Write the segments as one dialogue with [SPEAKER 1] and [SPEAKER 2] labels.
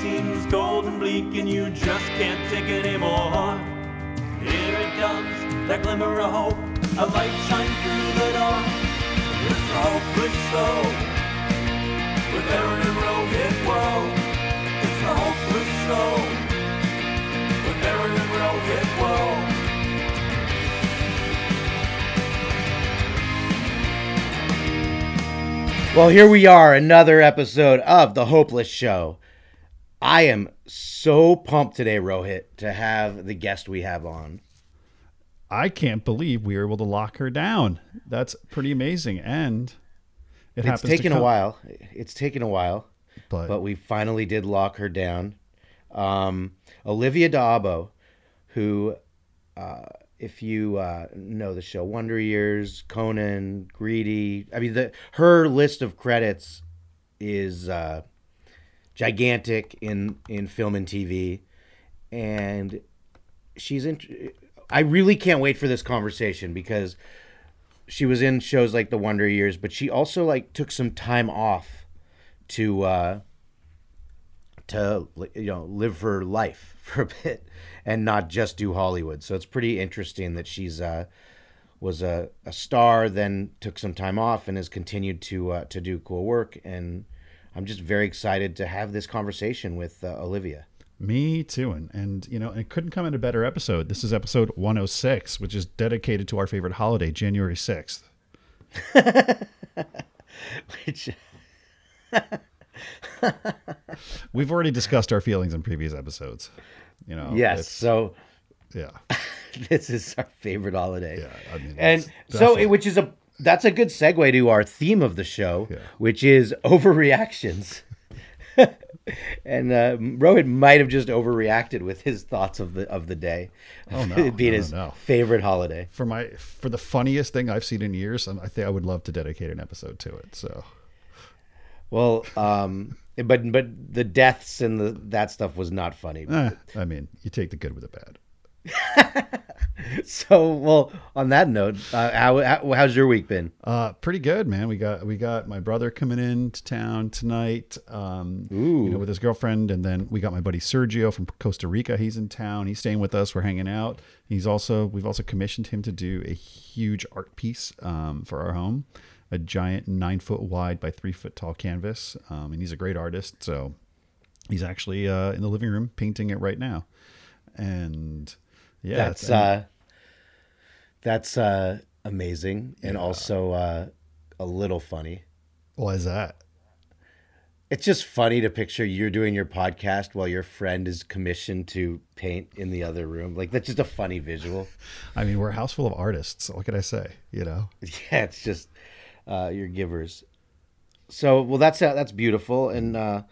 [SPEAKER 1] seems cold and bleak and you just can't take it anymore. Here it comes, that glimmer of hope. A light shines through the door. It's. With Aaron and whoa. It's the hopeless show. With Aaron and whoa.
[SPEAKER 2] Well, here we are, another episode of The Hopeless Show. I am so pumped today, Rohit, to have the guest we have on.
[SPEAKER 3] I can't believe we were able to lock her down. That's pretty amazing. And it
[SPEAKER 2] It's
[SPEAKER 3] happens to
[SPEAKER 2] taken a while. It's taken a while,
[SPEAKER 3] but,
[SPEAKER 2] but we finally did lock her down. Um, Olivia D'Abo, who, uh, if you uh, know the show, Wonder Years, Conan, Greedy. I mean, the her list of credits is uh, gigantic in in film and TV, and she's in. I really can't wait for this conversation because she was in shows like The Wonder Years, but she also like took some time off to uh, to you know live her life for a bit and not just do Hollywood. So it's pretty interesting that she's uh, was a, a star, then took some time off and has continued to uh, to do cool work. And I'm just very excited to have this conversation with uh, Olivia.
[SPEAKER 3] me too. And, and, you know, it couldn't come in a better episode. This is episode 106, which is dedicated to our favorite holiday, January 6th.
[SPEAKER 2] Which
[SPEAKER 3] We've already discussed our feelings in previous episodes. You know,
[SPEAKER 2] yes, so
[SPEAKER 3] Yeah.
[SPEAKER 2] this is our favorite holiday.
[SPEAKER 3] Yeah. I mean,
[SPEAKER 2] and so it, which is a that's a good segue to our theme of the show
[SPEAKER 3] Yeah.
[SPEAKER 2] which is overreactions and uh, rohit might have just overreacted with his thoughts of the of the day
[SPEAKER 3] Oh, no.
[SPEAKER 2] being
[SPEAKER 3] No,
[SPEAKER 2] his
[SPEAKER 3] no.
[SPEAKER 2] favorite holiday
[SPEAKER 3] for my for the funniest thing I've seen in years, I think I would love to dedicate an episode to it. So
[SPEAKER 2] well um but but the deaths and the that stuff was not funny
[SPEAKER 3] eh, I mean, you take the good with the bad.
[SPEAKER 2] so well on that note uh, how, how how's your week been
[SPEAKER 3] Uh, pretty good, man. We got we got my brother coming into town tonight. Um,
[SPEAKER 2] Ooh.
[SPEAKER 3] you know, with his girlfriend, and then we got my buddy Sergio from Costa Rica. He's in town. He's staying with us. We're hanging out. He's also we've also commissioned him to do a huge art piece um, for our home, a giant nine foot wide by three foot tall canvas. Um, and he's a great artist, so he's actually uh, in the living room painting it right now. And yeah,
[SPEAKER 2] that's uh that's uh amazing and also uh a little funny
[SPEAKER 3] why is that?
[SPEAKER 2] it's just funny to picture you're doing your podcast while your friend is commissioned to paint in the other room like that's just a funny visual
[SPEAKER 3] I mean, we're a house full of artists. What can I say? You know.
[SPEAKER 2] yeah it's just uh your givers so well that's uh, that's beautiful and uh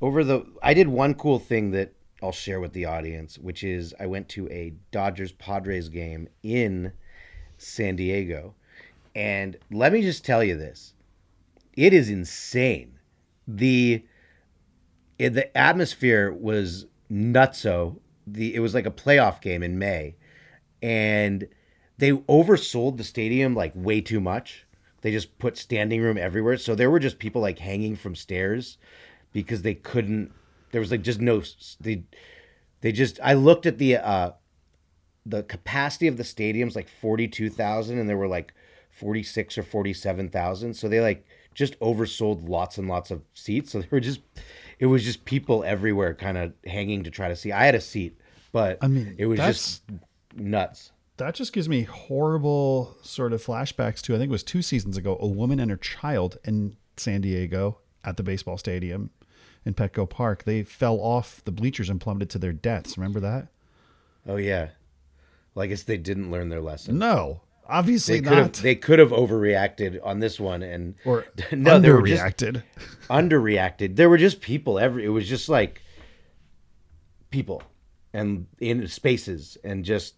[SPEAKER 2] over the i did one cool thing that i'll share with the audience which is i went to a dodgers padres game in san diego. And let me just tell you this. It is insane. The the atmosphere was nutso. The it was like a playoff game in may. And they oversold the stadium like way too much. They just put standing room everywhere, so there were just people like hanging from stairs because they couldn't. There was like just no. They they just. I looked at the uh the capacity of the stadium's like forty two thousand, and there were like forty six or forty seven thousand. So they like just oversold lots and lots of seats. So there were just. It was just people everywhere, kind of hanging to try to see. I had a seat, but
[SPEAKER 3] I mean,
[SPEAKER 2] it was just nuts.
[SPEAKER 3] that just gives me horrible sort of flashbacks to I think it was two seasons ago, a woman and her child in San Diego at the baseball stadium in Petco Park. They fell off the bleachers and plummeted to their deaths. Remember that?
[SPEAKER 2] Oh yeah. Well, I guess they didn't learn their lesson.
[SPEAKER 3] No, obviously
[SPEAKER 2] They could have
[SPEAKER 3] not.
[SPEAKER 2] they could have overreacted on this one and
[SPEAKER 3] or
[SPEAKER 2] no, they were just
[SPEAKER 3] underreacted.
[SPEAKER 2] underreacted. There were just people every. It was just like people, and in spaces, and just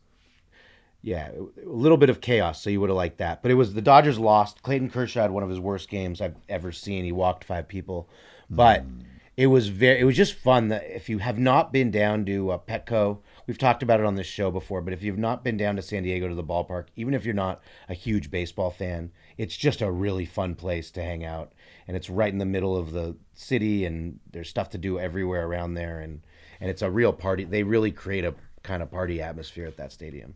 [SPEAKER 2] yeah, a little bit of chaos. So you would have liked that. But it was the Dodgers lost. Clayton Kershaw had one of his worst games I've ever seen. He walked five people, but hmm. It was very it was just fun that if you have not been down to uh, petco we've talked about it on this show before but if you've not been down to san diego to the ballpark even if you're not a huge baseball fan it's just a really fun place to hang out and it's right in the middle of the city and there's stuff to do everywhere around there and and it's a real party they really create a kind of party atmosphere at that stadium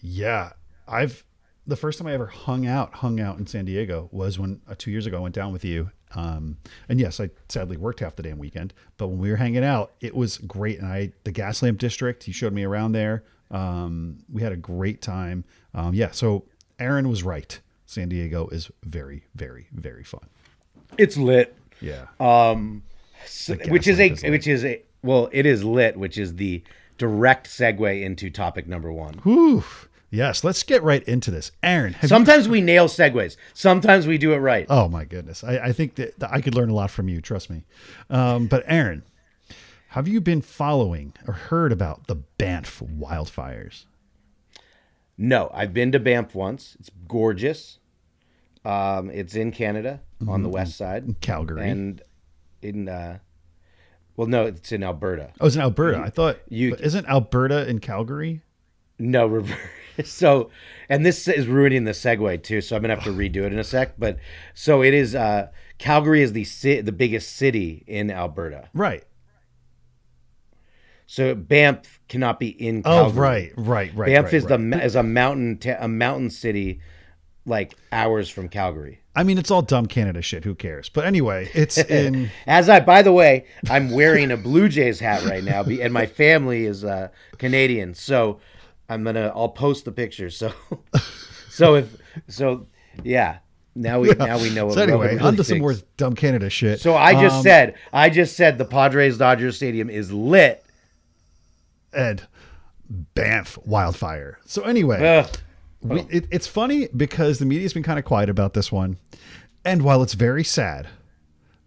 [SPEAKER 3] Yeah, I've the first time I ever hung out, hung out in San Diego was when uh, two years ago I went down with you. Um, and yes, I sadly worked half the damn weekend, but when we were hanging out, it was great. And I, the gas lamp district, he showed me around there. Um, we had a great time. Um, yeah. So Aaron was right. San Diego is very, very, very fun.
[SPEAKER 2] it's lit
[SPEAKER 3] Yeah.
[SPEAKER 2] So- which is a
[SPEAKER 3] is
[SPEAKER 2] which is a well it is lit which is the direct segue into topic number one
[SPEAKER 3] Whew. Yes. Let's get right into this. Aaron, have you
[SPEAKER 2] sometimes we nail segues sometimes we do it right
[SPEAKER 3] Oh my goodness. I, I think that, that I could learn a lot from you, trust me. Um, but Aaron, have you been following or heard about the Banff wildfires?
[SPEAKER 2] no i've been to banff once it's gorgeous um, it's in canada on the west side
[SPEAKER 3] Calgary.
[SPEAKER 2] and in uh, well no it's in alberta
[SPEAKER 3] oh, it's in Alberta. I thought
[SPEAKER 2] you-
[SPEAKER 3] isn't Alberta in Calgary?
[SPEAKER 2] No, reverse. So, and this is ruining the segue too. So I'm gonna have to redo it in a sec. But so it is. Uh, Calgary is the ci- the biggest city in Alberta.
[SPEAKER 3] Right.
[SPEAKER 2] So Banff cannot be in.
[SPEAKER 3] Oh,
[SPEAKER 2] Calgary.
[SPEAKER 3] right, right, right.
[SPEAKER 2] Banff
[SPEAKER 3] right,
[SPEAKER 2] is
[SPEAKER 3] right.
[SPEAKER 2] the is a mountain ta- a mountain city, like hours from Calgary.
[SPEAKER 3] I mean, it's all dumb Canada shit. Who cares? But anyway, it's in.
[SPEAKER 2] As I, by the way, I'm wearing a Blue Jays hat right now, and my family is uh, Canadian. So I'm gonna, I'll post the pictures. So, so if, so yeah. Now we, now we know what.
[SPEAKER 3] so anyway,
[SPEAKER 2] really
[SPEAKER 3] onto some more dumb Canada shit.
[SPEAKER 2] So I just
[SPEAKER 3] Um,
[SPEAKER 2] said, I just said the Padres Dodgers Stadium is lit.
[SPEAKER 3] Ed, Banff wildfire. So anyway, we, it, it's funny because the media's been kind of quiet about this one, and while it's very sad,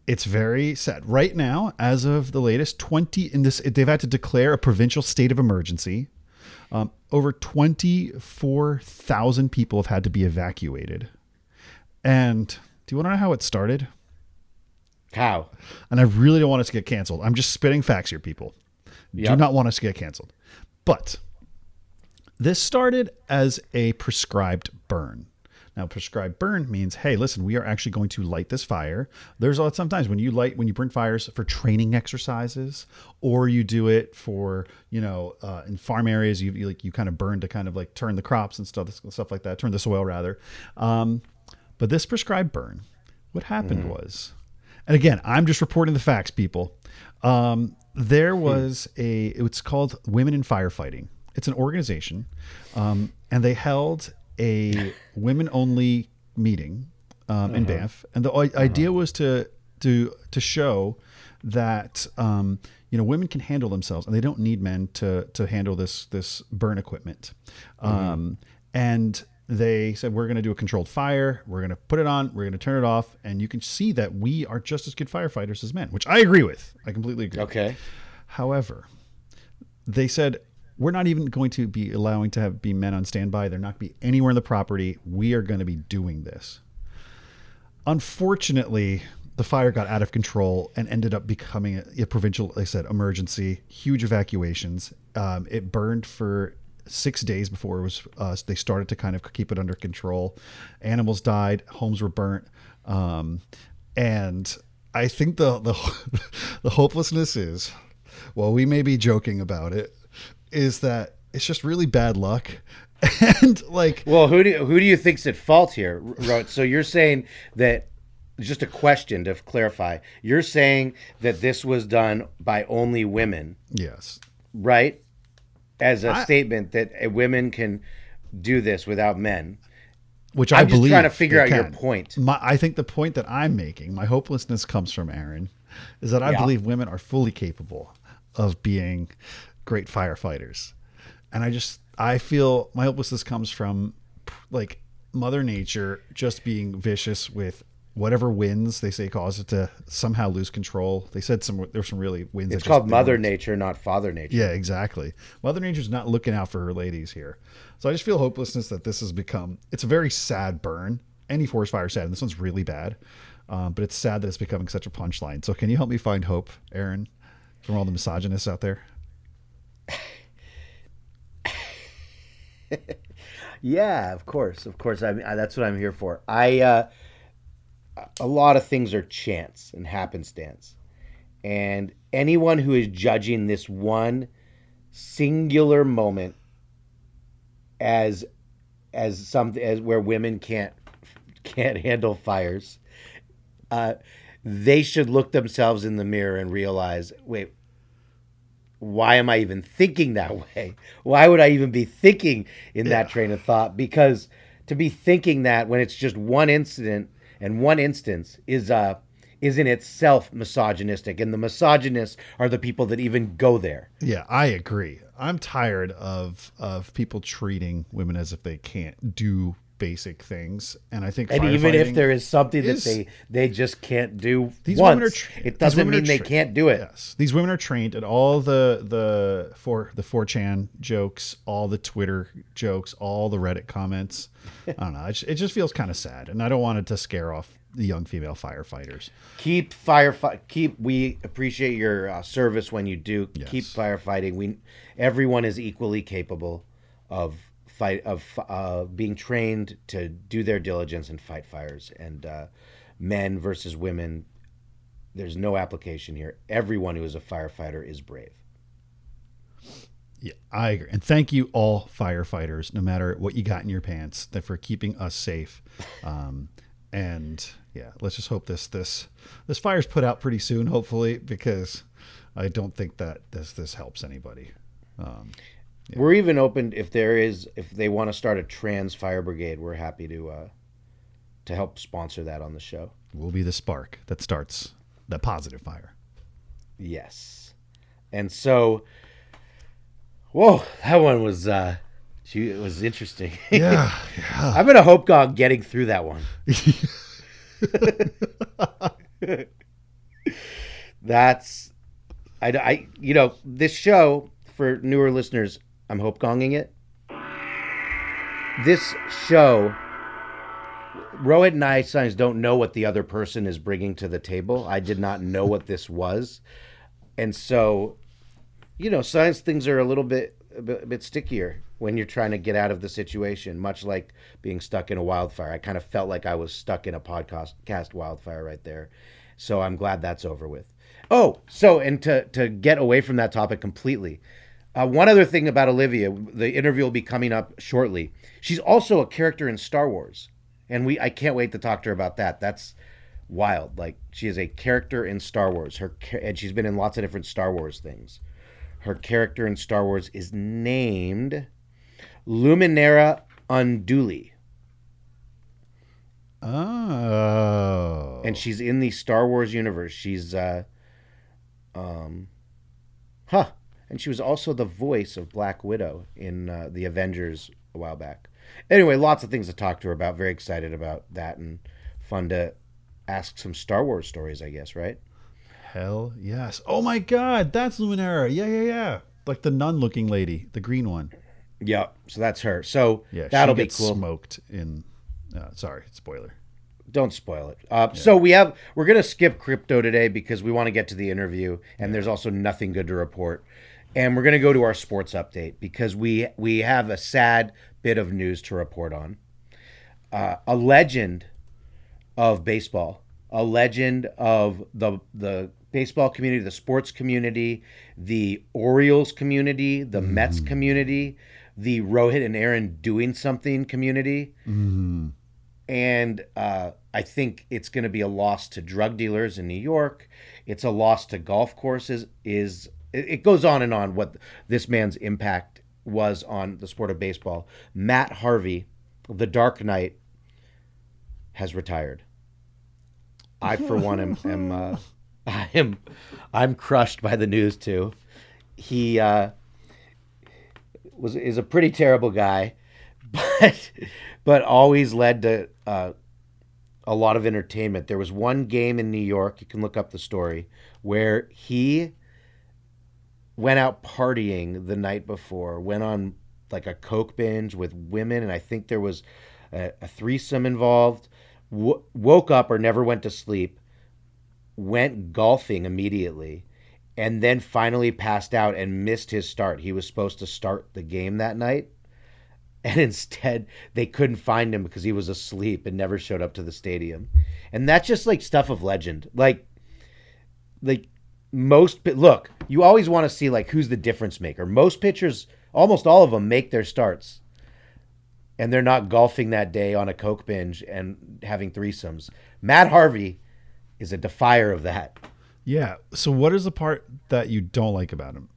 [SPEAKER 3] it's very sad right now. As of the latest, twenty in this, they've had to declare a provincial state of emergency. Um, over twenty-four thousand people have had to be evacuated. And do you want to know how it started?
[SPEAKER 2] How?
[SPEAKER 3] and I really don't want us to get canceled. I'm just spitting facts here, people. Do not want us to get canceled. But this started as a prescribed burn. Now, prescribed burn means, hey, listen, we are actually going to light this fire. There's a lot sometimes when you light when you burn fires for training exercises, or you do it for you know uh, in farm areas, you, you like you kind of burn to kind of like turn the crops and stuff stuff like that, turn the soil rather. Um, but this prescribed burn, what happened was, and again, I'm just reporting the facts, people. Um, there was a, it's called Women in Firefighting. It's an organization, um, and they held a women only meeting um, in Banff, and the i- idea was to to to show that um, you know women can handle themselves and they don't need men to to handle this this burn equipment. Um, and they said we're going to do a controlled fire. We're going to put it on. We're going to turn it off, and you can see that we are just as good firefighters as men, which I agree with. I completely agree.
[SPEAKER 2] Okay.
[SPEAKER 3] However, they said we're not even going to be allowing to have be men on standby. They're not going to be anywhere in the property. We are going to be doing this. Unfortunately, the fire got out of control and ended up becoming a, a provincial, like I said, emergency. Huge evacuations. Um, it burned for six days before it was. Uh, they started to kind of keep it under control. Animals died. Homes were burnt. Um, and I think the the the hopelessness is, well, we may be joking about it, is that it's just really bad luck. And like
[SPEAKER 2] Well, who do you, who do you think's at fault here? Ro- So you're saying that just a question to clarify. You're saying that this was done by only women,
[SPEAKER 3] yes,
[SPEAKER 2] right? As a statement that uh, women can do this without men.
[SPEAKER 3] which
[SPEAKER 2] I'm
[SPEAKER 3] I
[SPEAKER 2] just
[SPEAKER 3] believe
[SPEAKER 2] trying to figure out your point.
[SPEAKER 3] My, I think the point that I'm making, my hopelessness comes from Aaron, is that I
[SPEAKER 2] Yeah.
[SPEAKER 3] believe women are fully capable of being great firefighters, and I just I feel my hopelessness comes from like Mother Nature just being vicious with whatever winds they say cause it to somehow lose control. They said some there's some really winds.
[SPEAKER 2] It's called Mother Nature, not Father Nature.
[SPEAKER 3] yeah, exactly. Mother Nature's not looking out for her ladies here. So I just feel hopelessness that this has become it's a very sad burn. Any forest fire is sad, and this one's really bad. Um, but it's sad that it's becoming such a punchline. So can you help me find hope, Aaron, from all the misogynists out there?
[SPEAKER 2] Yeah, of course, of course. I mean, I, that's what I'm here for. I uh, a lot of things are chance and happenstance, and anyone who is judging this one singular moment as as something as where women can't can't handle fires, uh, they should look themselves in the mirror and realize, wait, why am I even thinking that way? Why would I even be thinking in that train of thought? Because to be thinking that when it's just one incident and one instance is uh is in itself misogynistic, and the misogynists are the people that even go there.
[SPEAKER 3] Yeah, I agree. I'm tired of of people treating women as if they can't do basic things, and I think
[SPEAKER 2] And even if there is something
[SPEAKER 3] is-
[SPEAKER 2] that they they just can't do
[SPEAKER 3] These
[SPEAKER 2] once,
[SPEAKER 3] women are tra-
[SPEAKER 2] it doesn't mean they
[SPEAKER 3] tra-
[SPEAKER 2] can't do it.
[SPEAKER 3] Yes, these women are trained at all the the for the 4chan jokes, all the Twitter jokes, all the Reddit comments. I don't know. It, just- it just feels kind of sad, and I don't want it to scare off the young female firefighters.
[SPEAKER 2] keep firefight keep we appreciate your uh, service when you do
[SPEAKER 3] Yes.
[SPEAKER 2] keep firefighting we everyone is equally capable of fight of uh, being trained to do their diligence and fight fires and uh, men versus women there's no application here everyone who is a firefighter is brave
[SPEAKER 3] Yeah, I agree. And thank you all firefighters, no matter what you got in your pants, that for keeping us safe. Um, and yeah, let's just hope this this this fire's put out pretty soon, hopefully, because I don't think that this this helps anybody. Um,
[SPEAKER 2] we're even open if there is if they want to start a trans fire brigade we're happy to uh, to help sponsor that on the show
[SPEAKER 3] we'll be the spark that starts the positive fire.
[SPEAKER 2] Yes. And so Whoa, that one was uh it was interesting.
[SPEAKER 3] Yeah, yeah.
[SPEAKER 2] I'm gonna hope God getting through that one. That's I, I you know, this show for newer listeners, I'm hope gonging it. This show Rohit and I sometimes don't know what the other person is bringing to the table. I did not know what this was. And so, you know, science things are a little bit a bit, a bit stickier when you're trying to get out of the situation, much like being stuck in a wildfire. I kind of felt like I was stuck in a podcast cast wildfire right there. So I'm glad that's over with. Oh, so and to to get away from that topic completely. Uh, one other thing about Olivia, the interview will be coming up shortly. She's also a character in Star Wars, and we I can't wait to talk to her about that. That's wild. Like she is a character in Star Wars. Her and she's been in lots of different Star Wars things. Her character in Star Wars is named Luminara Unduli,
[SPEAKER 3] Oh,
[SPEAKER 2] and she's in the Star Wars universe. She's uh, um, huh, and she was also the voice of Black Widow in uh, the Avengers a while back. Anyway, lots of things to talk to her about. Very excited about that, and fun to ask some Star Wars stories. I guess right.
[SPEAKER 3] hell yes! Oh my God, that's Luminara. Yeah, yeah, yeah. Like the nun-looking lady, the green one.
[SPEAKER 2] Yep. So that's her. So
[SPEAKER 3] Yeah,
[SPEAKER 2] that'll be cool.
[SPEAKER 3] Smoked in. Uh, sorry, spoiler.
[SPEAKER 2] Don't spoil it. Uh, So we have we're gonna skip crypto today because we want to get to the interview, and there's also nothing good to report. And we're gonna go to our sports update because we we have a sad bit of news to report on. Uh, a legend of baseball, a legend of the the baseball community, the sports community, the Orioles community, the Mets community, the Rohit and Aaron doing something community and uh, I think it's going to be a loss to drug dealers in New York. It's a loss to golf courses. Is it it goes on and on what this man's impact was on the sport of baseball. Matt Harvey, the Dark Knight, has retired. I, for one, am, am uh, I am I'm crushed by the news too. He uh, was is a pretty terrible guy, but but always led to uh, a lot of entertainment. There was one game in New York, you can look up the story, where he went out partying the night before, went on like a coke binge with women, and I think there was a, a threesome involved. w- woke up or never went to sleep, went golfing immediately, and then finally passed out and missed his start. He was supposed to start the game that night. And instead, they couldn't find him because he was asleep and never showed up to the stadium. And that's just like stuff of legend. Like, like most look, you always want to see like who's the difference maker. Most pitchers, almost all of them, make their starts, and they're not golfing that day on a coke binge and having threesomes. Matt Harvey is a defier of that.
[SPEAKER 3] Yeah. So what is the part that you don't like about him?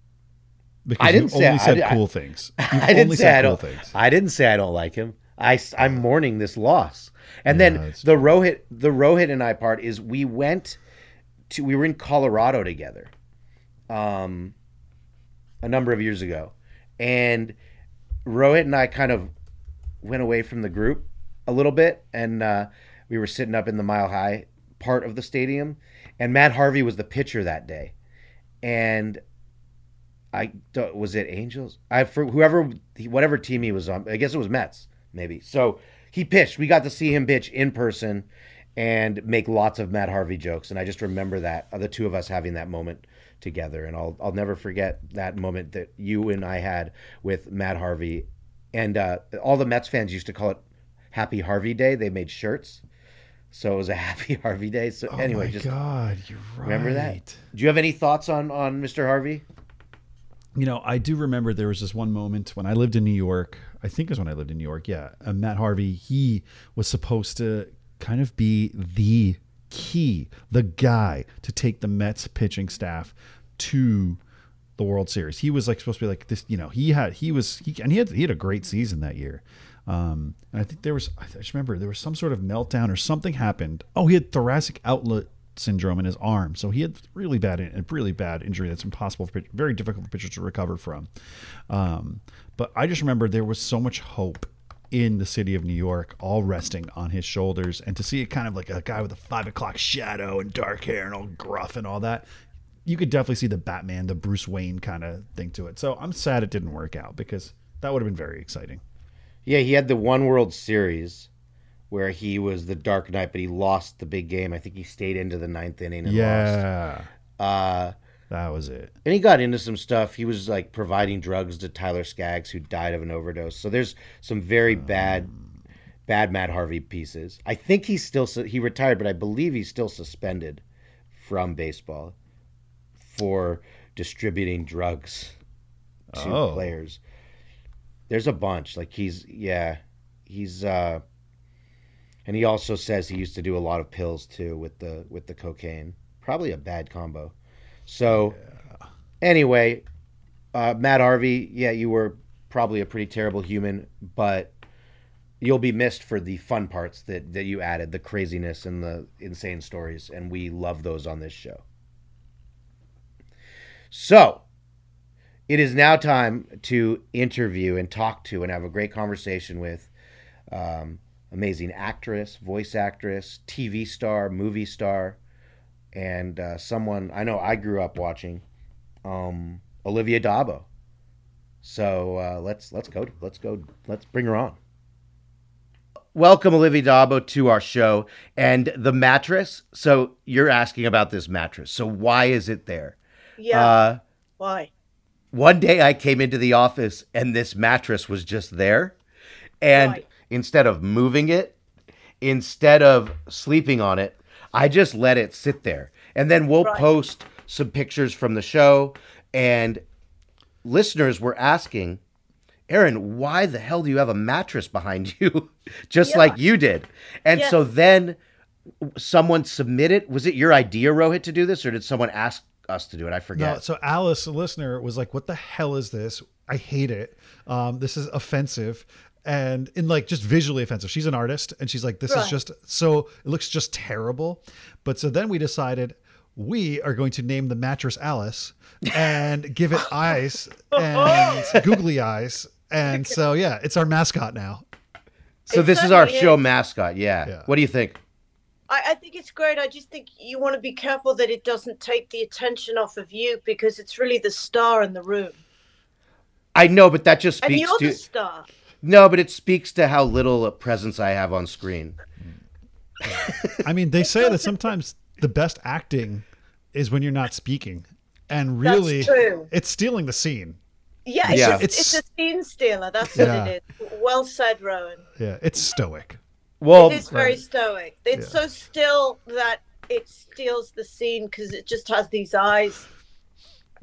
[SPEAKER 3] Because
[SPEAKER 2] I didn't
[SPEAKER 3] you
[SPEAKER 2] say-
[SPEAKER 3] only said
[SPEAKER 2] I- I-
[SPEAKER 3] cool things. You've
[SPEAKER 2] I didn't
[SPEAKER 3] only
[SPEAKER 2] say
[SPEAKER 3] said
[SPEAKER 2] I
[SPEAKER 3] cool
[SPEAKER 2] don't.
[SPEAKER 3] things.
[SPEAKER 2] I didn't say I don't like him. I I'm mourning this loss. And
[SPEAKER 3] Yeah,
[SPEAKER 2] then the Rohit, the Rohit and I part is we went to we were in Colorado together, um, a number of years ago, and Rohit and I kind of went away from the group a little bit, and uh, we were sitting up in the Mile High part of the stadium, and Matt Harvey was the pitcher that day, and I was it Angels? I for whoever whatever team he was on. I guess it was Mets maybe. So he pitched. We got to see him pitch in person and make lots of Matt Harvey jokes. And I just remember that uh, the two of us having that moment together. And I'll I'll never forget that moment that you and I had with Matt Harvey. And uh, all the Mets fans used to call it Happy Harvey Day. They made shirts. So it was a Happy Harvey Day. So
[SPEAKER 3] Oh
[SPEAKER 2] anyway,
[SPEAKER 3] my
[SPEAKER 2] just
[SPEAKER 3] God, you're right.
[SPEAKER 2] remember that. Do you have any thoughts on on Mr. Harvey?
[SPEAKER 3] You know, I do remember there was this one moment when I lived in New York. I think it was when I lived in New York. Yeah, uh, Matt Harvey. He was supposed to kind of be the key, the guy to take the Mets pitching staff to the World Series. He was like supposed to be like this. You know, he had he was he and he had he had a great season that year. Um, and I think there was I just remember there was some sort of meltdown or something happened. Oh, he had thoracic outlet syndrome in his arm, so he had really bad a really bad injury that's impossible for very difficult for pitchers to recover from. Um, but I just remember there was so much hope in the city of New York, all resting on his shoulders, and to see it kind of like a guy with a five o'clock shadow and dark hair and all gruff and all that. You could definitely see the Batman, the Bruce Wayne kind of thing to it. So I'm sad it didn't work out because that would have been very exciting.
[SPEAKER 2] Yeah, he had the one World Series where he was the Dark Knight, but he lost the big game. I think he stayed into the ninth inning and lost.
[SPEAKER 3] Yeah,
[SPEAKER 2] Uh,
[SPEAKER 3] that was it.
[SPEAKER 2] and he got into some stuff. He was like providing drugs to Tyler Skaggs, who died of an overdose. So there's some very bad, bad Matt Harvey pieces. I think he's still su- he retired, but I believe he's still suspended from baseball for distributing drugs to
[SPEAKER 3] Oh.
[SPEAKER 2] players. There's a bunch. Like he's yeah, he's uh and he also says he used to do a lot of pills too with the with the cocaine. Probably a bad combo. So anyway, uh, Matt Harvey, yeah, you were probably a pretty terrible human, but you'll be missed for the fun parts that that you added, the craziness and the insane stories, and we love those on this show. So, it is now time to interview and talk to and have a great conversation with um, amazing actress, voice actress, TV star, movie star, and uh, someone I know I grew up watching, um, Olivia D'Abo. So uh, let's let's go let's go let's bring her on. Welcome Olivia D'Abo to our show and the mattress. So you're asking about this mattress. So why is it there?
[SPEAKER 4] Yeah.
[SPEAKER 2] Uh,
[SPEAKER 4] Why?
[SPEAKER 2] one day I came into the office and this mattress was just there. And
[SPEAKER 4] Right.
[SPEAKER 2] instead of moving it, instead of sleeping on it, I just let it sit there. And then we'll
[SPEAKER 4] Right.
[SPEAKER 2] post some pictures from the show. And listeners were asking, Aaron, why the hell do you have a mattress behind you? just
[SPEAKER 4] Yeah.
[SPEAKER 2] like you did. And so then someone submitted. Was it your idea, Rohit, to do this, or did someone ask us to do it? I forget.
[SPEAKER 3] No, so Alice, a listener, was like, "What the hell is this? I hate it. Um, this is offensive." And in like just visually offensive. She's an artist and she's like, this is just so it looks just terrible. But so then we decided we are going to name the mattress Alice and give it eyes and googly eyes. And so yeah, it's our mascot now.
[SPEAKER 2] So
[SPEAKER 4] It
[SPEAKER 2] this is our
[SPEAKER 4] certainly
[SPEAKER 2] show mascot. Yeah.
[SPEAKER 3] Yeah.
[SPEAKER 2] What do you think?
[SPEAKER 4] I, I think it's great. I just think you want to be careful that it doesn't take the attention off of you because it's really the star in the room.
[SPEAKER 2] I know, but that just
[SPEAKER 4] And
[SPEAKER 2] speaks
[SPEAKER 4] you're
[SPEAKER 2] to
[SPEAKER 4] the star.
[SPEAKER 2] No, but it speaks to how little presence I have on screen.
[SPEAKER 3] I mean, they say that sometimes the best acting is when you're not speaking, and really, it's stealing the scene.
[SPEAKER 4] Yeah, it's,
[SPEAKER 2] Yeah.
[SPEAKER 4] A, it's,
[SPEAKER 3] It's-
[SPEAKER 4] a scene stealer. That's
[SPEAKER 3] Yeah.
[SPEAKER 4] what it is. Well said, Rowan.
[SPEAKER 3] Yeah, it's stoic.
[SPEAKER 2] Well,
[SPEAKER 4] it is very stoic. It's
[SPEAKER 3] Yeah.
[SPEAKER 4] so still that it steals the scene because it just has these eyes.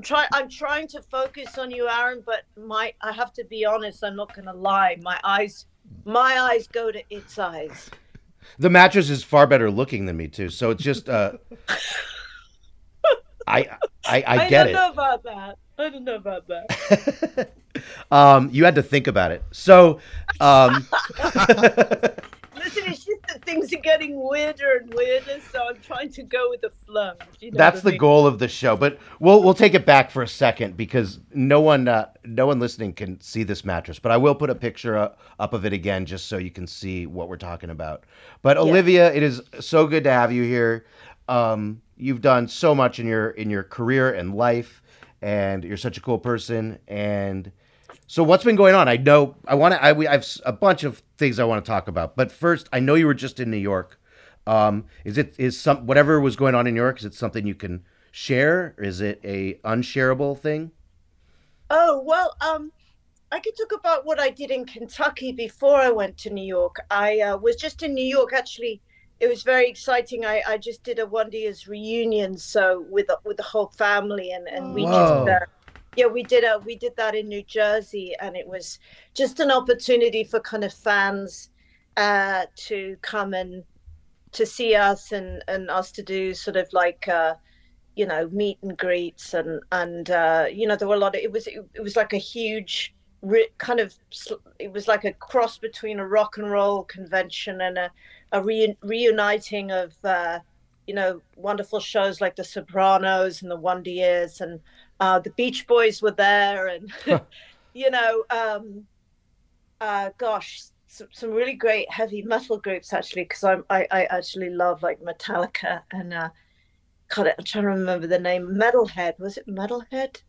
[SPEAKER 4] I'm trying. I'm trying to focus on you, Aaron, but my I have to be honest. I'm not going to lie. My eyes, my eyes go to its eyes.
[SPEAKER 2] the mattress is far better looking than me too. So it's just uh, I I, I get
[SPEAKER 4] don't
[SPEAKER 2] it.
[SPEAKER 4] know about that. I don't know about that.
[SPEAKER 2] um, you had to think about it. So, um,
[SPEAKER 4] Listen, it's just that things are getting weirder and weirder, so I'm trying to go with the flow. you know
[SPEAKER 2] that's
[SPEAKER 4] I
[SPEAKER 2] the
[SPEAKER 4] mean.
[SPEAKER 2] goal of the show. But we'll we'll take it back for a second because no one uh, no one listening can see this mattress. But I will put a picture uh, up of it again just so you can see what we're talking about. But Olivia, it is so good to have you here. Um, you've done so much in your in your career and life, and you're such a cool person. And so, what's been going on? I know I want to. I, I, have a bunch of things I want to talk about. But first, I know you were just in New York. Um, is it is some whatever was going on in New York? Is it something you can share? Is it a unshareable thing?
[SPEAKER 4] Oh well, um, I could talk about what I did in Kentucky before I went to New York. I uh, was just in New York actually. It was very exciting. I, I just did a Wonder Years reunion, so with with the whole family, and and we
[SPEAKER 2] Whoa.
[SPEAKER 4] just uh, yeah we did a we did that in New Jersey, and it was just an opportunity for kind of fans uh, to come and to see us and and us to do sort of like. Uh, you know meet and greets and and uh you know there were a lot of it was it, it was like a huge kind of it was like a cross between a rock and roll convention and a, a re- reuniting of uh you know wonderful shows like the sopranos and the wonder years and uh the beach boys were there and you know um uh gosh some, some really great heavy metal groups actually because I'm I, I actually love like Metallica and uh God, I'm trying to remember the name. Metalhead was it Metalhead?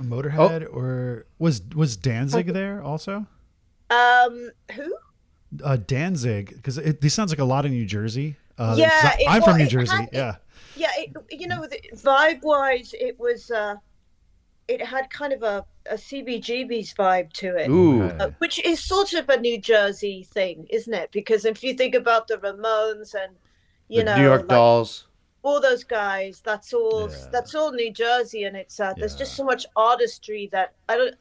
[SPEAKER 3] Motorhead or was was Danzig there also?
[SPEAKER 4] Um, who?
[SPEAKER 3] Uh, Danzig because this sounds like a lot in New Jersey. Uh, 'cause
[SPEAKER 4] Yeah,
[SPEAKER 3] I-
[SPEAKER 4] it
[SPEAKER 3] I'm
[SPEAKER 4] wa-
[SPEAKER 3] from New Jersey.
[SPEAKER 4] had- it-
[SPEAKER 3] yeah,
[SPEAKER 4] Yeah, it, you know, vibe wise, it was. uh It had kind of a a CBGB's vibe to it.
[SPEAKER 2] Ooh,
[SPEAKER 4] uh, which is sort of a New Jersey thing, isn't it? Because if you think about the Ramones and you
[SPEAKER 2] the
[SPEAKER 4] know
[SPEAKER 2] New York
[SPEAKER 4] like,
[SPEAKER 2] Dolls.
[SPEAKER 4] all those guys, that's all
[SPEAKER 3] Yeah.
[SPEAKER 4] that's all New Jersey, and it's uh, there's just so much artistry that I don't.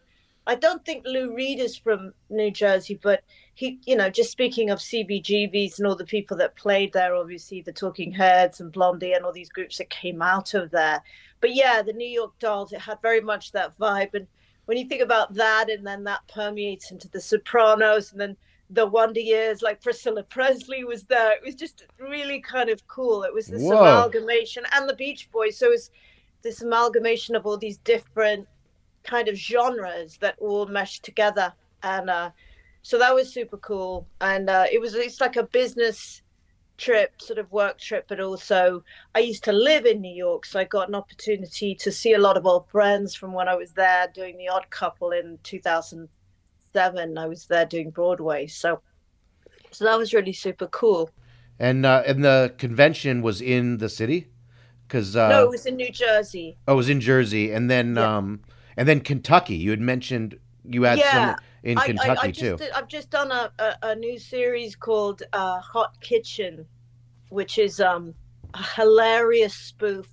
[SPEAKER 4] I don't think Lou Reed is from New Jersey, but he, you know, just speaking of CBGBs and all the people that played there, obviously the Talking Heads and Blondie and all these groups that came out of there. But yeah, the New York Dolls, it had very much that vibe. And when you think about that, and then that permeates into the Sopranos, and then the Wonder Years, like Priscilla Presley was there. It was just really kind of cool. It was this
[SPEAKER 2] Whoa.
[SPEAKER 4] amalgamation, and the Beach Boys. So it was this amalgamation of all these different kind of genres that all meshed together. And uh, so that was super cool. And uh, it was it's like a business trip, sort of work trip, but also I used to live in New York, so I got an opportunity to see a lot of old friends from when I was there doing The Odd Couple in 2007. I was there doing Broadway, so so that was really super cool.
[SPEAKER 2] And uh, and the convention was in the city, because uh,
[SPEAKER 4] no, it was in New Jersey.
[SPEAKER 2] oh, it was in Jersey, and then
[SPEAKER 4] Yeah.
[SPEAKER 2] um, and then Kentucky. You had mentioned you had
[SPEAKER 4] Yeah,
[SPEAKER 2] some in
[SPEAKER 4] I,
[SPEAKER 2] Kentucky
[SPEAKER 4] I, I
[SPEAKER 2] too.
[SPEAKER 4] just did, I've just done a, a, a new series called uh, Hot Kitchen, which is um, a hilarious spoof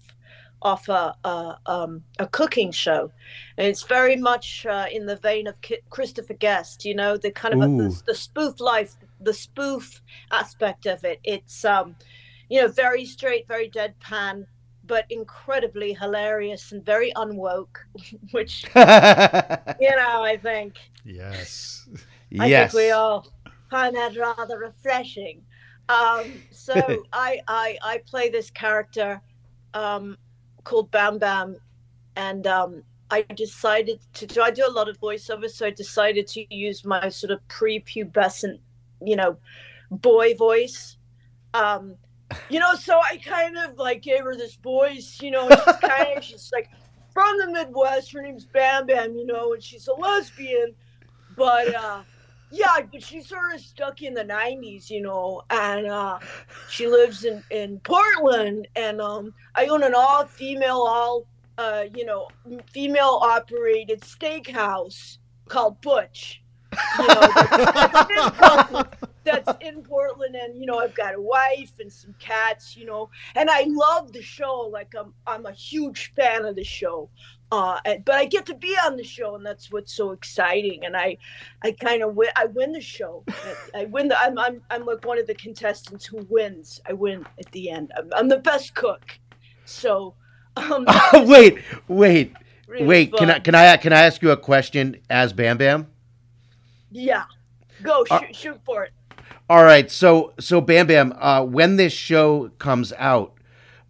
[SPEAKER 4] of a, a, um, a cooking show. And it's very much uh, in the vein of Ki- Christopher Guest, you know, the kind of a, the, the spoof life, the spoof aspect of it. It's, um, you know, very straight, very deadpan, but incredibly hilarious and very unwoke, which, you know, I think.
[SPEAKER 3] yes.
[SPEAKER 4] I
[SPEAKER 2] yes.
[SPEAKER 4] think we all find that rather refreshing. Um, so I, I I play this character um, called Bam Bam, and um, I decided to do. I do a lot of voiceover, so I decided to use my sort of prepubescent, you know, boy voice. Um, you know, so I kind of like gave her this voice, you know, she's kind of she's like from the Midwest. Her name's Bam Bam, you know, and she's a lesbian, but uh, yeah, but she's sort of stuck in the '90s, you know, and uh, she lives in in Portland, and um, I own an all-female, all uh, you know, female-operated steakhouse called Butch. You know, that's, in Portland, that's in Portland, and you know, I've got a wife and some cats, you know, and I love the show. Like I'm, I'm a huge fan of the show. Uh but i get to be on the show and that's what's so exciting and i i kind of win i win the show. I win the I'm, I'm i'm like one of the contestants who wins. I win at the end. I'm, I'm the best cook. So um
[SPEAKER 2] oh, wait wait
[SPEAKER 4] really
[SPEAKER 2] wait can i can i can i ask you a question as bam bam?
[SPEAKER 4] Yeah. Go
[SPEAKER 2] Uh,
[SPEAKER 4] shoot, shoot for it
[SPEAKER 2] all right so so bam bam uh when this show comes out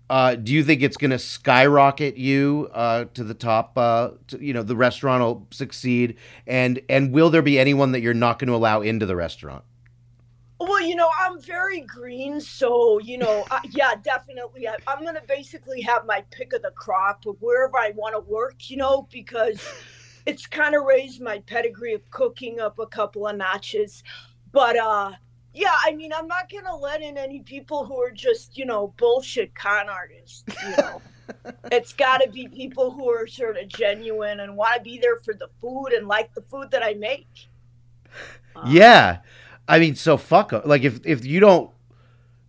[SPEAKER 2] uh, do you think it's going to skyrocket you uh, to the top? Uh, to, you know, the restaurant will succeed, and and will there be anyone that you're not going to allow into the restaurant?
[SPEAKER 4] Well, you know, I'm very green, so you know, yeah, definitely. I, I'm gonna basically have my pick of the crop of wherever I want to work, you know, because it's kind of raised my pedigree of cooking up a couple of notches. But uh, yeah, I mean, I'm not gonna let in any people who are just, you know, bullshit con artists. You know, it's got to be people who are sort of genuine and want to be there for the food and like the food that I make. Uh,
[SPEAKER 2] Yeah, I mean, so fuck 'em. Like if if you don't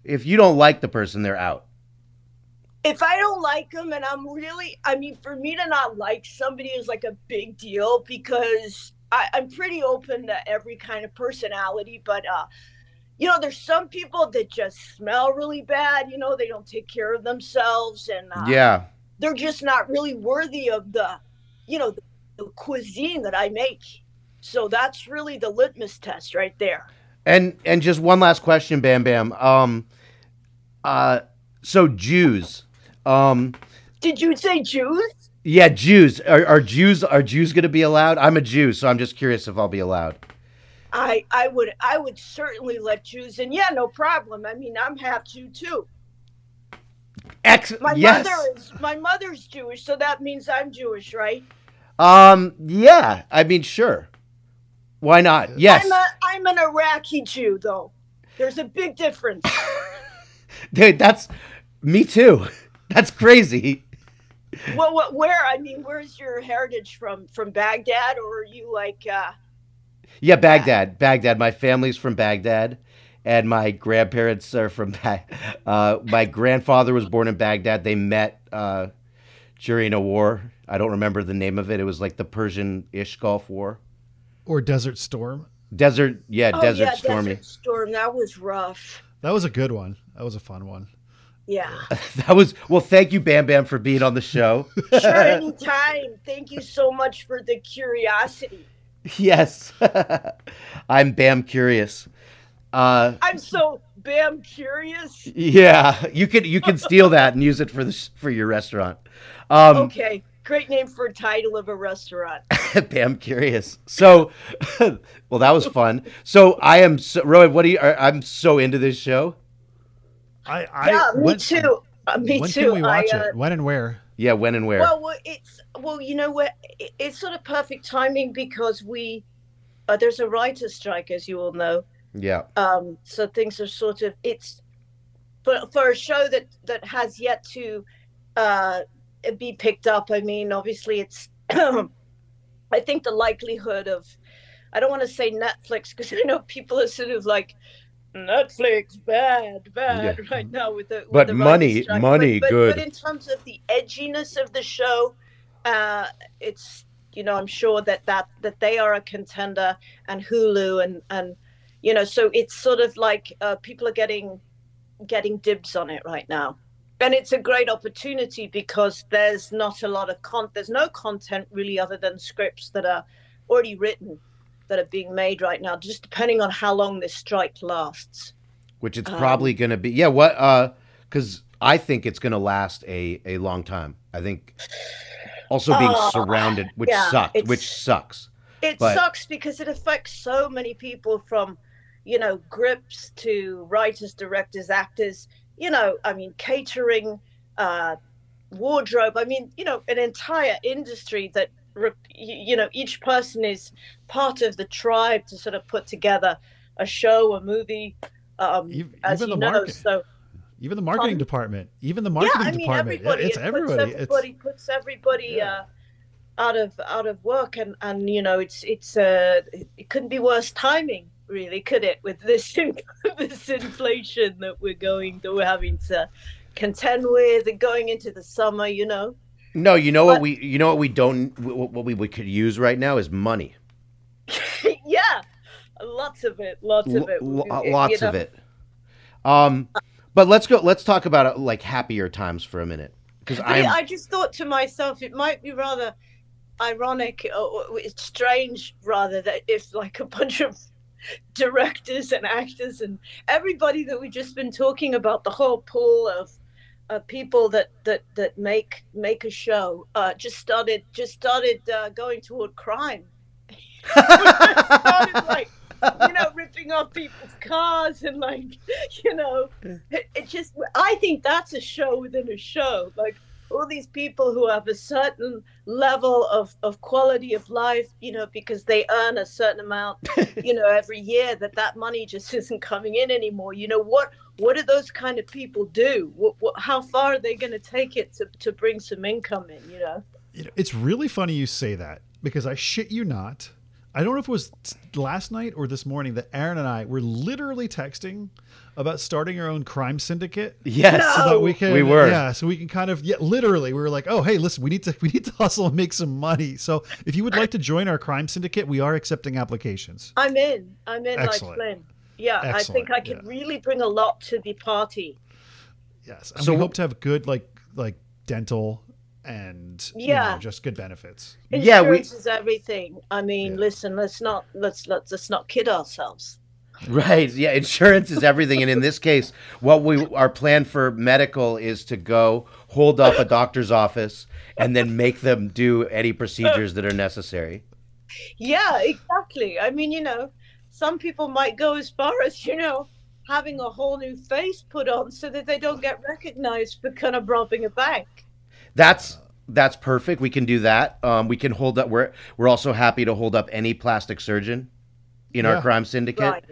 [SPEAKER 2] if you don't like the person, they're out.
[SPEAKER 4] if I don't like them, and I'm really, I mean, for me to not like somebody is like a big deal because I, I'm pretty open to every kind of personality. But, uh, you know, there's some people that just smell really bad. You know, they don't take care of themselves and uh,
[SPEAKER 2] Yeah.
[SPEAKER 4] they're just not really worthy of the, you know, the, the cuisine that I make. So that's really the litmus test right there.
[SPEAKER 2] And and just one last question, Bam Bam. Um, uh, so Jews. Um,
[SPEAKER 4] Did you say Jews?
[SPEAKER 2] yeah, Jews. Are, are Jews are Jews going to be allowed? I'm a Jew, so I'm just curious if I'll be allowed.
[SPEAKER 4] I I would I would certainly let Jews in. Yeah, no problem. I mean, I'm half Jew too.
[SPEAKER 2] Ex-
[SPEAKER 4] My
[SPEAKER 2] yes.
[SPEAKER 4] mother is my mother's Jewish, so that means I'm Jewish, right?
[SPEAKER 2] Um. Yeah. I mean, sure. Why not? Yes.
[SPEAKER 4] I'm a I'm an Iraqi Jew though. There's a big difference.
[SPEAKER 2] Dude, that's me too. That's crazy.
[SPEAKER 4] well, what where? I mean, where's your heritage from? From Baghdad, or are you like? uh
[SPEAKER 2] Yeah, Baghdad. Baghdad. My family's from Baghdad, and my grandparents are from. Ba- uh, my grandfather was born in Baghdad. They met uh, during a war. I don't remember the name of it. It was like the Persian-ish Gulf War.
[SPEAKER 3] Or Desert Storm.
[SPEAKER 2] Desert, yeah,
[SPEAKER 4] Oh
[SPEAKER 2] Desert
[SPEAKER 4] yeah,
[SPEAKER 2] Stormy.
[SPEAKER 4] Desert Storm. That was rough.
[SPEAKER 3] That was a good one. That was a fun one.
[SPEAKER 4] Yeah.
[SPEAKER 2] That was well. Thank you, Bam Bam, for being on the show.
[SPEAKER 4] Sure, anytime. Thank you so much for the curiosity.
[SPEAKER 2] yes, I'm Bam curious. Uh,
[SPEAKER 4] I'm so bam curious.
[SPEAKER 2] yeah, you could you can steal that and use it for this for your restaurant. Um,
[SPEAKER 4] Okay, great name for a title of a restaurant.
[SPEAKER 2] Bam curious. So, well, that was fun. So I am so, Rowan. What do you? I'm so into this show.
[SPEAKER 3] I, I
[SPEAKER 4] yeah, me
[SPEAKER 3] when-
[SPEAKER 4] too. Uh, me
[SPEAKER 3] when
[SPEAKER 4] too.
[SPEAKER 3] can we watch
[SPEAKER 4] I, uh,
[SPEAKER 3] it? When and where?
[SPEAKER 2] Yeah, when and where?
[SPEAKER 4] Well, well, it's well, you know it's sort of perfect timing because we uh, there's a writer's strike, as you all know.
[SPEAKER 2] yeah,
[SPEAKER 4] Um, so things are sort of it's for for a show that that has yet to uh, be picked up. I mean, obviously, it's. I think the likelihood of, I don't want to say Netflix because I know people are sort of like. Netflix bad, bad
[SPEAKER 2] Yeah.
[SPEAKER 4] right now with the with
[SPEAKER 2] But
[SPEAKER 4] the
[SPEAKER 2] money- money,
[SPEAKER 4] but,
[SPEAKER 2] good.
[SPEAKER 4] But in terms of the edginess of the show, uh, it's you know I'm sure that that that they are a contender and Hulu and and you know so it's sort of like uh, people are getting getting dibs on it right now and it's a great opportunity because there's not a lot of con there's no content really other than scripts that are already written that are being made right now just depending on how long this strike lasts
[SPEAKER 2] which it's
[SPEAKER 4] um,
[SPEAKER 2] probably going to be. Yeah, what? Uh, because I think it's going to last a a long time. I think also being
[SPEAKER 4] Oh,
[SPEAKER 2] surrounded, which
[SPEAKER 4] yeah,
[SPEAKER 2] sucks, which sucks.
[SPEAKER 4] it
[SPEAKER 2] But-
[SPEAKER 4] sucks because it affects so many people from you know grips to writers directors actors you know i mean catering uh wardrobe i mean you know an entire industry that you, know each person is part of the tribe to sort of put together a show, a movie. Um,
[SPEAKER 3] Ev-
[SPEAKER 4] as
[SPEAKER 3] even
[SPEAKER 4] you
[SPEAKER 3] the
[SPEAKER 4] know,
[SPEAKER 3] market-
[SPEAKER 4] so
[SPEAKER 3] Even the marketing
[SPEAKER 4] Pardon?
[SPEAKER 3] department, even the marketing
[SPEAKER 4] yeah, I mean
[SPEAKER 3] department,
[SPEAKER 4] everybody.
[SPEAKER 3] it's
[SPEAKER 4] it
[SPEAKER 3] everybody.
[SPEAKER 4] Puts everybody
[SPEAKER 3] It's
[SPEAKER 4] puts everybody
[SPEAKER 3] Yeah.
[SPEAKER 4] uh, out of out of work, and and you know it's it's uh it, it couldn't be worse timing, really, could it? With this this inflation that we're going that we're having to contend with, and going into the summer, you know.
[SPEAKER 2] No, you know what we you know what we don't what we, we could use right now is money.
[SPEAKER 4] yeah, lots of it, lots of it.
[SPEAKER 2] L-
[SPEAKER 4] you
[SPEAKER 2] lots of
[SPEAKER 4] know.
[SPEAKER 2] it. Um, but let's go. Let's talk about uh, like happier times for a minute because
[SPEAKER 4] I, I just thought to myself, it might be rather ironic or, or it's strange, rather, that if like a bunch of directors and actors and everybody that we've just been talking about, the whole pool of uh, people that that that make make a show, uh, just started just started uh, going toward crime. started like you know ripping off people's cars and like you know it, it just i think that's a show within a show like all these people who have a certain level of, of quality of life you know because they earn a certain amount you know every year that that money just isn't coming in anymore you know what what do those kind of people do what, what, how far are they going to take it to, to bring some income in you know
[SPEAKER 3] you know, it's really funny you say that because I shit you not. I don't know if it was last night or this morning that Aaron and I were literally texting about starting our own crime syndicate.
[SPEAKER 2] yes.
[SPEAKER 4] No.
[SPEAKER 3] So that we can,
[SPEAKER 2] We were.
[SPEAKER 3] yeah. So we can kind of, yeah, literally, we were like, oh, hey, listen, we need to, we need to hustle and make some money. So if you would like to join our crime syndicate, we are accepting applications.
[SPEAKER 4] i'm in i'm in
[SPEAKER 3] Excellent.
[SPEAKER 4] like flynn yeah i think i could
[SPEAKER 3] yeah.
[SPEAKER 4] really bring a lot to the party
[SPEAKER 3] Yes, and
[SPEAKER 2] So
[SPEAKER 3] we hope to have good, like, like dental and you
[SPEAKER 4] Yeah.
[SPEAKER 3] know, just good benefits.
[SPEAKER 2] Yeah, we-
[SPEAKER 4] Insurance is everything. I mean,
[SPEAKER 3] Yeah.
[SPEAKER 4] listen, let's not let's let's let's not kid ourselves.
[SPEAKER 2] Right. Yeah. Insurance is everything, and in this case, what we our plan for medical is to go hold up a doctor's office and then make them do any procedures that are necessary.
[SPEAKER 4] Yeah, exactly. I mean, you know, some people might go as far as you know having a whole new face put on so that they don't get recognized for kind of robbing a bank.
[SPEAKER 2] That's that's perfect. We can do that. Um, we can hold up. We're we're also happy to hold up any plastic surgeon in
[SPEAKER 3] Yeah.
[SPEAKER 2] our crime syndicate.
[SPEAKER 4] Right.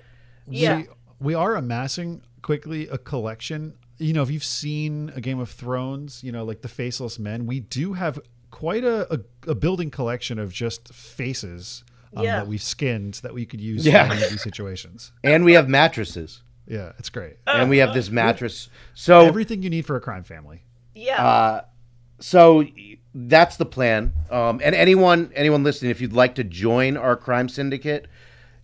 [SPEAKER 4] Yeah.
[SPEAKER 3] we, we are amassing quickly a collection. You know, if you've seen a Game of Thrones, you know, like the Faceless Men, we do have quite a, a, a building collection of just faces um,
[SPEAKER 4] Yeah.
[SPEAKER 3] that we've skinned that we could use
[SPEAKER 2] Yeah.
[SPEAKER 3] for any of these situations.
[SPEAKER 2] And we have mattresses,
[SPEAKER 3] Yeah, it's great.
[SPEAKER 2] and we have this mattress. So
[SPEAKER 3] Everything you need for a crime family.
[SPEAKER 4] Yeah.
[SPEAKER 2] Uh, so that's the plan. Um, and anyone anyone listening, if you'd like to join our crime syndicate,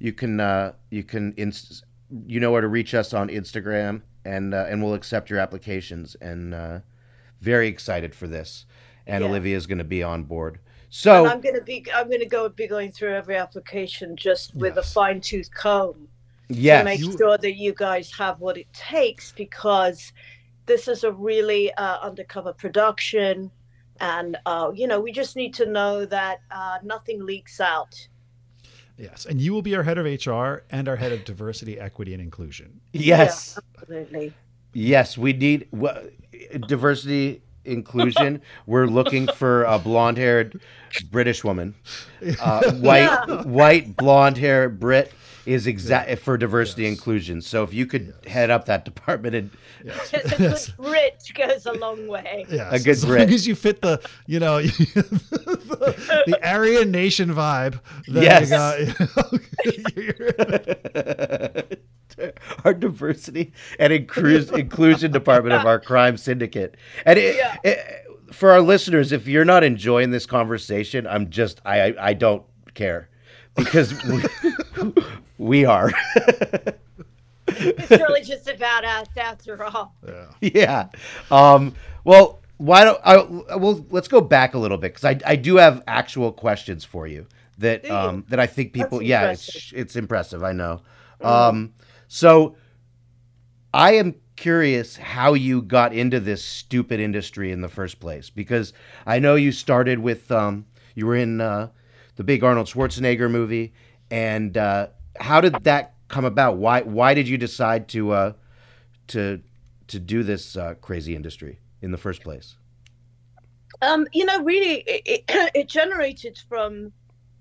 [SPEAKER 2] you can uh, you can inst- you know where to reach us on Instagram, and uh, and we'll accept your applications. And uh, very excited for this. And
[SPEAKER 4] Yeah.
[SPEAKER 2] Olivia is going to be on board.
[SPEAKER 4] and
[SPEAKER 2] So
[SPEAKER 4] I'm gonna be I'm gonna go be going through every application just with
[SPEAKER 3] Yes.
[SPEAKER 4] a fine tooth comb. to
[SPEAKER 2] yes,
[SPEAKER 4] make
[SPEAKER 3] You-
[SPEAKER 4] sure that you guys have what it takes because this is a really uh, undercover production and uh, you know we just need to know that uh, nothing leaks out
[SPEAKER 3] Yes, and you will be our head of HR and our head of diversity, equity, and inclusion.
[SPEAKER 2] yes,
[SPEAKER 4] absolutely
[SPEAKER 2] yes. We need wha- diversity. Inclusion. We're looking for a blonde-haired British woman. Uh, white,
[SPEAKER 4] Yeah.
[SPEAKER 2] white, blonde-haired Brit is exact for diversity inclusion. So if you could head up that department and
[SPEAKER 3] Yes.
[SPEAKER 4] a good brit goes a long way
[SPEAKER 3] Yes.
[SPEAKER 2] A good
[SPEAKER 3] as
[SPEAKER 2] Brit.
[SPEAKER 3] long as you fit the, you know, the, the Aryan Nation vibe. then you
[SPEAKER 2] Yes.
[SPEAKER 3] Uh, got-
[SPEAKER 2] our diversity and incru- inclusion department of our crime syndicate. And it,
[SPEAKER 4] Yeah.
[SPEAKER 2] it- for our listeners, if you're not enjoying this conversation, I'm just I I, I don't care because we, we are.
[SPEAKER 4] it's really just about us after all
[SPEAKER 3] yeah.
[SPEAKER 2] yeah. Um, well, why don't I? Well, let's go back a little bit because I, I do have actual questions for you that
[SPEAKER 4] Do you?
[SPEAKER 2] um that I think people
[SPEAKER 4] That's
[SPEAKER 2] yeah it's
[SPEAKER 4] impressive.
[SPEAKER 2] it's impressive I know. Um, so I am curious how you got into this stupid industry in the first place because I know you started with um you were in uh, the big Arnold Schwarzenegger movie and uh, how did that come about? Why why did you decide to uh, to to do this uh, crazy industry in the first place?
[SPEAKER 4] Um, you know, really, it, it, it generated from,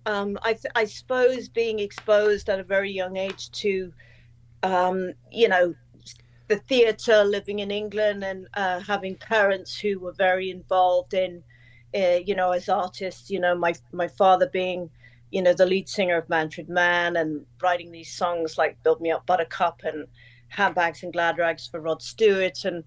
[SPEAKER 4] um, I, th- I suppose, being exposed at a very young age to, um, you know, the theatre, living in England, and uh, having parents who were very involved in, uh, you know, as artists. You know, my my father being, you know, the lead singer of Manfred Mann and writing these songs like "Build Me Up, Buttercup" and "Handbags and Glad Rags" for Rod Stewart, and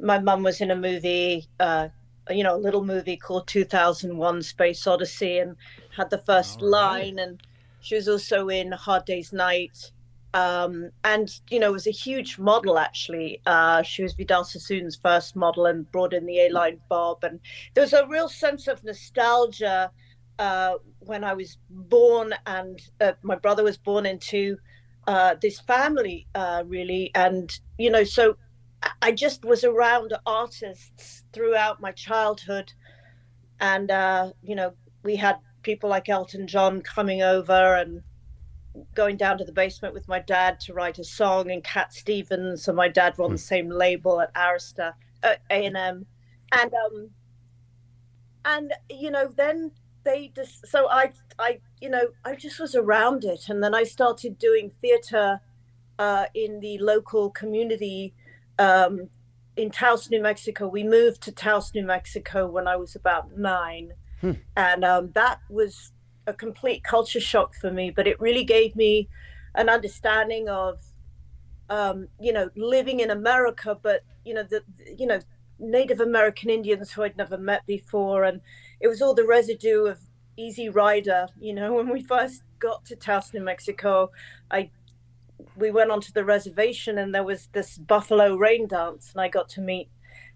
[SPEAKER 4] my mum was in a movie. Uh, you know, a little movie called 2001 Space Odyssey and had the first right. line. And she was also in Hard Day's Night um, and you know was a huge model actually. Uh, she was Vidal Sassoon's first model and brought in the A-line bob, and there was a real sense of nostalgia uh, when I was born, and uh, my brother was born into uh, this family, uh, really, and you know, so I just was around artists throughout my childhood, and uh, you know, we had people like Elton John coming over and going down to the basement with my dad to write a song, and Cat Stevens and my dad were on the hmm. same label at Arista, at A and M, and um, and you know then they just so I I you know I just was around it, and then I started doing theater uh, in the local community. Um, in Taos, New Mexico, we moved to Taos, New Mexico when I was about nine, hmm. and um, that was a complete culture shock for me, but it really gave me an understanding of, um, you know, living in America, but you know, the you know, Native American Indians who I'd never met before, and it was all the residue of Easy Rider. You know, when we first got to Taos, New Mexico, I we went onto the reservation and there was this buffalo rain dance, and I got to meet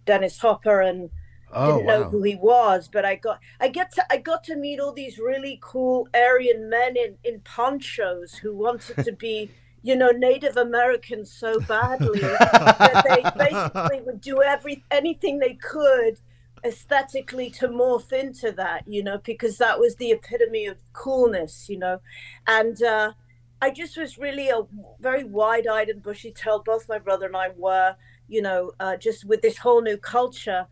[SPEAKER 4] Dennis Hopper and oh, didn't know who he was, but I got I get to I got to meet all these really cool Aryan men in in ponchos who wanted to be you know Native Americans so badly that they basically would do every anything they could aesthetically to morph into that, you know, because that was the epitome of coolness, you know, and. uh I just was really a very wide-eyed and bushy-tailed. Both my brother and I were, you know, uh, just with this whole new culture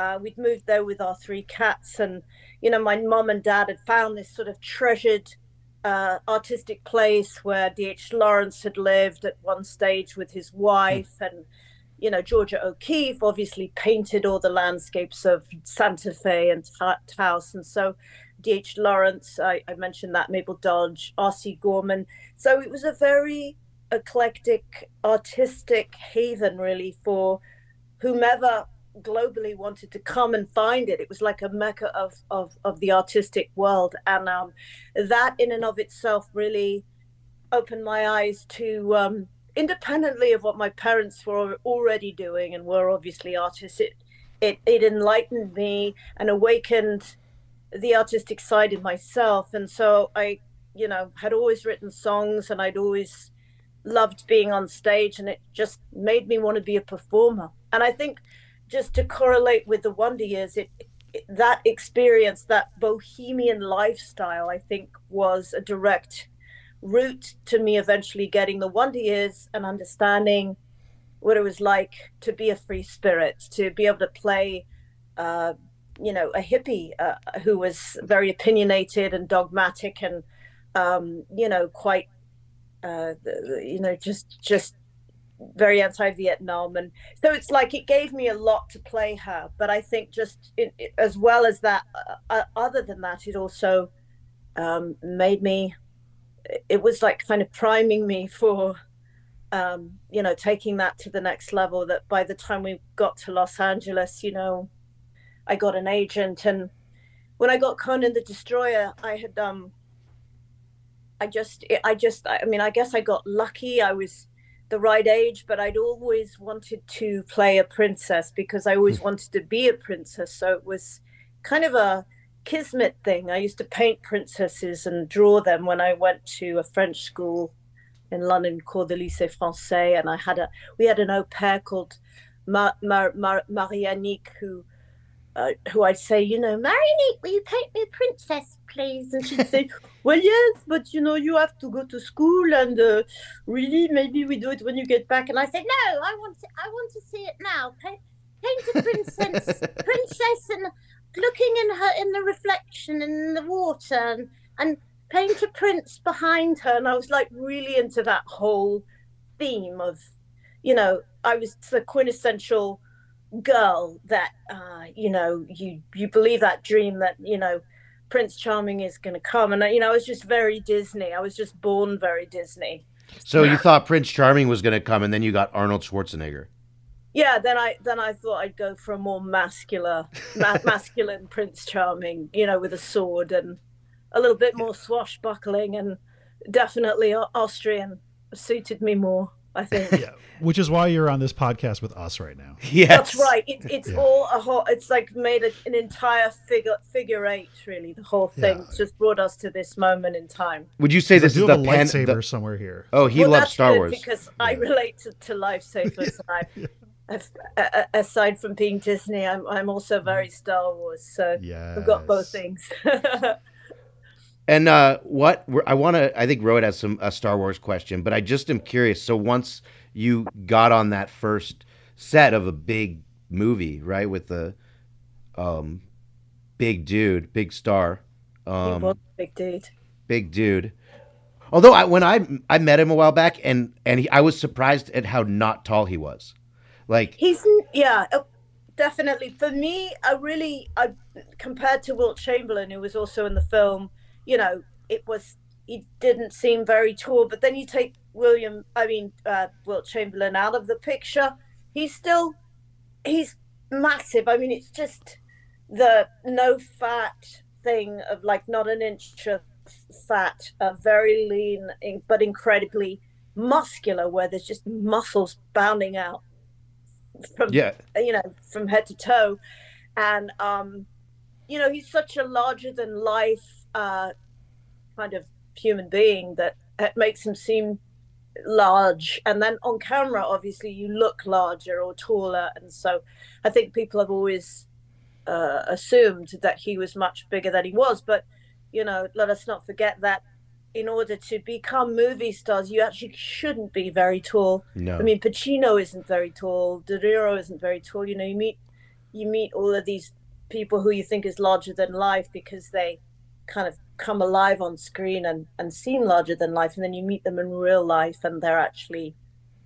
[SPEAKER 4] uh, we'd moved there with our three cats, and you know, my mom and dad had found this sort of treasured uh, artistic place where D.H. Lawrence had lived at one stage with his wife, mm. and you know, Georgia O'Keeffe obviously painted all the landscapes of Santa Fe and Taos, and so D.H. Lawrence, I, I mentioned that Mabel Dodge, R.C. Gorman. So it was a very eclectic, artistic haven, really, for whomever globally wanted to come and find it. It was like a mecca of of, of the artistic world, and um, that in and of itself really opened my eyes to. Um, independently of what my parents were already doing and were obviously artists it it, it enlightened me and awakened the artistic side in myself. And so i you know had always written songs and i'd always loved being on stage and it just made me want to be a performer. And i think just to correlate with the Wonder Years, it, it, that experience, that bohemian lifestyle, I think was a direct route to me eventually getting the Wonder Years and understanding what it was like to be a free spirit, to be able to play, uh, you know, a hippie uh, who was very opinionated and dogmatic and, um, you know, quite, uh, you know, just just very anti-Vietnam, and so it's like it gave me a lot to play her. But I think just as well as that, uh, uh, other than that, it also um, made me. It was like kind of priming me for, um, you know, taking that to the next level. That by the time we got to Los Angeles, you know, I got an agent, and when I got Conan the Destroyer, I had um. I just, I just, I mean, I guess I got lucky. I was the right age, but I'd always wanted to play a princess because I always hmm. wanted to be a princess. So it was kind of a kismet thing. I used to paint princesses and draw them when I went to a French school in London called the Lycée Français, and I had a we had an au pair called Mar- Mar- Mar- Marianique who uh, who I'd say, you know, Marianique, will you paint me a princess, please? And she'd say, well, yes, but you know, you have to go to school, and uh, really, maybe we do it when you get back. And I said, no, I want to, I want to see it now. Paint, paint a princess, princess, and looking in her in the reflection in the water and, and paint a prince behind her. And i was like really into that whole theme of you know i was the quintessential girl that uh you know you you believe that dream that you know prince charming is going to come. And you know i was just very disney. I was just born very disney.
[SPEAKER 2] So you thought Prince Charming was going to come, and then you got Arnold Schwarzenegger.
[SPEAKER 4] Yeah then i then i thought i'd go for a more masculine ma- masculine prince charming you know with a sword and a little bit more swashbuckling and definitely austrian suited me more i think
[SPEAKER 3] Yeah, which is why you're on this podcast with us right now.
[SPEAKER 2] Yes,
[SPEAKER 4] that's right it, it's
[SPEAKER 3] Yeah.
[SPEAKER 4] all a whole it's like made a, an entire figure figure eight really the whole thing
[SPEAKER 3] Yeah.
[SPEAKER 4] just brought us to this moment in time
[SPEAKER 2] Would you say this is the
[SPEAKER 3] a
[SPEAKER 2] pen?
[SPEAKER 3] lightsaber
[SPEAKER 2] the-
[SPEAKER 3] somewhere here.
[SPEAKER 2] oh, he
[SPEAKER 4] Well,
[SPEAKER 2] loves
[SPEAKER 4] that's
[SPEAKER 2] Star
[SPEAKER 4] good
[SPEAKER 2] Wars.
[SPEAKER 4] because I relate to, to lifesavers. and I've, I've, a- a- aside from being Disney, I'm I'm also very Star Wars, so
[SPEAKER 3] Yeah,
[SPEAKER 4] I've got both things.
[SPEAKER 2] And uh, what I want to, I think Rohit has some a Star Wars question, but I just am curious. So once you got on that first set of a big movie, right, with the um, big dude, big star, um,
[SPEAKER 4] big dude.
[SPEAKER 2] big dude. Although I, when I I met him a while back, and and he, I was surprised at how not tall he was. Like
[SPEAKER 4] He's yeah, uh, definitely for me. I really, I compared to Wilt Chamberlain, who was also in the film. You know, it was he didn't seem very tall, but then you take William, I mean uh, Wilt Chamberlain out of the picture, he's still he's massive. I mean, it's just the no fat thing of like not an inch of fat, uh, very lean, but incredibly muscular, where there's just muscles bounding out from
[SPEAKER 2] yeah,
[SPEAKER 4] you know from head to toe. And um you know he's such a larger than life uh kind of human being that it makes him seem large. And then on camera obviously you look larger or taller. And so i think people have always uh, assumed that he was much bigger than he was. But you know let us not forget that in order to become movie stars you actually shouldn't be very tall
[SPEAKER 2] no,
[SPEAKER 4] I mean, Pacino isn't very tall. De Niro isn't very tall. You know, you meet you meet all of these people who you think is larger than life because they kind of come alive on screen and and seem larger than life, and then you meet them in real life and they're actually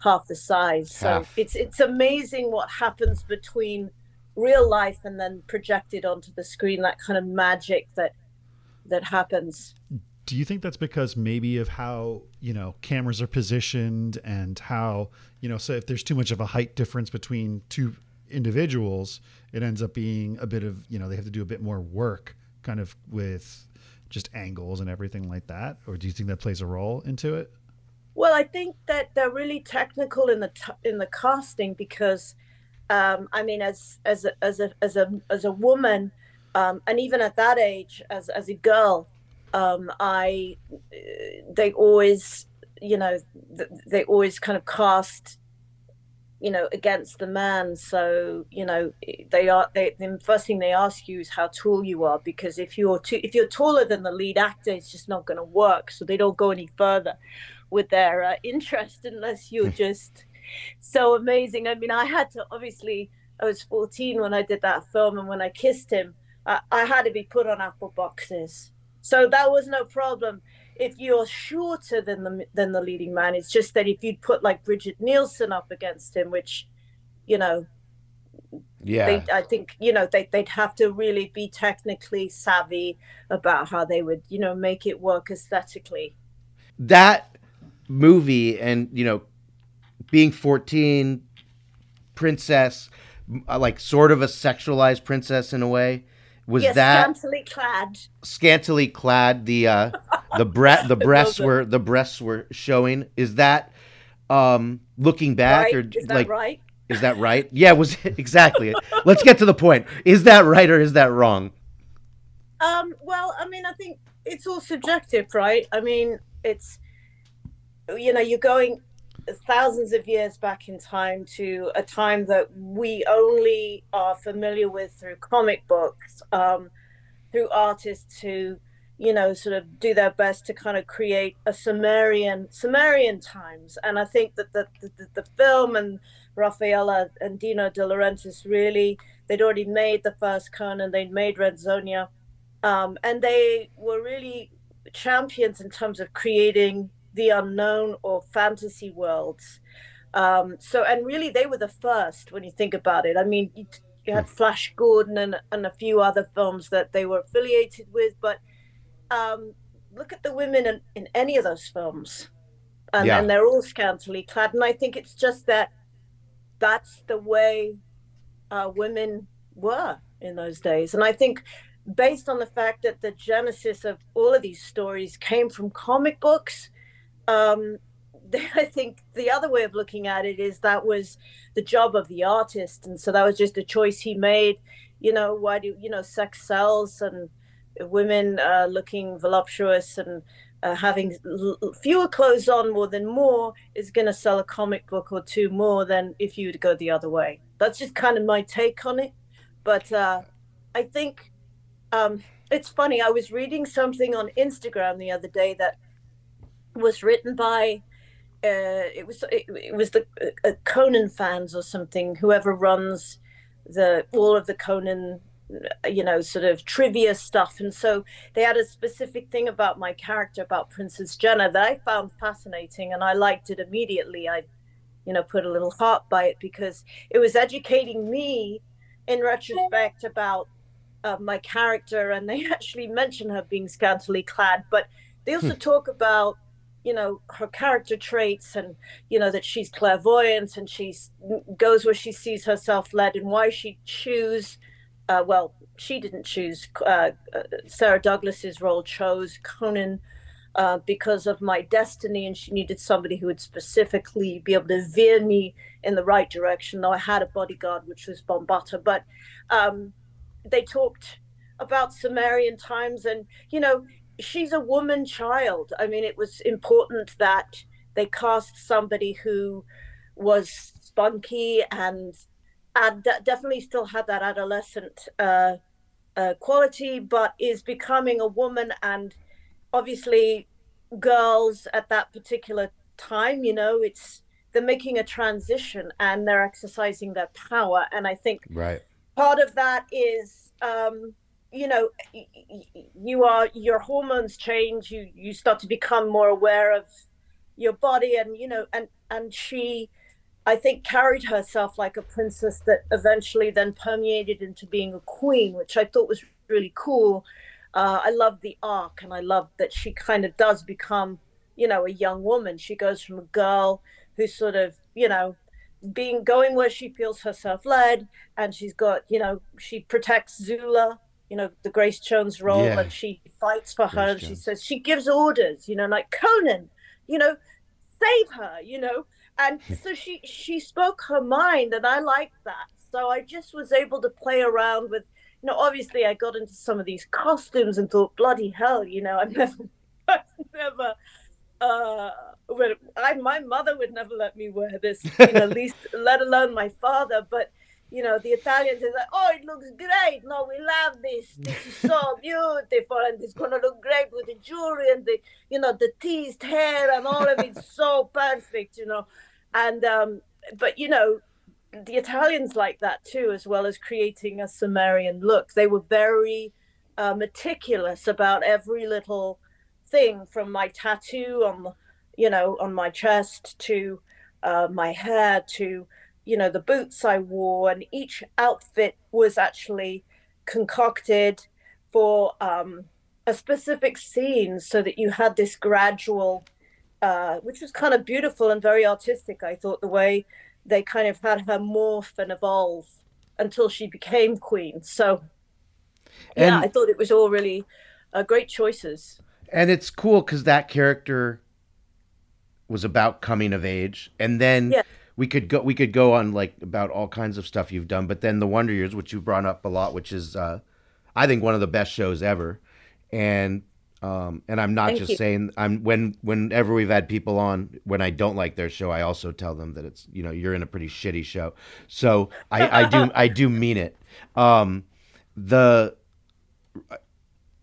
[SPEAKER 4] half the size. So
[SPEAKER 2] Half.
[SPEAKER 4] it's it's amazing what happens between real life and then projected onto the screen. That kind of magic that that happens.
[SPEAKER 3] Do you think that's because maybe of how, you know, cameras are positioned and how, you know, so if there's too much of a height difference between two individuals, it ends up being a bit of, you know, they have to do a bit more work kind of with just angles and everything like that? Or do you think that plays a role into it?
[SPEAKER 4] Well, I think that they're really technical in the t- in the casting because, um, I mean, as as a, as a as a as a woman, um, and even at that age, as as a girl, um, I uh, they always you know they always kind of cast you know against the man. So you know they are they the first thing they ask you is how tall you are because if you're too if you're taller than the lead actor it's just not going to work. So they don't go any further with their uh, interest unless you're just so amazing. I mean i had to obviously i was 14 when i did that film and when i kissed him i, I had to be put on apple boxes so that was no problem if you're shorter than the than the leading man it's just that if you'd put like brigitte nielsen up against him which you know
[SPEAKER 2] yeah.
[SPEAKER 4] they, I think you know they, they'd have to really be technically savvy about how they would you know make it work aesthetically
[SPEAKER 2] that movie and you know being 14 princess uh, like sort of a sexualized princess in a way was
[SPEAKER 4] yes
[SPEAKER 2] that
[SPEAKER 4] scantily clad.
[SPEAKER 2] Scantily clad the uh the bre- the breasts were the breasts were showing. Is that um looking back
[SPEAKER 4] right.
[SPEAKER 2] or
[SPEAKER 4] is that
[SPEAKER 2] like
[SPEAKER 4] right?
[SPEAKER 2] is that right? Yeah was exactly. Let's get to the point. Is that right or is that wrong?
[SPEAKER 4] Um, well, I mean, I think it's all subjective, right? I mean, it's you know, you're going thousands of years back in time to a time that we only are familiar with through comic books, um, through artists who, you know, sort of do their best to kind of create a Sumerian Sumerian times. And I think that the the, the, film and Raffaella and Dino De Laurentiis really they'd already made the first Conan, they'd made Red Sonja, um, and they were really champions in terms of creating the unknown or fantasy worlds. Um, so, and really, they were the first when you think about it. I mean, you, you had Flash Gordon and, and a few other films that they were affiliated with, but um, look at the women in, in any of those films. And,
[SPEAKER 2] Yeah.
[SPEAKER 4] and they're all scantily clad. And I think it's just that that's the way uh, women were in those days. And I think, based on the fact that the genesis of all of these stories came from comic books, um, I think the other way of looking at it is that was the job of the artist. And so that was just a choice he made. You know, why do, you know, sex sells and women uh, looking voluptuous and uh, having l- fewer clothes on more than more is going to sell a comic book or two more than if you would go the other way. That's just kind of my take on it. But uh, I think um, it's funny. I was reading something on Instagram the other day that was written by. Uh, it was it, it was the uh, Conan fans or something. Whoever runs the all of the Conan, you know, sort of trivia stuff, and so they had a specific thing about my character about Princess Jehnna that I found fascinating, and I liked it immediately. I, you know, put a little heart by it because it was educating me, in retrospect, about uh, my character, and they actually mention her being scantily clad, but they also talk about you know her character traits and you know that she's clairvoyant and she goes where she sees herself led and why she choose uh, well she didn't choose uh, uh, sarah douglas's role chose conan uh, because of my destiny and she needed somebody who would specifically be able to veer me in the right direction though i had a bodyguard which was bombaata. But um, they talked about sumerian times and you know she's a woman child. I mean, it was important that they cast somebody who was spunky and and de- definitely still had that adolescent uh, uh, quality, but is becoming a woman. And obviously, girls at that particular time, you know, it's they're making a transition and they're exercising their power. And I think
[SPEAKER 2] Right.
[SPEAKER 4] part of that is um you know you are your hormones change you you start to become more aware of your body and you know and and she i think carried herself like a princess that eventually then permeated into being a queen which i thought was really cool. Uh, i love the arc and i love that she kind of does become you know a young woman. She goes from a girl who's sort of you know being going where she feels herself led and she's got you know she protects zula you know the grace jones role
[SPEAKER 2] Yeah.
[SPEAKER 4] and she fights for her
[SPEAKER 2] Grace
[SPEAKER 4] and she says she gives orders you know like conan you know save her you know and so she she spoke her mind and i liked that so i just was able to play around with you know obviously i got into some of these costumes and thought bloody hell you know i've never i've never uh well, I, my mother would never let me wear this, you know, least let alone my father. But you know, the Italians is like, oh, it looks great. No, we love this. This is so beautiful, and it's gonna look great with the jewelry and the, you know, the teased hair and all of it's so perfect, you know. And um, but you know, the Italians like that too, as well as creating a Sumerian look. They were very uh, meticulous about every little thing, from my tattoo on the you know, on my chest to uh, my hair to, you know, the boots I wore. And each outfit was actually concocted for um, a specific scene so that you had this gradual, uh, which was kind of beautiful and very artistic, I thought, the way they kind of had her morph and evolve until she became queen. So, yeah,
[SPEAKER 2] And-
[SPEAKER 4] I thought it was all really uh, great choices.
[SPEAKER 2] and it's cool because that character was about coming of age and then
[SPEAKER 4] Yeah.
[SPEAKER 2] We could go we could go on like about all kinds of stuff you've done but then the wonder years which you brought up a lot which is uh i think one of the best shows ever. And um and i'm not
[SPEAKER 4] Thank
[SPEAKER 2] just
[SPEAKER 4] you.
[SPEAKER 2] saying i'm when whenever we've had people on when i don't like their show i also tell them that it's you know you're in a pretty shitty show. So i i do i do mean it. Um the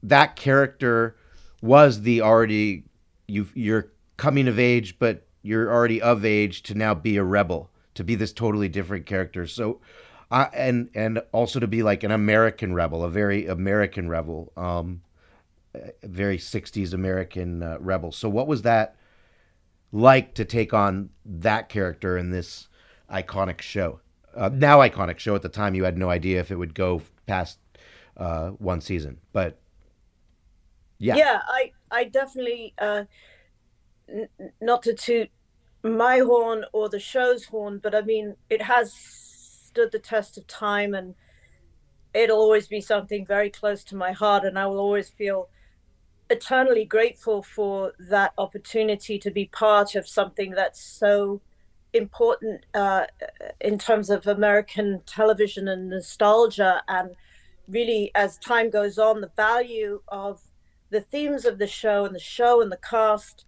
[SPEAKER 2] that character was the already you you're coming of age, but you're already of age to now be a rebel. to be this totally different character. So, and and also to be like an American rebel, a very American rebel, um, very '60s American uh, rebel. So, what was that like to take on that character in this iconic show? Uh, now iconic show. At the time, you had no idea if it would go past uh, one season, but yeah,
[SPEAKER 4] yeah, I I definitely uh, n- not to toot my horn or the show's horn, but I mean it has stood the test of time, and it'll always be something very close to my heart, and I will always feel eternally grateful for that opportunity to be part of something that's so important uh, in terms of American television and nostalgia. And really, as time goes on, the value of the themes of the show and the show and the cast,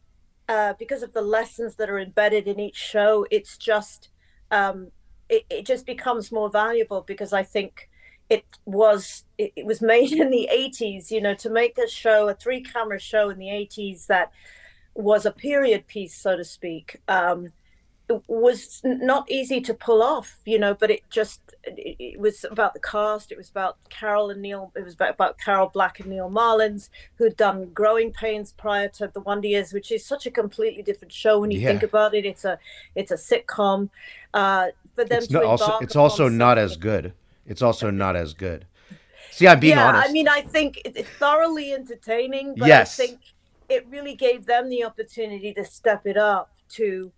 [SPEAKER 4] uh, because of the lessons that are embedded in each show, it's just um, it, it just becomes more valuable because I think it was it, it, was made in the 80s you know to make a show a three camera show in the 80s that was a period piece so to speak um, was not easy to pull off you know but it just it, was about the cast it was about carol and neal it was about, about carol black and neal marlens who'd done growing pains prior to the wonder years which is such a completely different show when you yeah. think about it it's a it's a sitcom uh for them
[SPEAKER 2] it's to also it's also not as good it's also not as good. See, I'm being
[SPEAKER 4] yeah,
[SPEAKER 2] honest.
[SPEAKER 4] I mean, I think it's thoroughly entertaining, but yes. I think it really gave them the opportunity to step it up to,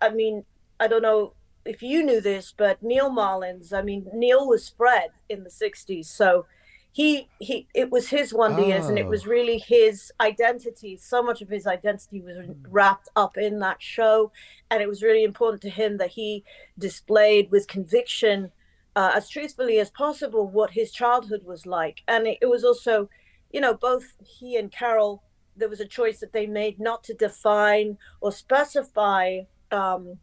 [SPEAKER 4] I mean, I don't know if you knew this, but Neal Marlens, I mean, Neal was Fred in the 60s. So he, he, it was his Wonder Years and it was oh. really his identity. So much of his identity was wrapped up in that show. And it was really important to him that he displayed with conviction uh, as truthfully as possible what his childhood was like. And it, it, was also, you know, both he and Carol, there was a choice that they made not to define or specify um,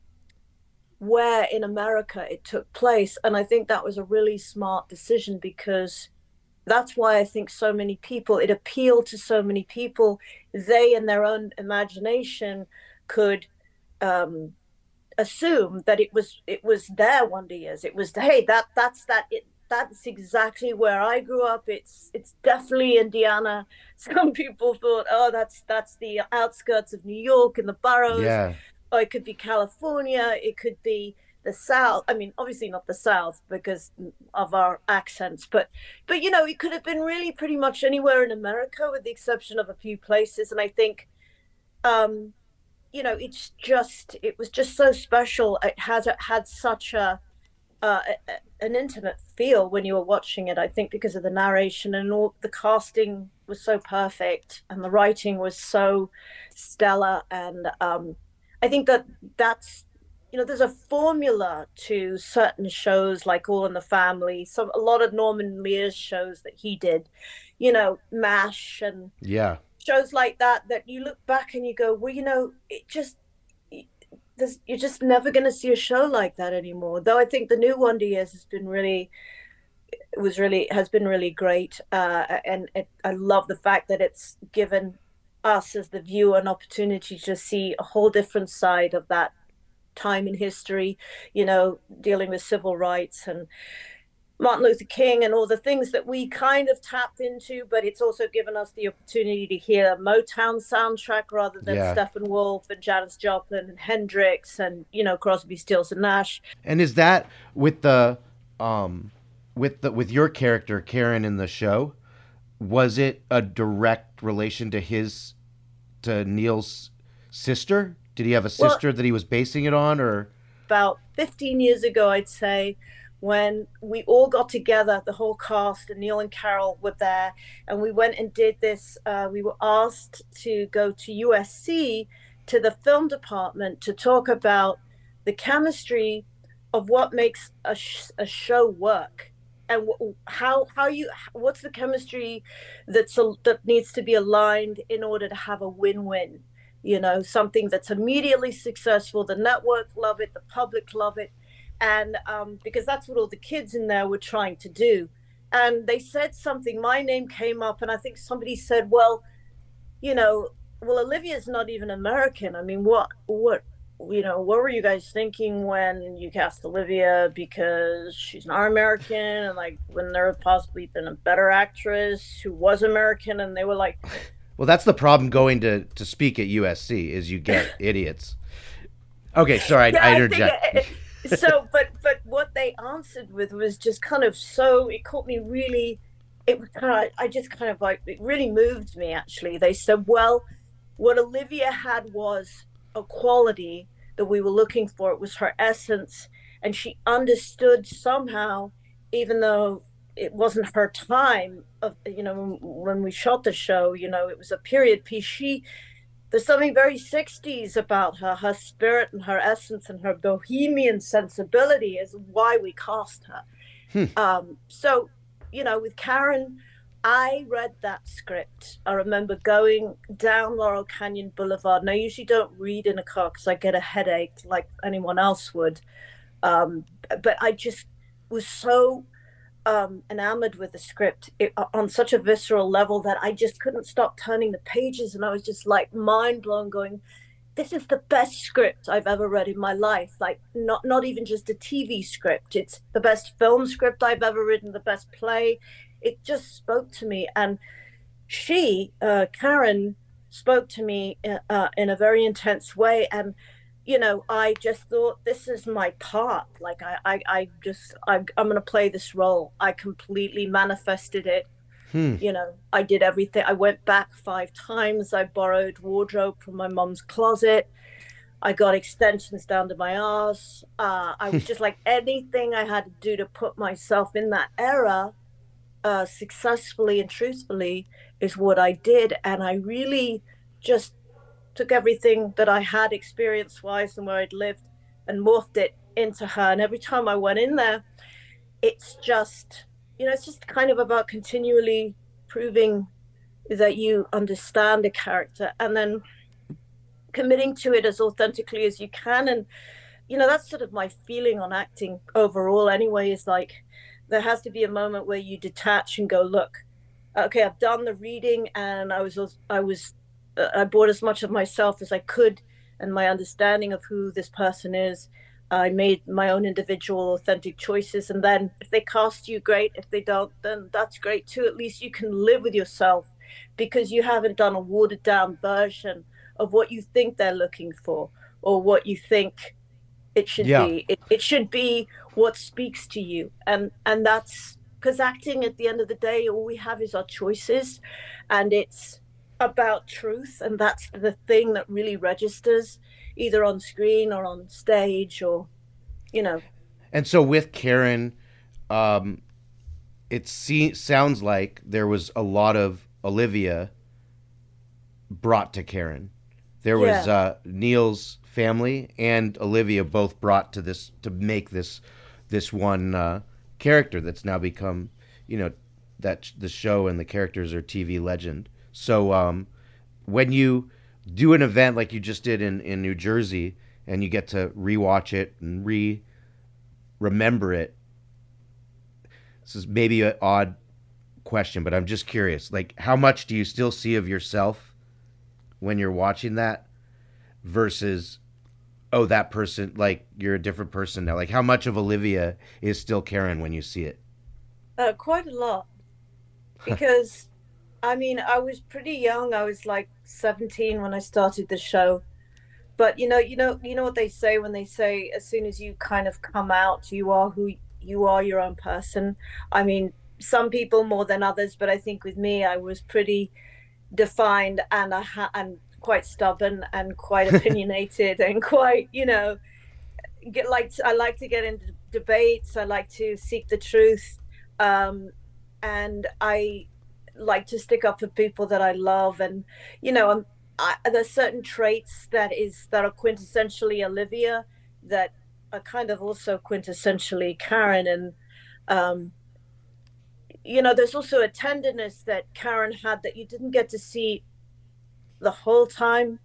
[SPEAKER 4] where in America it took place. And I think that was a really smart decision because that's why I think so many people, it appealed to so many people. They, in their own imagination, could um, assume that it was it was their wonder years. It was hey that that's that it that's exactly where i grew up. It's it's definitely indiana. Some people thought oh that's that's the outskirts of new york and the boroughs.
[SPEAKER 2] Yeah
[SPEAKER 4] or it could be california it could be the south i mean obviously not the south because of our accents but but you know it could have been really pretty much anywhere in america with the exception of a few places and i think um you know it's just it was just so special. It has it had such a, uh, an intimate feel when you were watching it i think because of the narration and all the casting was so perfect and the writing was so stellar and um, i think that that's you know there's a formula to certain shows like all in the family some a lot of norman lear's shows that he did you know mash and
[SPEAKER 2] yeah
[SPEAKER 4] shows like that that you look back and you go, well, you know, it just there's, you're just never going to see a show like that anymore. Though I think the new Wonder Years has been really was really has been really great, uh, and it, I love the fact that it's given us as the viewer an opportunity to see a whole different side of that time in history. You know, dealing with civil rights and Martin Luther King and all the things that we kind of tapped into, but it's also given us the opportunity to hear a Motown soundtrack rather than yeah. Steppenwolf and Janis Joplin and Hendrix and you know Crosby, Stills and Nash.
[SPEAKER 2] And is that with the um with the with your character Karen in the show? Was it a direct relation to his to Neal's sister? Did he have a sister well, that he was basing it on, or
[SPEAKER 4] about fifteen years ago, I'd say when we all got together, the whole cast, and Neil and Carol were there, and we went and did this. Uh, we were asked to go to USC to the film department to talk about the chemistry of what makes a, sh- a show work and how how you what's the chemistry that's a, that needs to be aligned in order to have a win-win? You know something that's immediately successful the network love it the public love it and um, because that's what all the kids in there were trying to do. And they said something my name came up and i think somebody said well you know well olivia's not even american. I mean what what you know, what were you guys thinking when you cast Olivia? Because she's not American, and like when there had possibly been a better actress who was American, and they were like,
[SPEAKER 2] Well, that's the problem going to to speak at USC is you get idiots. Okay, sorry,
[SPEAKER 4] Yeah,
[SPEAKER 2] I, I
[SPEAKER 4] I
[SPEAKER 2] interject.
[SPEAKER 4] it- so, but but what they answered with was just kind of so. It caught me really. It was kind of. I just kind of like it really moved me. Actually, they said, well, what Olivia had was a quality that we were looking for. It was her essence, and she understood somehow, even though it wasn't her time of you know when we shot the show. You know, it was a period piece. She there's something very 60s about her her spirit and her essence and her bohemian sensibility is why we cast her
[SPEAKER 2] Hmm.
[SPEAKER 4] um, so you know with karen i read that script i remember going down laurel canyon boulevard and i usually don't read in a car because i get a headache like anyone else would um, but i just was so um, enamored with the script it, on such a visceral level that I just couldn't stop turning the pages, and I was just like mind blown, going, "This is the best script I've ever read in my life. Like not not even just a TV script. It's the best film script I've ever written, the best play. It just spoke to me, and she, uh, Karen, spoke to me uh, uh, in a very intense way, and you know, I just thought this is my part. Like I, I, I just, I, I'm going to play this role. I completely manifested it.
[SPEAKER 2] Hmm.
[SPEAKER 4] You know, I did everything. I went back five times. I borrowed wardrobe from my mom's closet. I got extensions down to my ass. Uh, I was just like anything I had to do to put myself in that era uh, successfully and truthfully is what I did. And I really just took everything that I had experience wise and where I'd lived and morphed it into her. And every time I went in there, it's just, you know, it's just kind of about continually proving that you understand a character and then committing to it as authentically as you can. And, you know, that's sort of my feeling on acting overall, anyway, is like there has to be a moment where you detach and go, look, okay, I've done the reading and I was, I was, uh, I brought as much of myself as I could and my understanding of who this person is. I made my own individual authentic choices. And then if they cast you, great. If they don't, then that's great too. At least you can live with yourself because you haven't done a watered down version of what you think they're looking for or what you think it should
[SPEAKER 2] Yeah.
[SPEAKER 4] be. It, it should be what speaks to you. And, and that's because acting at the end of the day, all we have is our choices and it's, about truth and that's the thing that really registers either on screen or on stage or you know
[SPEAKER 2] And so with Karen, um, it se- sounds like there was a lot of Olivia brought to Karen. There was
[SPEAKER 4] Yeah.
[SPEAKER 2] uh, Neal's family and Olivia both brought to this to make this this one uh, character that's now become, you know, that the show and the characters are TV legend. So um, when you do an event like you just did in, in New Jersey and you get to rewatch it and re remember it. This is maybe an odd question, but I'm just curious. Like, how much do you still see of yourself when you're watching that versus, oh, that person, like, you're a different person now? Like, how much of Olivia is still Karen when you see it?
[SPEAKER 4] uh, quite a lot because i mean i was pretty young i was like 17 when i started the show but you know you know you know what they say when they say as soon as you kind of come out you are who you are your own person i mean some people more than others but i think with me i was pretty defined and i ha- and quite stubborn and quite opinionated and quite you know get like i like to get into debates. I like to seek the truth. Um and i like to stick up for people that i love. And you know i'm I, there's certain traits that is that are quintessentially olivia that are kind of also quintessentially karen. And um you know there's also a tenderness that karen had that you didn't get to see the whole time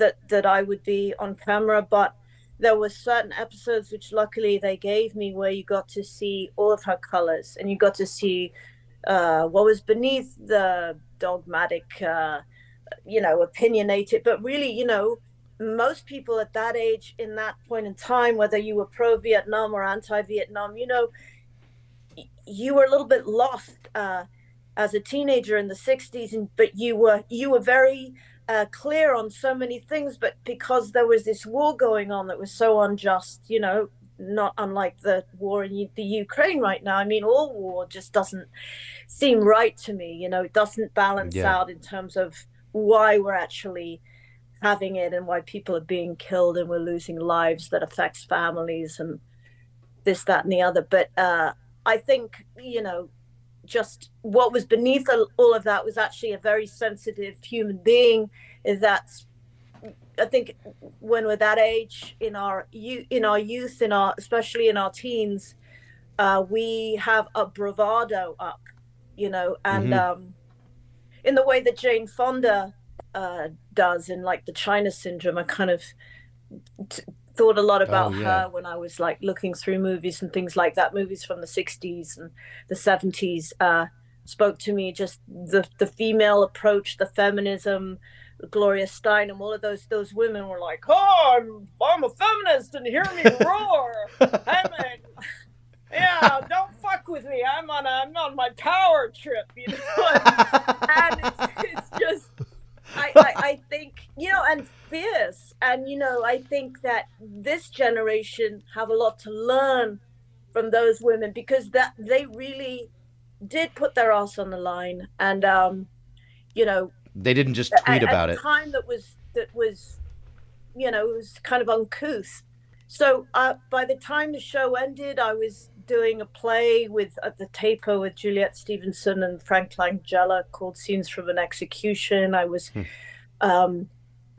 [SPEAKER 4] that that i would be on camera but there were certain episodes which luckily they gave me where you got to see all of her colors and you got to see uh, what was beneath the dogmatic uh, you know opinionated but really you know most people at that age in that point in time whether you were pro vietnam or anti vietnam you know you were a little bit lost uh, as a teenager in the 60s and but you were you were very uh, clear on so many things but because there was this war going on that was so unjust you know not unlike the war in the Ukraine right now. I mean, all war just doesn't seem right to me. You know, it doesn't balance yeah. out in terms of why we're actually having it and why people are being killed and we're losing lives that affects families and this, that, and the other. But uh, I think, you know, just what was beneath all of that was actually a very sensitive human being that's I think when we're that age in our youth, in our youth, in our especially in our teens, uh, we have a bravado up, you know, and mm-hmm. um, in the way that Jane Fonda uh, does in like the China Syndrome, a kind of t- thought a lot about oh, yeah. her when I was like looking through movies and things like that, movies from the '60s and the '70s. Uh, spoke to me just the the female approach, the feminism Gloria Steinem, all of those those women were like, "Oh, I'm I'm a feminist, and hear me roar." I mean, yeah, don't fuck with me. I'm on a, I'm on my power trip, you know. and, it's, it's, just, I, I I think you know, and fierce, and you know, I think that this generation have a lot to learn from those women because that they really did put their ass on the line, and um, you know
[SPEAKER 2] they didn't just tweet
[SPEAKER 4] at,
[SPEAKER 2] about
[SPEAKER 4] at
[SPEAKER 2] it.
[SPEAKER 4] Time that was that was, you know, it was kind of uncouth. So uh, by the time the show ended, I was doing a play with at the Taper with Juliet Stevenson and Frank Langella called Scenes from an Execution. I was, hmm. um,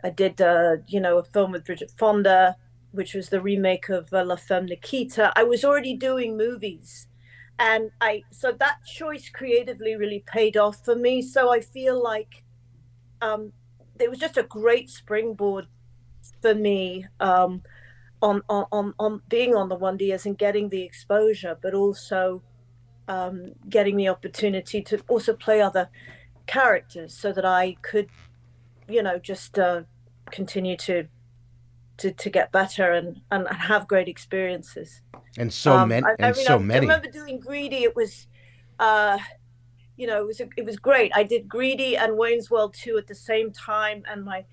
[SPEAKER 4] I did, uh, you know, a film with Bridget Fonda, which was the remake of uh, La Femme Nikita. I was already doing movies and i so that choice creatively really paid off for me so i feel like um, it was just a great springboard for me um, on, on, on being on the Wonder Years and getting the exposure, but also um, getting the opportunity to also play other characters so that I could, you know, just uh, continue to, to to get better and, and have great experiences.
[SPEAKER 2] And so um, many, and I mean, so
[SPEAKER 4] I,
[SPEAKER 2] many. I
[SPEAKER 4] remember doing Greedy. It was. Uh, you know, it was it was great. I did Greedy and Wayne's World 2 at the same time, and my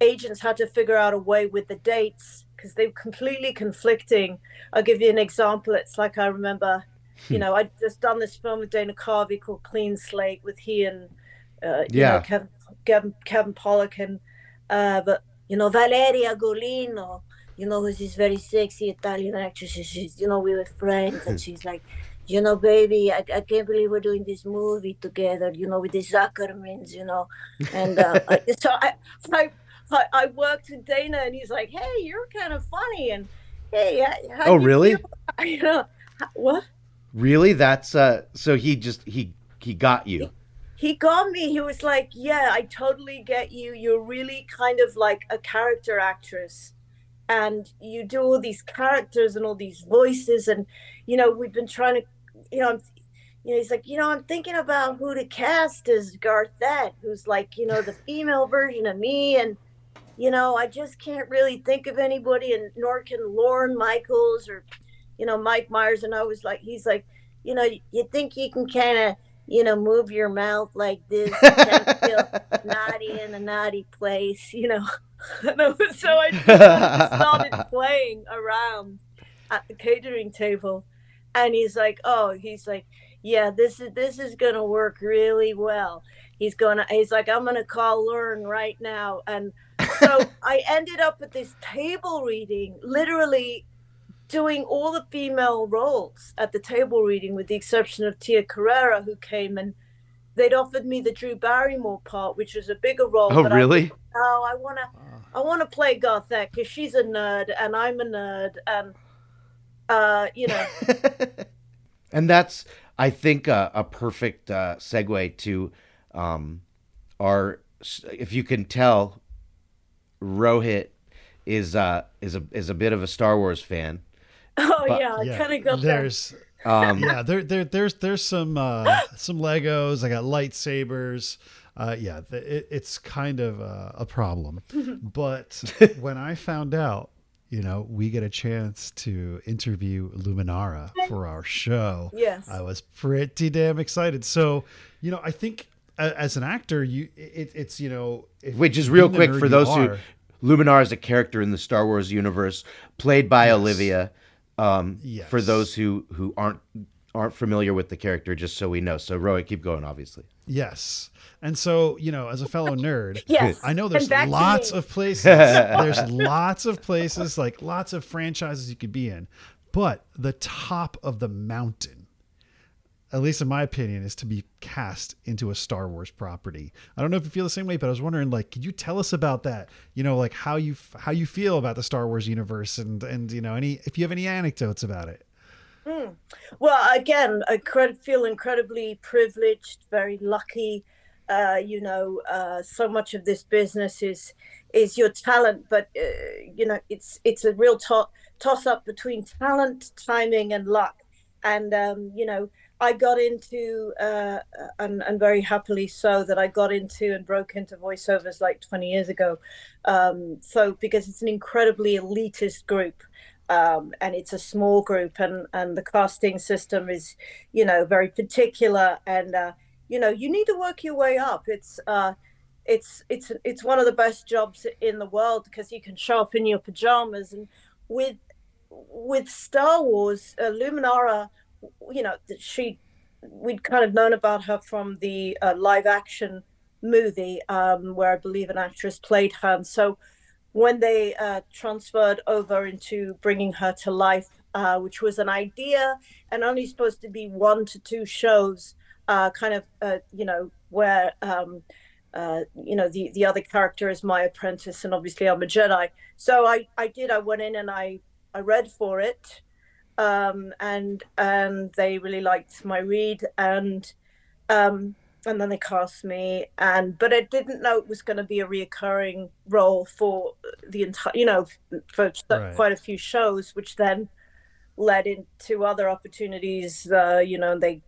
[SPEAKER 4] agents had to figure out a way with the dates because they were completely conflicting. I'll give you an example. It's like I remember, you hmm. know, I'd just done this film with Dana Carvey called Clean Slate with he and uh, yeah. Know, Kevin, Kevin, Kevin Pollak and uh, but you know Valeria Golino, you know, who's this very sexy Italian actress. She's, you know, we were friends, and she's like, you know, baby, I, I can't believe we're doing this movie together, you know, with the Zuckermans, you know. And uh, I, so I, I, I worked with Dana and he's like, hey, you're kind of funny. And hey,
[SPEAKER 2] oh, really?
[SPEAKER 4] You know, what?
[SPEAKER 2] Really? That's uh, so he just, he, he got you.
[SPEAKER 4] He, he got me. He was like, yeah, I totally get you. You're really kind of like a character actress and you do all these characters and all these voices and you know we've been trying to you know, I'm, you know, he's like, you know, I'm thinking about who to cast as Garthette, who's like, you know, the female version of me, and you know, I just can't really think of anybody, and nor can Lorne Michaels or, you know, Mike Myers. And I was like, he's like, you know, you think you can kind of, you know, move your mouth like this, kind of feel naughty in a naughty place, you know. was, so I started playing around at the catering table and he's like oh he's like yeah this is this is gonna work really well he's gonna he's like i'm gonna call Lorne right now and so i ended up at this table reading literally doing all the female roles at the table reading with the exception of tia Carrere, who came and they'd offered me the drew barrymore part which was a bigger role
[SPEAKER 2] oh really I,
[SPEAKER 4] oh i want to i want to play garthette because she's a nerd and i'm a nerd and uh, you know.
[SPEAKER 2] and that's, I think, uh, a perfect uh, segue to um, our. If you can tell, Rohit is uh, is a is a bit of a Star Wars fan.
[SPEAKER 4] Oh but, yeah, yeah kind of got
[SPEAKER 3] there's. Um, yeah, there, there, there's, there's some, uh, some Legos. I got lightsabers. Uh, yeah, th- it, it's kind of uh, a problem. but when I found out, you know, we get a chance to interview Luminara for our show.
[SPEAKER 4] Yes.
[SPEAKER 3] I was pretty damn excited. So, you know, I think as an actor, you it, it's you know, if
[SPEAKER 2] Which is real quick for those
[SPEAKER 3] are-
[SPEAKER 2] who Luminar is a character in the Star Wars universe, played by Olivia. Um,
[SPEAKER 3] Yes.
[SPEAKER 2] For those who who aren't aren't familiar with the character, just so we know. So Roy, keep going. Obviously,
[SPEAKER 3] Yes. And so, you know, as a fellow nerd,
[SPEAKER 4] Yes.
[SPEAKER 3] I know there's lots of places. there's lots of places, like lots of franchises you could be in. But the top of the mountain, at least in my opinion, is to be cast into a Star Wars property. I don't know if you feel the same way, but I was wondering, like, could you tell us about that? You know, like how you how you feel about the Star Wars universe, and and you know, any if you have any anecdotes about it.
[SPEAKER 4] Well, again, I feel incredibly privileged, very lucky. Uh, you know, uh, so much of this business is is your talent, but uh, you know, it's it's a real to- toss up between talent, timing, and luck. And um, you know, I got into, uh, and, and very happily so, that I got into and broke into voiceovers like 20 years ago. Um, so because it's an incredibly elitist group um, and it's a small group and and the casting system is you know very particular and uh, you know you need to work your way up it's uh, it's it's it's one of the best jobs in the world because you can show up in your pajamas and with with Star Wars uh, Luminara you know she we'd kind of known about her from the uh, live action movie um, where I believe an actress played her and so when they uh, transferred over into bringing her to life, uh, which was an idea and only supposed to be one to two shows, uh, kind of, uh, you know, where, um, uh, you know, the, the other character is my apprentice and obviously I'm a Jedi. So I, I did, I went in and I, I read for it um, and, and they really liked my read and, um, and then they cast me and but i didn't know it was going to be a reoccurring role for the entire you know for
[SPEAKER 3] Right.
[SPEAKER 4] quite a few shows which then led into other opportunities uh, you know they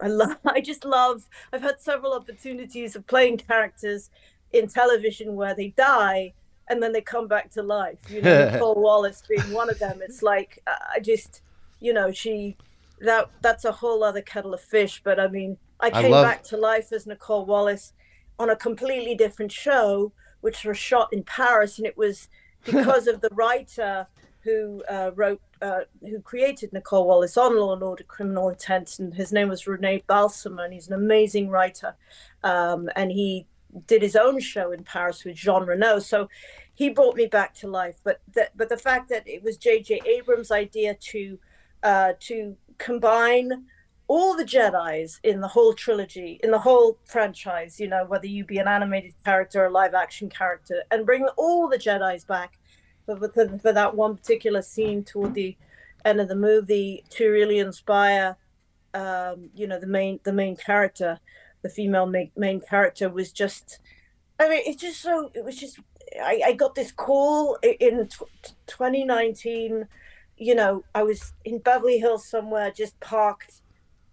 [SPEAKER 4] I love I just love I've had several opportunities of playing characters in television where they die and then they come back to life you know Nicole Wallace being one of them. It's like I just you know she that that's a whole other kettle of fish but I mean I
[SPEAKER 2] I
[SPEAKER 4] came
[SPEAKER 2] love-
[SPEAKER 4] back to life as Nicole Wallace on a completely different show which was shot in Paris and it was because of the writer who uh, wrote, uh, who created Nicole Wallace on Law and Order: Criminal Intent, and his name was Rene Balcer, and he's an amazing writer, um, and he did his own show in Paris with Jean Reno. So he brought me back to life. But the, but the fact that it was J.J. Abrams' idea to uh, to combine all the Jedi's in the whole trilogy, in the whole franchise, you know, whether you be an animated character or a live action character, and bring all the Jedi's back for, for, for that one particular scene toward the end of the movie to really inspire, um, you know, the main the main character, the female main, character was just, I mean, it's just so it was just I, I got this call in tw- 2019. You know, I was in Beverly Hills somewhere, just parked,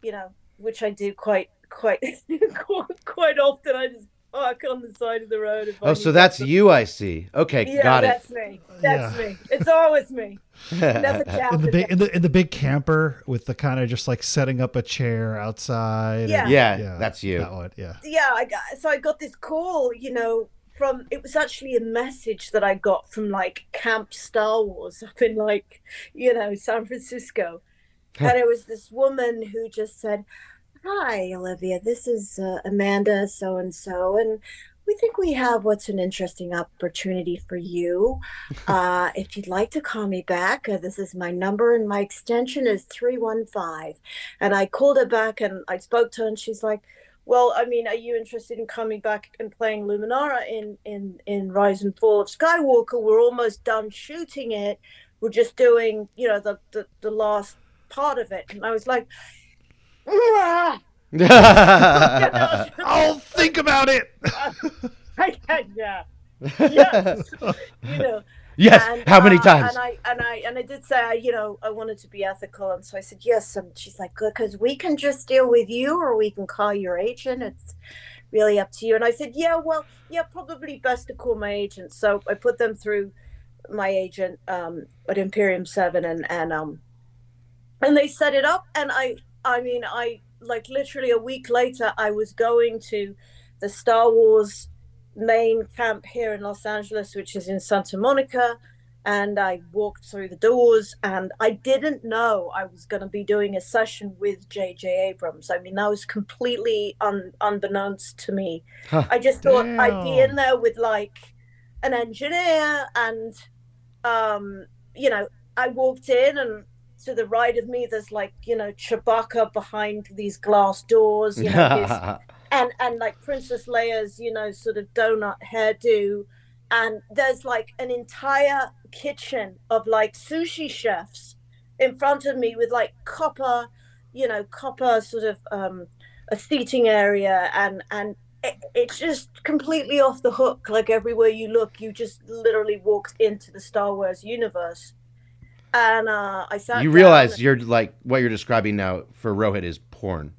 [SPEAKER 4] you know, which I do quite quite quite often. I just park on the side of the road.
[SPEAKER 2] oh, so that's
[SPEAKER 4] to-
[SPEAKER 2] you. I see. Okay,
[SPEAKER 4] Yeah,
[SPEAKER 2] got it.
[SPEAKER 4] that's me. That's
[SPEAKER 3] Yeah.
[SPEAKER 4] me. It's always me. Never
[SPEAKER 3] in the big in the in the big camper with the kind of just like setting up a chair outside.
[SPEAKER 4] Yeah.
[SPEAKER 3] and-
[SPEAKER 2] Yeah, that's you.
[SPEAKER 3] That one, yeah.
[SPEAKER 4] yeah, I got so I got this call, you know, from it was actually a message that I got from like Camp Star Wars up in like, you know, San Francisco. and it was this woman who just said, Hi, Olivia, this is uh, Amanda so and so, and we think we have what's an interesting opportunity for you. Uh, if you'd like to call me back, uh, this is my number, and my extension is 315. And I called her back and I spoke to her, and she's like, well, I mean, are you interested in coming back and playing Luminara in in in Rise and Fall of Skywalker? We're almost done shooting it. We're just doing, you know, the the, the last part of it. And I was like!
[SPEAKER 3] I'll think about it.
[SPEAKER 4] Yeah, yes, you know.
[SPEAKER 2] yes.
[SPEAKER 4] And,
[SPEAKER 2] How many
[SPEAKER 4] uh,
[SPEAKER 2] times?
[SPEAKER 4] And I and I and I did say, I, you know, I wanted to be ethical, and so I said yes. And she's like, good, because we can just deal with you, or we can call your agent. It's really up to you. And I said, yeah, well, yeah, probably best to call my agent. So I put them through my agent um, at Imperium Seven, and and um, and they set it up. And I, I mean, I like literally a week later, I was going to the Star Wars main camp here in Los Angeles, which is in Santa Monica. And I walked through the doors, and I didn't know I was going to be doing a session with J.J. Abrams. I mean, that was completely un- unbeknownst to me.
[SPEAKER 2] Huh.
[SPEAKER 4] I just thought I'd be in there with like an engineer, and um, you know, I walked in, and to the right of me, there's like you know Chewbacca behind these glass doors, you know, his and and like Princess Leia's, you know, sort of donut hairdo, and there's like an entire kitchen of like sushi chefs in front of me with like copper, you know, copper sort of um, a seating area, and and it, it's just completely off the hook. Like everywhere you look, you just literally walked into the Star Wars universe. And uh, I sat.
[SPEAKER 2] you
[SPEAKER 4] down
[SPEAKER 2] realize you're like what you're describing now for Rohit is porn.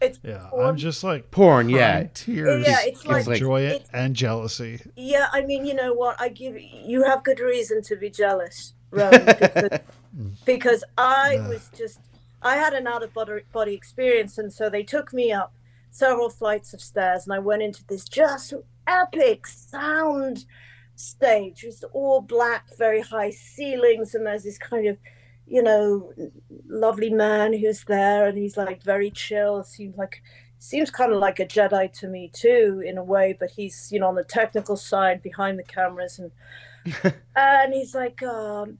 [SPEAKER 4] it's
[SPEAKER 3] Yeah,
[SPEAKER 4] porn.
[SPEAKER 3] I'm just like
[SPEAKER 2] Porn, yeah.
[SPEAKER 3] tears.
[SPEAKER 4] Yeah, it's
[SPEAKER 3] of
[SPEAKER 4] like-
[SPEAKER 3] joy
[SPEAKER 4] it's-
[SPEAKER 3] and jealousy.
[SPEAKER 4] Yeah, I mean, you know what? I give you have good reason to be jealous, Rowan, because, because I
[SPEAKER 3] Ugh.
[SPEAKER 4] was just I had an out of body body experience, and so they took me up several flights of stairs, and I went into this just epic sound stage. It's all black, very high ceilings, and there's this kind of you know lovely man who's there, and he's like very chill. Seems like seems kind of like a Jedi to me too, in a way. But he's you know on the technical side behind the cameras, and and he's like, um,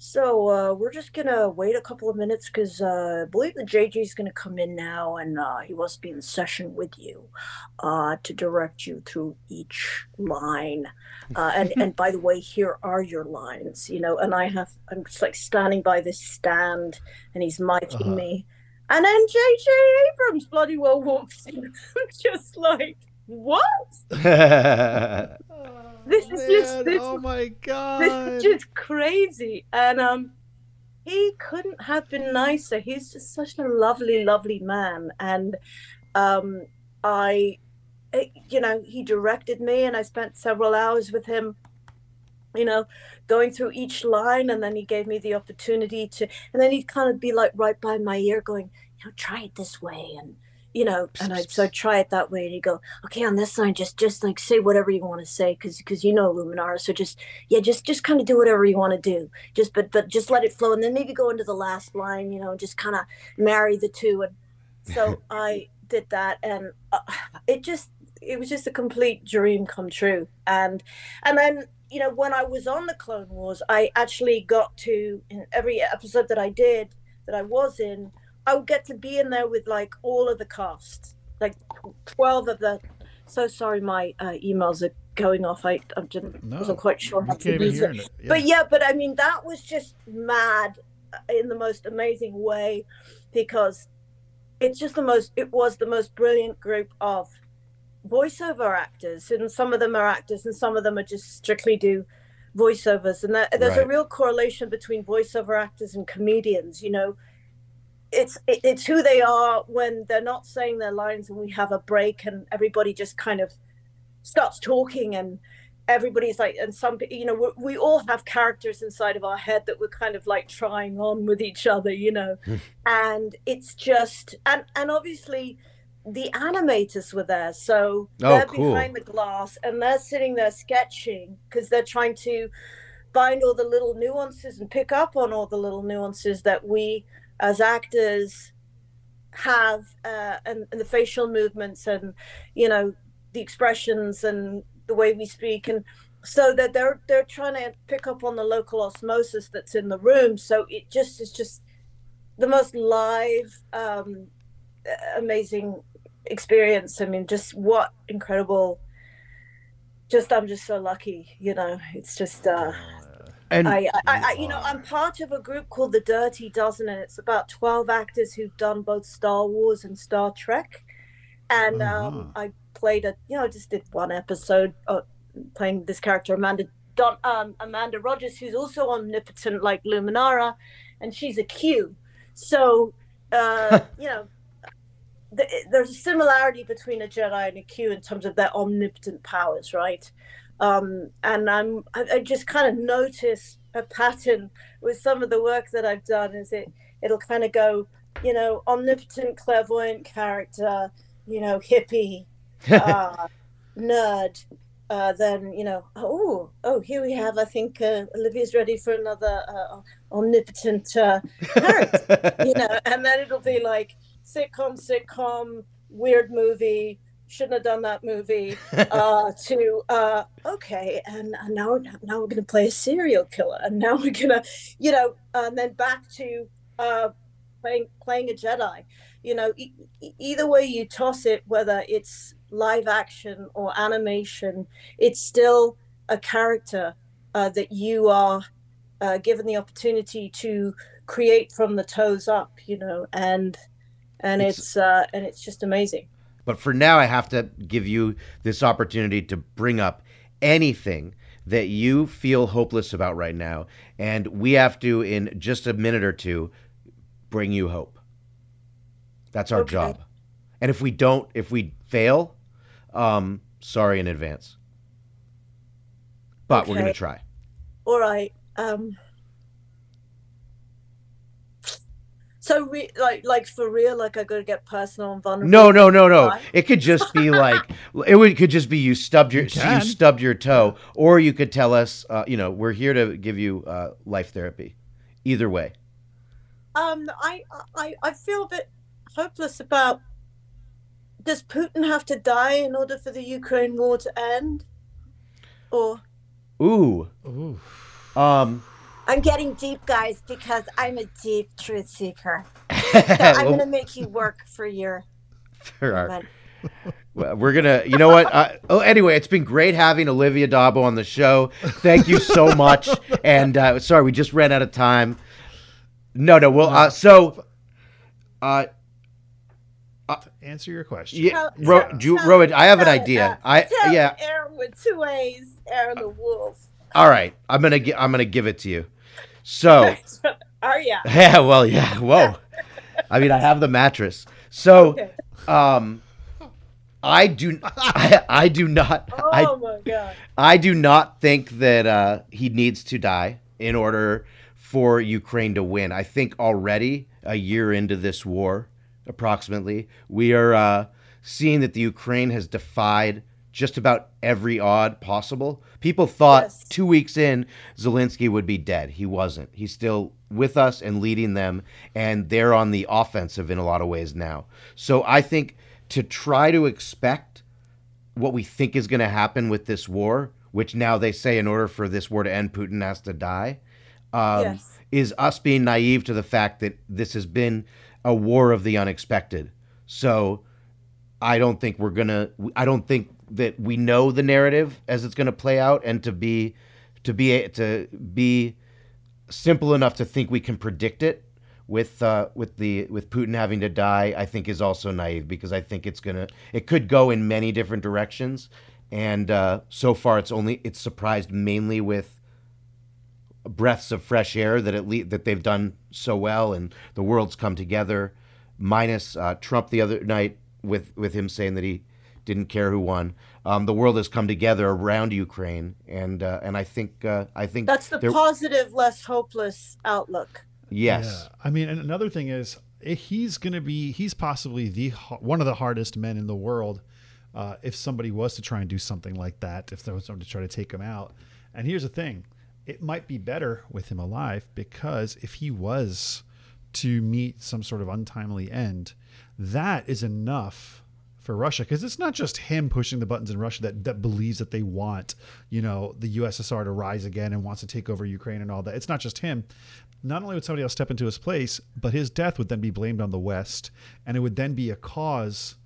[SPEAKER 4] so uh, we're just gonna wait a couple of minutes because uh, I believe the JJ's gonna come in now, and uh, he wants to be in session with you uh, to direct you through each line. Uh, and and by the way, here are your lines, you know. And I have I'm just like standing by this stand, and he's miking
[SPEAKER 3] Uh-huh.
[SPEAKER 4] me, and then JJ Abrams bloody well walks in, I'm just like what? This is just- this-
[SPEAKER 3] oh my god this
[SPEAKER 4] is just crazy. And um he couldn't have been nicer. He's just such a lovely lovely man. And um i eh, you know he directed me and i spent several hours with him you know going through each line. And then he gave me the opportunity to and then he'd kind of be like right by my ear going you know try it this way. And you know and i'd so I'd try it that way and he'd go okay on this line just just like say whatever you want to say because because you know luminara so just yeah just just kind of do whatever you want to do. Just but but just let it flow and then maybe go into the last line you know just kind of marry the two and so i did that and uh, it just it was just a complete dream come true. And and then you know when i was on the clone wars i actually got to in every episode that i did that i was in i would get to be in there with like all of the cast like 12 of the so sorry my uh, emails are going off i, I didn't,
[SPEAKER 3] No,
[SPEAKER 4] wasn't quite sure how to use it
[SPEAKER 3] it. Yeah.
[SPEAKER 4] but yeah but i mean that was just mad in the most amazing way because it's just the most it was the most brilliant group of voiceover actors and some of them are actors and some of them are just strictly do voiceovers and there, there's a real correlation between voiceover actors and comedians you know it's it, it's who they are when they're not saying their lines and we have a break and everybody just kind of starts talking and everybody's like and some you know we, we all have characters inside of our head that we're kind of like trying on with each other you know hmm. and it's just and and obviously the animators were there so
[SPEAKER 2] Oh,
[SPEAKER 4] they're
[SPEAKER 2] cool.
[SPEAKER 4] behind the glass and they're sitting there sketching because they're trying to find all the little nuances and pick up on all the little nuances that we as actors have uh, and, and the facial movements and you know the expressions and the way we speak and so that they're they're trying to pick up on the local osmosis that's in the room. So it just is just the most live um amazing experience. I mean just what incredible just i'm just so lucky you know. It's just uh
[SPEAKER 2] and
[SPEAKER 4] I, I, I, you know, I'm part of a group called the Dirty Dozen, and it's about 12 actors who've done both Star Wars and Star Trek. And um, I played a, you know, just did one episode uh, playing this character, Amanda Don, um, Amanda Rogers, who's also omnipotent like Luminara, and she's a Q. So, uh, you know, th- there's a similarity between a Jedi and a Q in terms of their omnipotent powers, right? Um, and I'm I, I just kind of notice a pattern with some of the work that I've done. Is it it'll kind of go, you know, omnipotent, clairvoyant character, you know, hippie, uh, nerd. Uh, then you know, oh, oh, here we have. I think uh, Olivia's ready for another uh, omnipotent uh, character, you know, and then it'll be like sitcom, sitcom, weird movie, shouldn't have done that movie. Uh, to uh, okay, and, and now we're now we're gonna play a serial killer, and now we're gonna, you know, and then back to uh, playing playing a Jedi. You know, e- e- either way you toss it, whether it's live action or animation, it's still a character uh, that you are uh, given the opportunity to create from the toes up. You know, and and
[SPEAKER 2] It's-
[SPEAKER 4] it's, uh, and it's just amazing.
[SPEAKER 2] But for now, I have to give you this opportunity to bring up anything that you feel hopeless about right now. And we have to, in just a minute or two, bring you hope. That's our
[SPEAKER 4] Okay.
[SPEAKER 2] job. And if we don't, if we fail, um, sorry in advance. But we're going to try.
[SPEAKER 4] All right. Um. So, re- like, like for real, like I gotta get personal and vulnerable.
[SPEAKER 2] No, no, no, no. It could just be like it would could just be you stubbed your
[SPEAKER 3] You
[SPEAKER 2] you, stubbed your toe, or you could tell us, uh, you know, we're here to give you uh, life therapy. Either way,
[SPEAKER 4] Um, I, I, I feel a bit hopeless about. Does Putin have to die in order for the Ukraine war to end? Or
[SPEAKER 2] ooh,
[SPEAKER 3] Ooh.
[SPEAKER 2] um,
[SPEAKER 4] I'm getting deep, guys, because I'm a deep truth seeker. So I'm
[SPEAKER 2] well,
[SPEAKER 4] gonna make you work for your.
[SPEAKER 2] for our- well, we're gonna, you know what? Uh, oh, anyway, it's been great having Olivia D'Abo on the show. Thank you so much. and uh, sorry, we just ran out of time. No, no. Well, uh, so, uh,
[SPEAKER 3] Answer your question.
[SPEAKER 2] yeah,
[SPEAKER 4] Tell-
[SPEAKER 2] Ro,
[SPEAKER 4] tell-
[SPEAKER 2] Ju-
[SPEAKER 4] tell-
[SPEAKER 2] Rowan, I have an idea.
[SPEAKER 4] uh,
[SPEAKER 2] I yeah.
[SPEAKER 4] Aaron with two A's, Aaron the Wolf.
[SPEAKER 2] All right, I'm gonna gi- I'm gonna give it to you. So.
[SPEAKER 4] Oh yeah.
[SPEAKER 2] Yeah, well, yeah. Whoa. I mean, I have the mattress. So,
[SPEAKER 4] Okay.
[SPEAKER 2] um, I do, I, I do not,
[SPEAKER 4] Oh
[SPEAKER 2] I,
[SPEAKER 4] my god.
[SPEAKER 2] I do not think that uh, he needs to die in order for Ukraine to win. I think already a year into this war, approximately, we are uh, seeing that the Ukraine has defied just about every odd possible. People thought
[SPEAKER 4] Yes.
[SPEAKER 2] two weeks in, Zelensky would be dead. He wasn't. He's still with us and leading them, and they're on the offensive in a lot of ways now. So I think to try to expect what we think is going to happen with this war, which now they say in order for this war to end, Putin has to die, um,
[SPEAKER 4] Yes.
[SPEAKER 2] is us being naive to the fact that this has been a war of the unexpected. So I don't think we're gonna. I don't think that we know the narrative as it's gonna play out, and to be to be to be simple enough to think we can predict it with uh, with the with Putin having to die, I think is also naive because I think it's gonna it could go in many different directions, and uh, so far it's only it's surprised mainly with breaths of fresh air that at least that they've done so well and the world's come together. Minus uh, Trump the other night with with him saying that he didn't care who won um, the world has come together around Ukraine and uh, and I think uh, I think
[SPEAKER 4] That's the
[SPEAKER 2] there-
[SPEAKER 4] positive, less hopeless outlook.
[SPEAKER 2] yes
[SPEAKER 3] Yeah. I mean, and another thing is eh, he's going to be he's possibly the one of the hardest men in the world. Uh, if somebody was to try and do something like that, if there was someone to try to take him out, and here's the thing, it might be better with him alive because if he was to meet some sort of untimely end, that is enough for Russia because it's not just him pushing the buttons in Russia that, that believes that they want, you know, the USSR to rise again and wants to take over Ukraine and all that. It's not just him. Not only would somebody else step into his place, but his death would then be blamed on the West, and it would then be a cause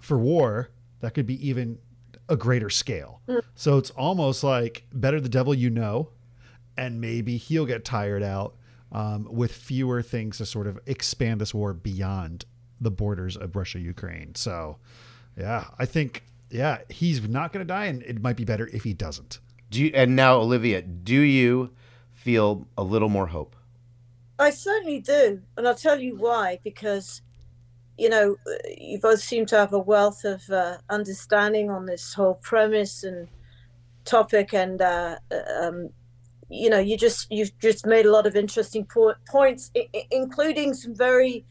[SPEAKER 3] for war that could be even a greater scale. So it's almost like better the devil you know, and maybe he'll get tired out um, with fewer things to sort of expand this war beyond the borders of Russia Ukraine. So, yeah, I think yeah he's not going to die, and it might be better if he doesn't.
[SPEAKER 2] do you, and now Olivia do you feel a little more hope
[SPEAKER 4] I certainly do, and I'll tell you why. Because you know, you both seem to have a wealth of uh, understanding on this whole premise and topic, and uh, um, you know, you just you've just made a lot of interesting po- points, I- I- including some very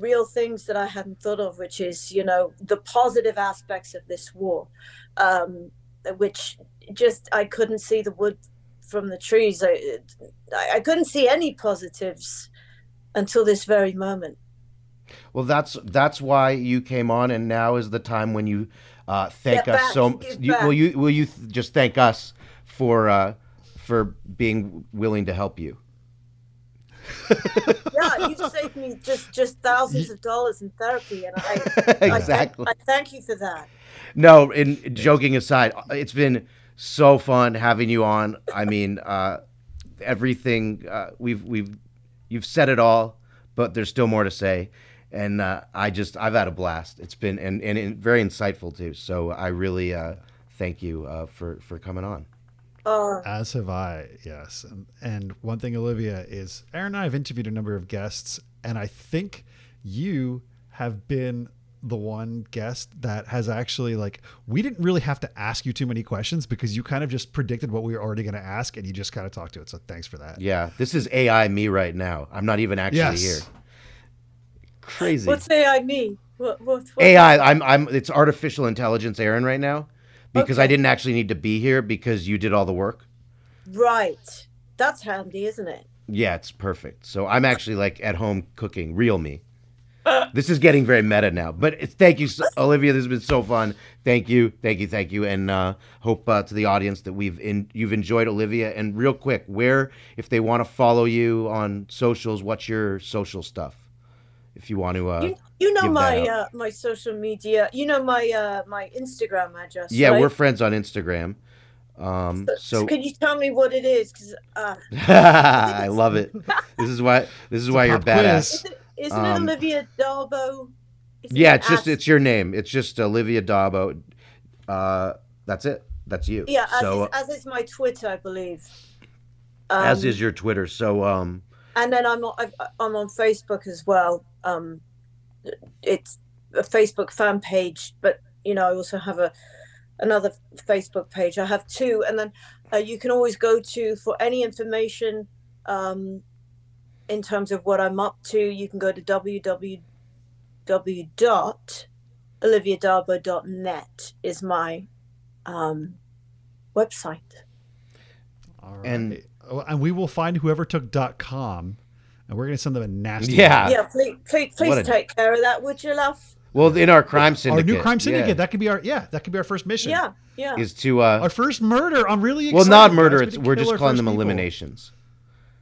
[SPEAKER 4] real things that I hadn't thought of, which is you know the positive aspects of this war, um, which just I couldn't see the wood from the trees. I, I couldn't see any positives until this very moment.
[SPEAKER 2] Well, that's that's why you came on, and now is the time when you uh, thank
[SPEAKER 4] Get
[SPEAKER 2] us
[SPEAKER 4] back,
[SPEAKER 2] so. You, will you will you th- just thank us for uh, for being willing to help you?
[SPEAKER 4] yeah, you've saved me just just thousands of dollars in therapy, and I, I,
[SPEAKER 2] exactly.
[SPEAKER 4] I thank you for that.
[SPEAKER 2] No, in joking aside, it's been so fun having you on. I mean, uh, everything uh, we've we've you've said it all, but there's still more to say. And uh, I just I've had a blast. It's been and, and, and very insightful too. So I really uh, thank you uh, for for coming on.
[SPEAKER 4] Oh,
[SPEAKER 3] As have I, yes. And, and one thing, Olivia, is Aaron and I have interviewed a number of guests, and I think you have been the one guest that has actually like we didn't really have to ask you too many questions because you kind of just predicted what we were already going to ask and you just kind of talked to it so thanks for that
[SPEAKER 2] Yeah, this is AI me right now. I'm not even actually
[SPEAKER 3] Yes.
[SPEAKER 2] here. Crazy.
[SPEAKER 4] what's AI me? What, what, what
[SPEAKER 2] AI. I'm I'm it's artificial intelligence, Aaron, right now, because I didn't actually need to be here because you did all the work.
[SPEAKER 4] Right, that's handy, isn't it?
[SPEAKER 2] Yeah, it's perfect. So I'm actually like at home cooking, real me. This is getting very meta now, but it's, thank you, Olivia. This has been so fun. Thank you, thank you, thank you, and uh, hope uh, to the audience that we've in, you've enjoyed Olivia. And real quick, where if they want to follow you on socials, what's your social stuff? If you want to, uh,
[SPEAKER 4] You, you know
[SPEAKER 2] give that
[SPEAKER 4] my uh, my social media. You know my uh, my Instagram address.
[SPEAKER 2] yeah,
[SPEAKER 4] right?
[SPEAKER 2] we're friends on Instagram. Um, so
[SPEAKER 4] can you tell me what it is? Because uh,
[SPEAKER 2] I love it. This is why this is why you're badass.
[SPEAKER 4] is it, isn't
[SPEAKER 2] Um,
[SPEAKER 4] it Olivia D'Abo? Isn't
[SPEAKER 2] Yeah,
[SPEAKER 4] it
[SPEAKER 2] it's just
[SPEAKER 4] As-
[SPEAKER 2] it's your name. It's just Olivia D'Abo. Uh, that's it. That's you.
[SPEAKER 4] yeah, as,
[SPEAKER 2] So
[SPEAKER 4] is, as is my Twitter, I believe. Um,
[SPEAKER 2] as is your Twitter. So um,
[SPEAKER 4] and then I'm on, I've- I'm on Facebook as well. Um, it's a Facebook fan page, but you know I also have a another Facebook page. I have two, and then uh, you can always go to for any information um, in terms of what I'm up to. You can go to www.oliviadabo.net is my um, website.
[SPEAKER 3] All right.
[SPEAKER 2] And-
[SPEAKER 3] and we will find whoever took .com and we're going to send them a nasty
[SPEAKER 2] Yeah.
[SPEAKER 4] yeah, please, please, please
[SPEAKER 2] a-
[SPEAKER 4] take care of that, would you, love?
[SPEAKER 2] well, in our crime syndicate, our
[SPEAKER 3] new crime syndicate
[SPEAKER 2] yeah,
[SPEAKER 3] that could be our yeah that could be our first mission
[SPEAKER 4] Yeah, yeah.
[SPEAKER 2] is to uh,
[SPEAKER 3] our first murder i'm really excited
[SPEAKER 2] well, not murder.
[SPEAKER 3] We
[SPEAKER 2] It's
[SPEAKER 3] did
[SPEAKER 2] we're just calling them
[SPEAKER 3] people.
[SPEAKER 2] eliminations.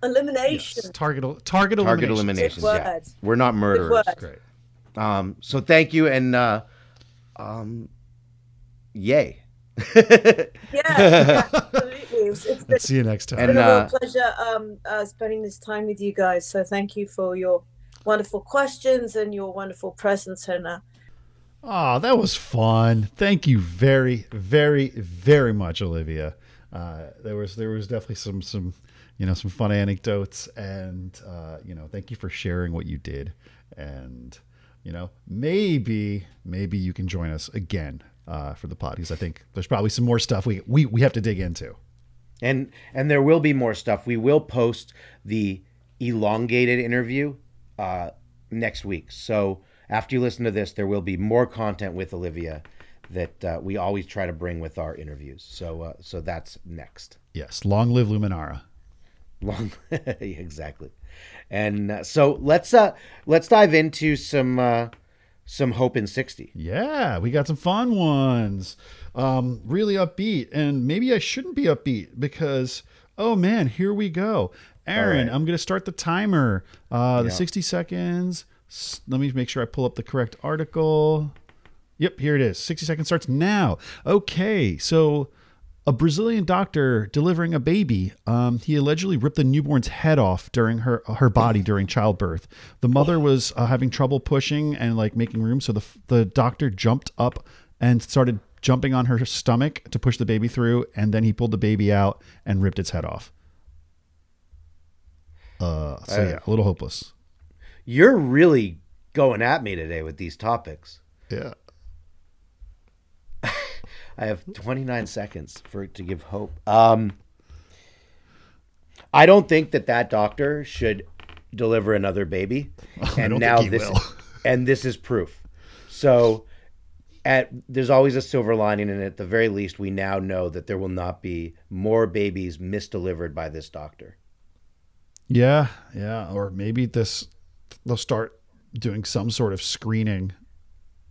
[SPEAKER 4] Elimination.
[SPEAKER 3] yes. target target
[SPEAKER 2] Target
[SPEAKER 3] elimination
[SPEAKER 2] eliminations.
[SPEAKER 4] Good
[SPEAKER 2] Yeah, we're not murderers.
[SPEAKER 4] word.
[SPEAKER 3] great
[SPEAKER 2] Um, so thank you and uh, um, yay.
[SPEAKER 4] Yeah, yeah, absolutely. It was, it's been,
[SPEAKER 3] see you next time
[SPEAKER 2] And,
[SPEAKER 4] been a real
[SPEAKER 2] uh,
[SPEAKER 4] pleasure um, uh, spending this time with you guys. So thank you for your wonderful questions and your wonderful presence. And uh,
[SPEAKER 3] Oh, that was fun. Thank you very, very, very much, Olivia. Uh, there was there was definitely some some you know some fun anecdotes, and uh, you know thank you for sharing what you did, and you know maybe maybe you can join us again uh, for the pod because I think there's probably some more stuff we we we have to dig into.
[SPEAKER 2] and and there will be more stuff. We will post the elongated interview uh, next week. So after you listen to this, there will be more content with Olivia that uh, we always try to bring with our interviews. So uh, so that's next.
[SPEAKER 3] Yes, long live Luminara.
[SPEAKER 2] Long, exactly. And uh, so let's uh let's dive into some uh, some hope in sixty.
[SPEAKER 3] Yeah, we got some fun ones. Um, really upbeat, and maybe I shouldn't be upbeat because oh man, here we go. Aaron,
[SPEAKER 2] right.
[SPEAKER 3] I'm gonna start the timer. Uh, the
[SPEAKER 2] Yeah.
[SPEAKER 3] 60 seconds. Let me make sure I pull up the correct article. Yep, here it is. 60 seconds starts now. Okay, so a Brazilian doctor delivering a baby. Um, he allegedly ripped the newborn's head off during her her body during childbirth. The mother was uh, having trouble pushing and like making room, so the the doctor jumped up and started jumping on her stomach to push the baby through, and then he pulled the baby out and ripped its head off. Uh, so
[SPEAKER 2] Uh,
[SPEAKER 3] yeah, a little hopeless.
[SPEAKER 2] You're really going at me today with these topics.
[SPEAKER 3] Yeah.
[SPEAKER 2] I have 29 seconds for to give hope. Um, I don't think that that doctor should deliver another baby, and now this
[SPEAKER 3] will.
[SPEAKER 2] and this is proof. So, at there's always a silver lining, and at the very least, we now know that there will not be more babies misdelivered by this doctor.
[SPEAKER 3] Yeah, yeah, or maybe this they'll start doing some sort of screening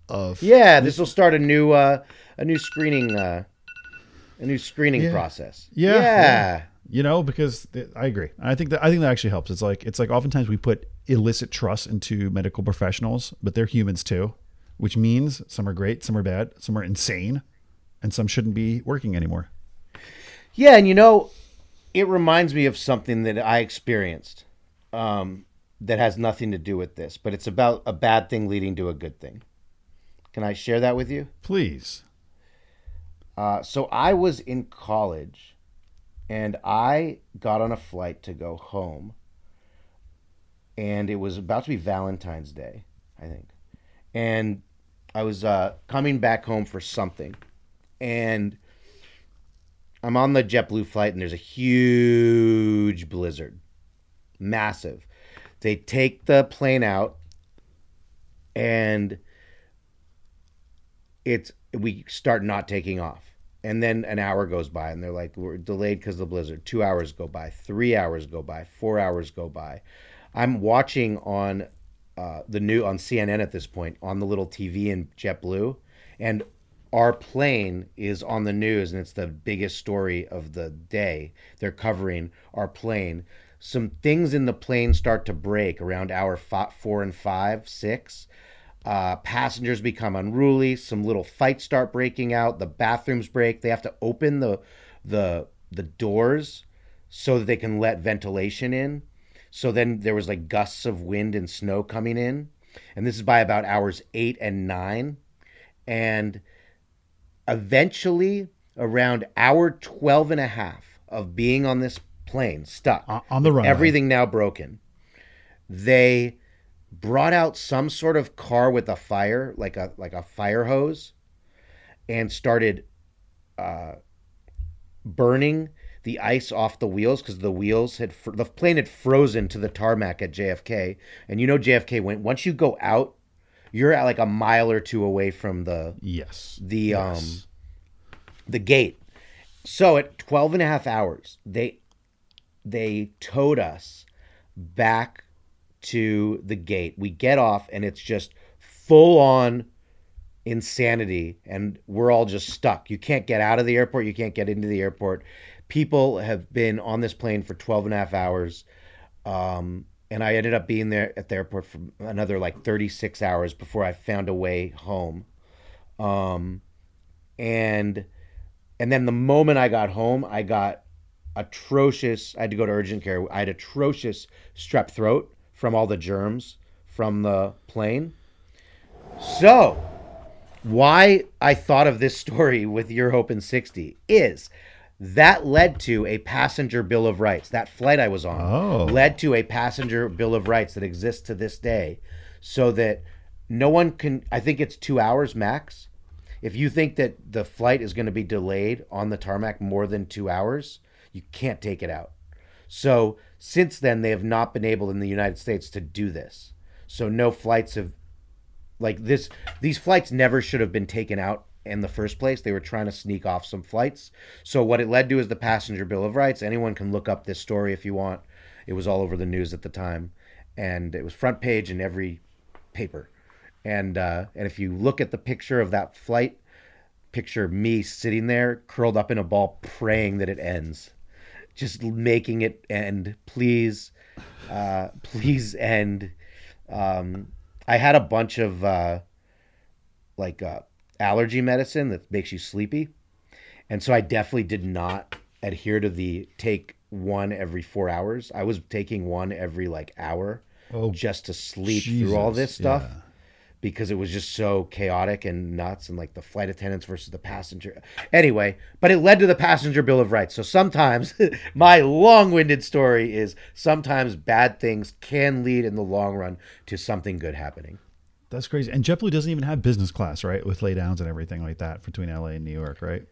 [SPEAKER 3] of
[SPEAKER 2] Yeah, this will start a new uh, a new screening uh, a new screening
[SPEAKER 3] Yeah.
[SPEAKER 2] process.
[SPEAKER 3] Yeah,
[SPEAKER 2] yeah.
[SPEAKER 3] yeah. you know because th- I agree. I think that I think that actually helps. It's like it's like oftentimes we put illicit trust into medical professionals, but they're humans too, which means some are great, some are bad, some are insane, and some shouldn't be working anymore.
[SPEAKER 2] Yeah, and you know, it reminds me of something that I experienced um, that has nothing to do with this, but it's about a bad thing leading to a good thing. Can I share that with you?
[SPEAKER 3] Please.
[SPEAKER 2] Uh, so I was in college and I got on a flight to go home. And it was about to be Valentine's Day, I think. And I was uh, coming back home for something. And I'm on the JetBlue flight and there's a huge blizzard. Massive. They take the plane out and it's we start not taking off. And then an hour goes by and they're like we're delayed because of the blizzard. Two hours go by three hours go by four hours go by. I'm watching on uh, the new on cnn at this point on the little tv in jetblue and our plane is on the news and it's the biggest story of the day. They're covering our plane. Some things in the plane start to break around hour fi- four and five six uh, passengers become unruly. Some little fights start breaking out. The bathrooms break. They have to open the the the doors so that they can let ventilation in. So then there was like gusts of wind and snow coming in, and this is by about hours eight and nine, and eventually around hour 12 and a half of being on this plane stuck
[SPEAKER 3] O- on the runway.
[SPEAKER 2] everything now broken they brought out some sort of car with a fire, like a like a fire hose, and started uh, burning the ice off the wheels because the wheels had fr- the plane had frozen to the tarmac at JFK, and you know JFK went once you go out, you're at like a mile or two away from the
[SPEAKER 3] Yes.
[SPEAKER 2] the
[SPEAKER 3] Yes.
[SPEAKER 2] um the gate. So at 12 and a half hours, they they towed us back to the gate. We get off and it's just full on insanity and we're all just stuck. You can't get out of the airport, you can't get into the airport. People have been on this plane for 12 and a half hours. Um, and I ended up being there at the airport for another like 36 hours before I found a way home. Um, and and then the moment I got home, I got atrocious. I had to go to urgent care. I had atrocious strep throat from all the germs from the plane. So, why I thought of this story with Your Hope in 60 is that led to a passenger bill of rights. That flight I was on
[SPEAKER 3] Oh.
[SPEAKER 2] led to a passenger bill of rights that exists to this day so that no one can I think it's 2 hours max. If you think that the flight is going to be delayed on the tarmac more than 2 hours, you can't take it out. So, since then they have not been able in the United States to do this. So no flights have like this these flights never should have been taken out in the first place. They were trying to sneak off some flights. So what it led to is the passenger bill of rights. Anyone can look up this story if you want. It was all over the news at the time. And it was front page in every paper. And uh, and if you look at the picture of that flight picture me sitting there curled up in a ball praying that it ends just making it end please uh, please end um, I had a bunch of uh, like uh, allergy medicine that makes you sleepy, and so I definitely did not adhere to the take one every four hours. I was taking one every like hour
[SPEAKER 3] Oh,
[SPEAKER 2] just to sleep through all this stuff
[SPEAKER 3] yeah.
[SPEAKER 2] Because it was just so chaotic and nuts and like the flight attendants versus the passenger. Anyway, but it led to the passenger bill of rights. So sometimes my long-winded story is sometimes bad things can lead in the long run to something good happening.
[SPEAKER 3] That's crazy. And JetBlue doesn't even have business class, right? With laydowns and everything like that between LA and New York, right?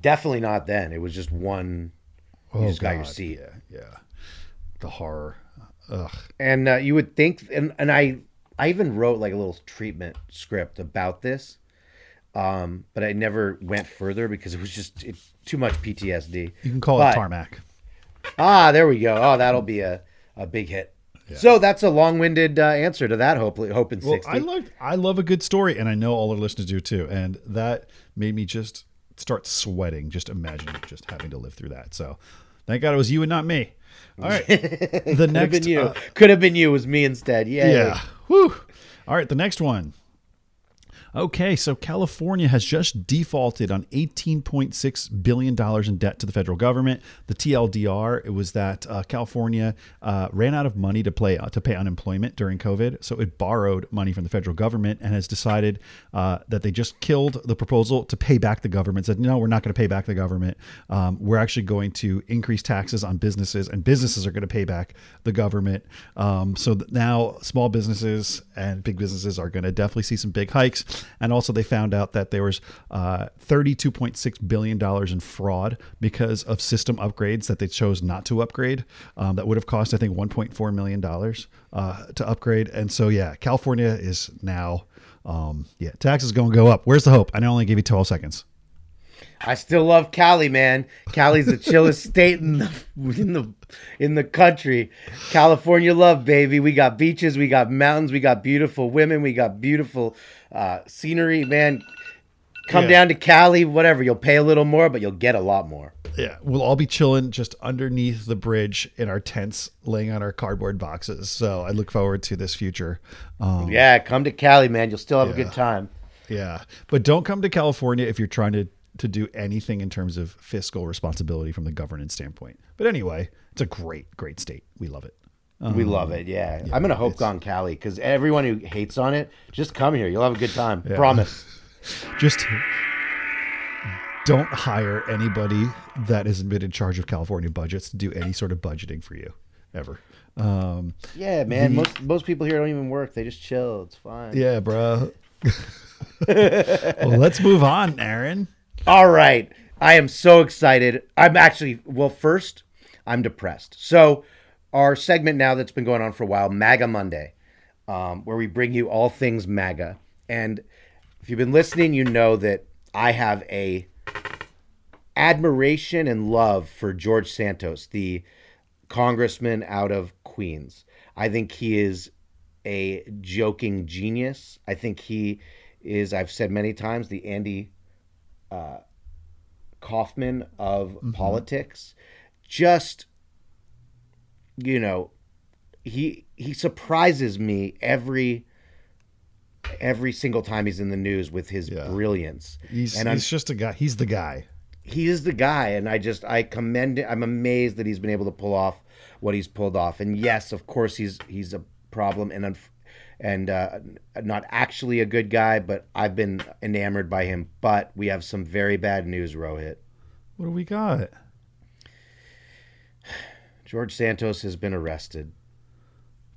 [SPEAKER 2] Definitely not then. It was just one. You just got your seat.
[SPEAKER 3] Oh, Yeah, yeah. The horror. Ugh.
[SPEAKER 2] And uh, you would think, and, and I, I even wrote like a little treatment script about this, um, but I never went further because it was just it, too much PTSD.
[SPEAKER 3] You can call
[SPEAKER 2] But-
[SPEAKER 3] it tarmac.
[SPEAKER 2] Ah, there we go. Oh, that'll be a, a big hit. So that's a long-winded uh, answer to that. Hopefully, hope in
[SPEAKER 3] Well,
[SPEAKER 2] sixty.
[SPEAKER 3] I love I love a good story, and I know all our listeners do too. And that made me just start sweating. Just imagine just having to live through that. So, thank God it was you and not me. All right, the next
[SPEAKER 2] Could have been you.
[SPEAKER 3] uh,
[SPEAKER 2] Could have been you. It was me instead. Yeah.
[SPEAKER 3] Yeah. Whew. All right, the next one. Okay, so California has just defaulted on $18.6 billion in debt to the federal government. The TLDR, it was that uh, California uh, ran out of money to, play, uh, to pay unemployment during COVID. So it borrowed money from the federal government and has decided uh, that they just killed the proposal to pay back the government. Said, no, we're not going to pay back the government. Um, we're actually going to increase taxes on businesses, and businesses are going to pay back the government. Um, so now small businesses and big businesses are going to definitely see some big hikes. And also, they found out that there was uh, $32.6 billion in fraud because of system upgrades that they chose not to upgrade. Um, that would have cost, I think, $1.4 million uh, to upgrade. And so, yeah, California is now, um, yeah, taxes going to go up. Where's the hope? I only gave you 12 seconds.
[SPEAKER 2] I still love Cali, man. Cali's the chillest state in the in the in the country. California love, baby. We got beaches, we got mountains, we got beautiful women, we got beautiful uh, scenery, man. Come
[SPEAKER 3] Yeah.
[SPEAKER 2] down to Cali, whatever. You'll pay a little more, but you'll get a lot more.
[SPEAKER 3] Yeah, we'll all be chilling just underneath the bridge in our tents, laying on our cardboard boxes. So I look forward to this future. Um,
[SPEAKER 2] Yeah, come to Cali, man. You'll still have a good time.
[SPEAKER 3] yeah, but don't come to California if you're trying to to do anything in terms of fiscal responsibility from the governance standpoint. But anyway, it's a great, great state. We love it.
[SPEAKER 2] we love it. Yeah, I'm gonna hope on Cali because everyone who hates on it, just come here. You'll have a good time. Promise.
[SPEAKER 3] Just don't hire anybody that has been in charge of California budgets to do any sort of budgeting for you ever. Um,
[SPEAKER 2] Yeah, man. most most people here don't even work. They just chill. It's fine.
[SPEAKER 3] yeah, bro. well, let's move on, Aaron.
[SPEAKER 2] All right. I am so excited. I'm actually, well, first, I'm depressed. So, our segment now that's been going on for a while, MAGA Monday, um, where we bring you all things MAGA. And if you've been listening, you know that I have a admiration and love for George Santos, the congressman out of Queens. I think he is a joking genius. I think he is, I've said many times, the Andy Kaufman of mm-hmm. politics. Just you know, he he surprises me every every single time he's in the news with his
[SPEAKER 3] Yeah.
[SPEAKER 2] brilliance.
[SPEAKER 3] He's,
[SPEAKER 2] and I'm,
[SPEAKER 3] he's just a guy. He's the guy.
[SPEAKER 2] he is the guy, and I just I commend it. I'm amazed that he's been able to pull off what he's pulled off. And yes, of course, he's he's a problem and unf- and uh, not actually a good guy, but I've been enamored by him. But we have some very bad news, Rohit.
[SPEAKER 3] What do we got?
[SPEAKER 2] George Santos has been arrested.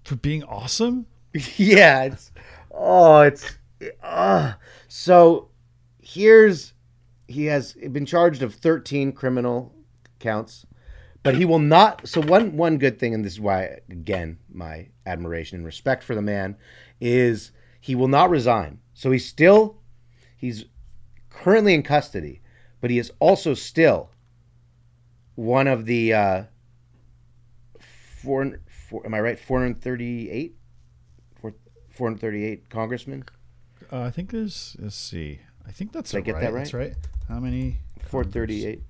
[SPEAKER 3] For being awesome?
[SPEAKER 2] yeah, it's oh, it's uh, so here's he has been charged of 13 criminal counts, but he will not. So one one good thing, and this is why again my admiration and respect for the man is he will not resign. So he's still he's currently in custody, but he is also still one of the uh, four, four am I right? Four hundred thirty-eight. Four hundred thirty-eight congressmen.
[SPEAKER 3] Uh, I think there's, let's see. I think that's
[SPEAKER 2] Did I get
[SPEAKER 3] right.
[SPEAKER 2] that
[SPEAKER 3] That's right. How many?
[SPEAKER 2] 438.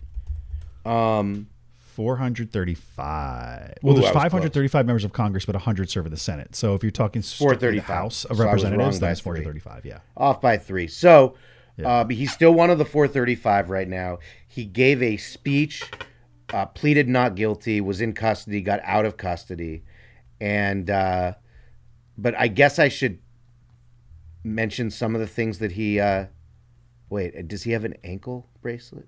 [SPEAKER 2] Um,
[SPEAKER 3] 435. Well,
[SPEAKER 2] Ooh,
[SPEAKER 3] there's
[SPEAKER 2] I was
[SPEAKER 3] 535 members of Congress, but 100 serve in the Senate. So if you're talking
[SPEAKER 2] 435.
[SPEAKER 3] House of
[SPEAKER 2] So
[SPEAKER 3] Representatives, then
[SPEAKER 2] by three.
[SPEAKER 3] 435. Yeah.
[SPEAKER 2] off by three. So,
[SPEAKER 3] Yeah.
[SPEAKER 2] uh, he's still one of the 435 right now. He gave a speech, uh, pleaded not guilty, was in custody, got out of custody, and uh, but I guess I should mention some of the things that he. Uh, wait, does he have an ankle bracelet?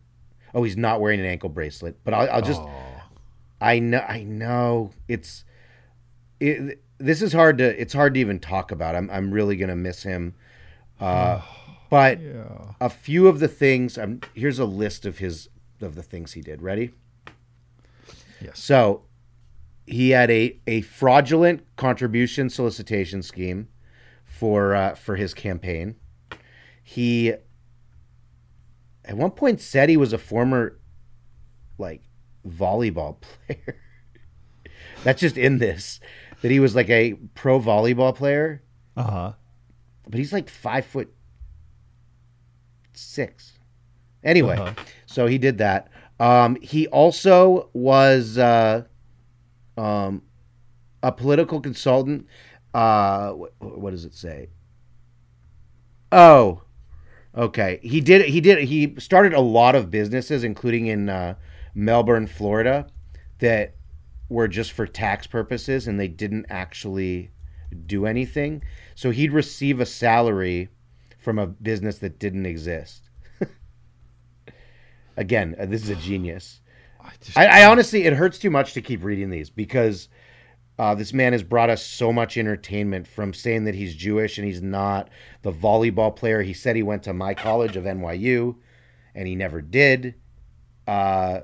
[SPEAKER 2] Oh, he's not wearing an ankle bracelet. But I'll, I'll just.
[SPEAKER 3] Oh.
[SPEAKER 2] I know. I know. It's. It, this is hard to it's hard to even talk about. I'm I'm really gonna miss him. Uh, but
[SPEAKER 3] Yeah.
[SPEAKER 2] a few of the things. Um, here's a list of his of the things he did. Ready?
[SPEAKER 3] Yes.
[SPEAKER 2] So he had a, a fraudulent contribution solicitation scheme for uh, for his campaign. He at one point said he was a former like volleyball player. That's just in this that he was like a pro volleyball player,
[SPEAKER 3] Uh huh.
[SPEAKER 2] but he's like five foot six. Anyway,
[SPEAKER 3] Uh-huh.
[SPEAKER 2] so he did that. Um, he also was uh, um, a political consultant. Uh, wh- what does it say? Oh, okay. He did. He did. He started a lot of businesses, including in uh, Melbourne, Florida, that were just for tax purposes, and they didn't actually do anything. So he'd receive a salary from a business that didn't exist. Again, uh, this is a genius.
[SPEAKER 3] I
[SPEAKER 2] I, I honestly, it hurts too much to keep reading these because uh, this man has brought us so much entertainment from saying that he's Jewish and he's not. The volleyball player, he said he went to my college of NYU, and he never did. Uh,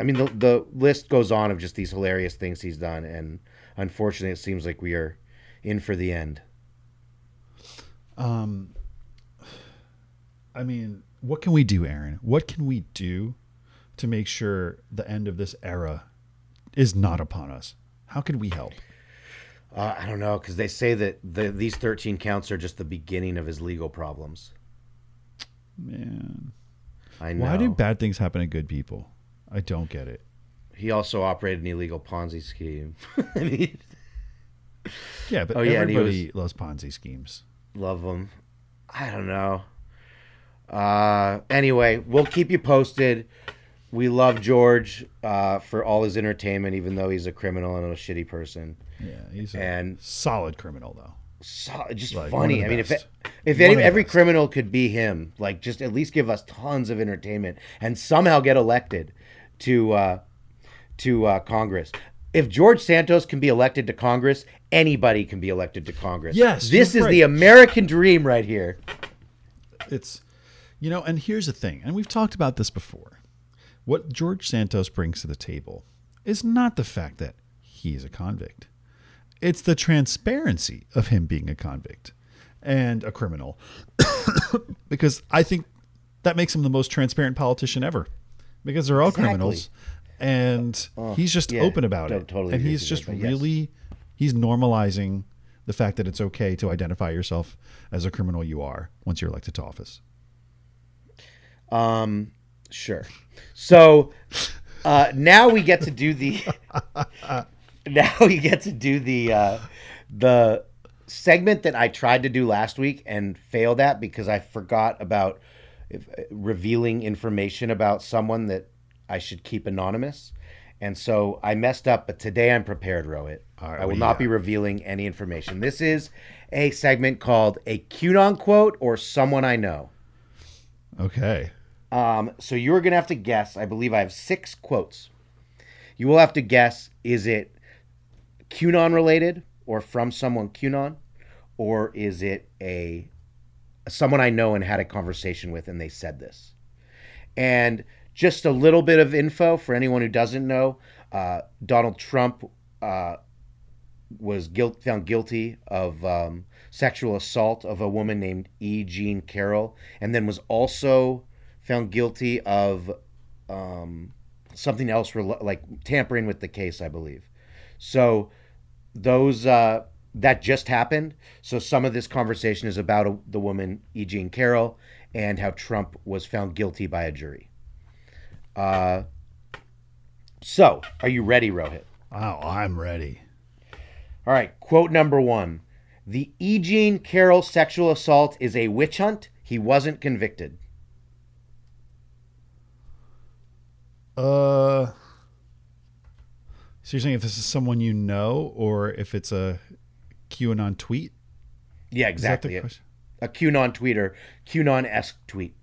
[SPEAKER 2] I mean, the the list goes on of just these hilarious things he's done, and unfortunately, it seems like we are in for the end.
[SPEAKER 3] um, I mean, what can we do, Aaron? What can we do to make sure the end of this era is not upon us? How can we help?
[SPEAKER 2] Uh, I don't know because they say that the, these thirteen counts are just the beginning of his legal problems.
[SPEAKER 3] Man,
[SPEAKER 2] I know.
[SPEAKER 3] why do bad things happen to good people? I don't get it.
[SPEAKER 2] he also operated an illegal Ponzi scheme. I
[SPEAKER 3] Yeah, but
[SPEAKER 2] Oh, yeah,
[SPEAKER 3] everybody loves Ponzi schemes.
[SPEAKER 2] love them. I don't know. Uh, anyway, we'll keep you posted. We love George uh, for all his entertainment, even though he's a criminal and a shitty person.
[SPEAKER 3] Yeah, he's a
[SPEAKER 2] And-
[SPEAKER 3] solid criminal though.
[SPEAKER 2] So, just
[SPEAKER 3] Like,
[SPEAKER 2] funny. I mean, if
[SPEAKER 3] best.
[SPEAKER 2] if
[SPEAKER 3] One
[SPEAKER 2] any, every
[SPEAKER 3] best.
[SPEAKER 2] criminal could be him, like just at least give us tons of entertainment and somehow get elected to uh, to uh, Congress. If George Santos can be elected to Congress, anybody can be elected to Congress.
[SPEAKER 3] Yes,
[SPEAKER 2] this is
[SPEAKER 3] right.
[SPEAKER 2] the American dream right here.
[SPEAKER 3] It's, you know, and here's the thing, and we've talked about this before. What George Santos brings to the table is not the fact that he is a convict, it's the transparency of him being a convict and a criminal. because I think that makes him the most transparent politician ever because they're all
[SPEAKER 2] Exactly.
[SPEAKER 3] criminals. And he's just
[SPEAKER 2] yeah,
[SPEAKER 3] open about it.
[SPEAKER 2] totally
[SPEAKER 3] and he's just
[SPEAKER 2] there, but yes.
[SPEAKER 3] really, he's normalizing the fact that it's okay to identify yourself as a criminal you are once you're elected to office.
[SPEAKER 2] Um, sure. So uh, now we get to do the. now we get to do the uh, the segment that I tried to do last week and failed at because I forgot about if, revealing information about someone that I should keep anonymous. And so I messed up, but today I'm prepared, Rohit.
[SPEAKER 3] Right,
[SPEAKER 2] I will not
[SPEAKER 3] got?
[SPEAKER 2] be revealing any information. This is a segment called a QAnon quote or someone I know.
[SPEAKER 3] Okay.
[SPEAKER 2] Um, so you're gonna have to guess. I believe I have six quotes. You will have to guess: is it QAnon related or from someone QAnon, or is it a someone I know and had a conversation with and they said this? And just a little bit of info for anyone who doesn't know: uh, Donald Trump uh, was guilt, found guilty of um, sexual assault of a woman named E. Jean Carroll, and then was also found guilty of um, something else, like tampering with the case, I believe. So those uh, that just happened. So some of this conversation is about a, the woman E. Jean Carroll and how Trump was found guilty by a jury. Uh, so, are you ready, Rohit?
[SPEAKER 3] Oh, I'm ready.
[SPEAKER 2] All right, quote number one. The E. Jean Carroll sexual assault is a witch hunt. He wasn't convicted.
[SPEAKER 3] Uh, so you're saying if this is someone you know, or if it's a QAnon tweet?
[SPEAKER 2] Yeah,
[SPEAKER 3] Is that the
[SPEAKER 2] exactly.
[SPEAKER 3] question?
[SPEAKER 2] A QAnon tweeter, QAnon esque tweet.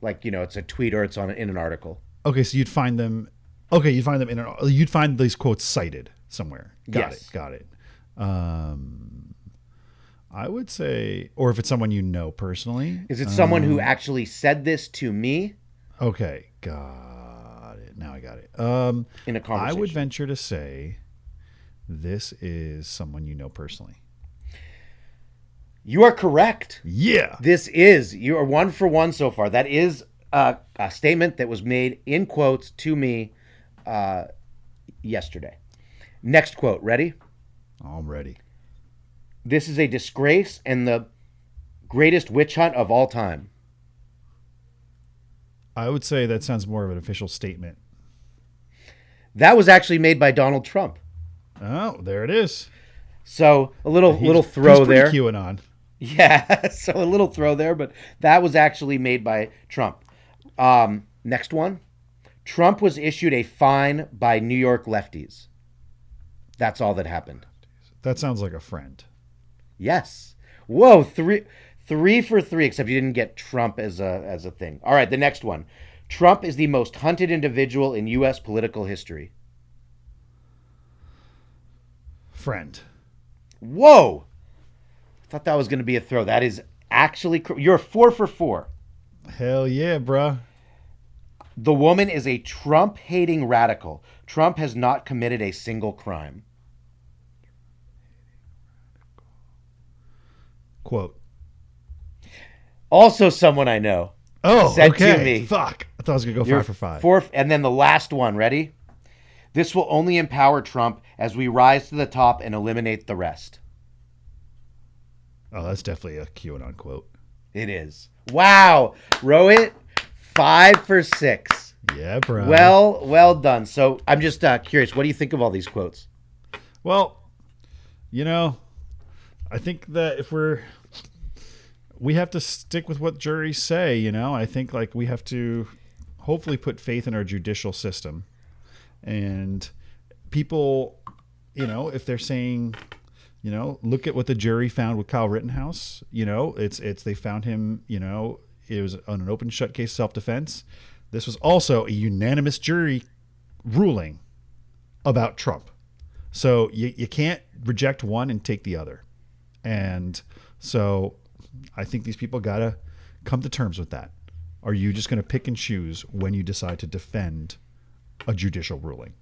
[SPEAKER 2] Like, you know, it's a tweet or it's on in an article.
[SPEAKER 3] Okay, so you'd find them. Okay, you'd find them in an. You'd find these quotes cited somewhere. Got
[SPEAKER 2] Yes.
[SPEAKER 3] it. Got it. Um, I would say, or if it's someone you know personally.
[SPEAKER 2] Is it someone
[SPEAKER 3] Um,
[SPEAKER 2] who actually said this to me
[SPEAKER 3] Okay, got it. Now I got it. Um,
[SPEAKER 2] in a conversation?
[SPEAKER 3] I would venture to say this is someone you know personally.
[SPEAKER 2] you are correct.
[SPEAKER 3] Yeah.
[SPEAKER 2] This is you are one for one so far. That is a, a statement that was made in quotes to me uh, yesterday. Next quote. Ready?
[SPEAKER 3] I'm ready.
[SPEAKER 2] This is a disgrace and the greatest witch hunt of all time.
[SPEAKER 3] I would say that sounds more of an official statement.
[SPEAKER 2] That was actually made by Donald Trump.
[SPEAKER 3] Oh, there it is.
[SPEAKER 2] So a little
[SPEAKER 3] He's-
[SPEAKER 2] little throw
[SPEAKER 3] pretty
[SPEAKER 2] there.
[SPEAKER 3] QAnon.
[SPEAKER 2] Yeah, so a little throw there, but that was actually made by Trump. Um, next one. Trump was issued a fine by New York lefties. That's all that happened.
[SPEAKER 3] That sounds like a friend.
[SPEAKER 2] Yes. Whoa, three three for three, except you didn't get Trump as a as a thing. All right, the next one. Trump is the most hunted individual in US political history.
[SPEAKER 3] Friend.
[SPEAKER 2] Whoa. I thought that was going to be a throw. That is actually cr- you're 4 for 4.
[SPEAKER 3] Hell yeah, bruh.
[SPEAKER 2] The woman is a Trump hating radical. Trump has not committed a single crime.
[SPEAKER 3] Quote.
[SPEAKER 2] Also, someone I know.
[SPEAKER 3] Oh,
[SPEAKER 2] Said to me.
[SPEAKER 3] Fuck. I thought I was gonna go
[SPEAKER 2] You're
[SPEAKER 3] five for five.
[SPEAKER 2] Fourth, and then the last one. Ready? This will only empower Trump as we rise to the top and eliminate the rest.
[SPEAKER 3] Oh, that's definitely a QAnon quote.
[SPEAKER 2] It is. Wow. Rohit. Five for six.
[SPEAKER 3] Yeah, bro.
[SPEAKER 2] Well, well done. So I'm just uh, curious. What do you think of all these quotes?
[SPEAKER 3] Well, you know, I think that if we're we have to stick with what juries say, you know. I think like we have to hopefully put faith in our judicial system. And people, you know, if they're saying, you know, look at what the jury found with Kyle Rittenhouse, you know, it's it's they found him, you know, it was on an open shut case self-defense. This was also a unanimous jury ruling about Trump. So you, you can't reject one and take the other. And so I think these people got to come to terms with that. Are you just going to pick and choose when you decide to defend a judicial ruling?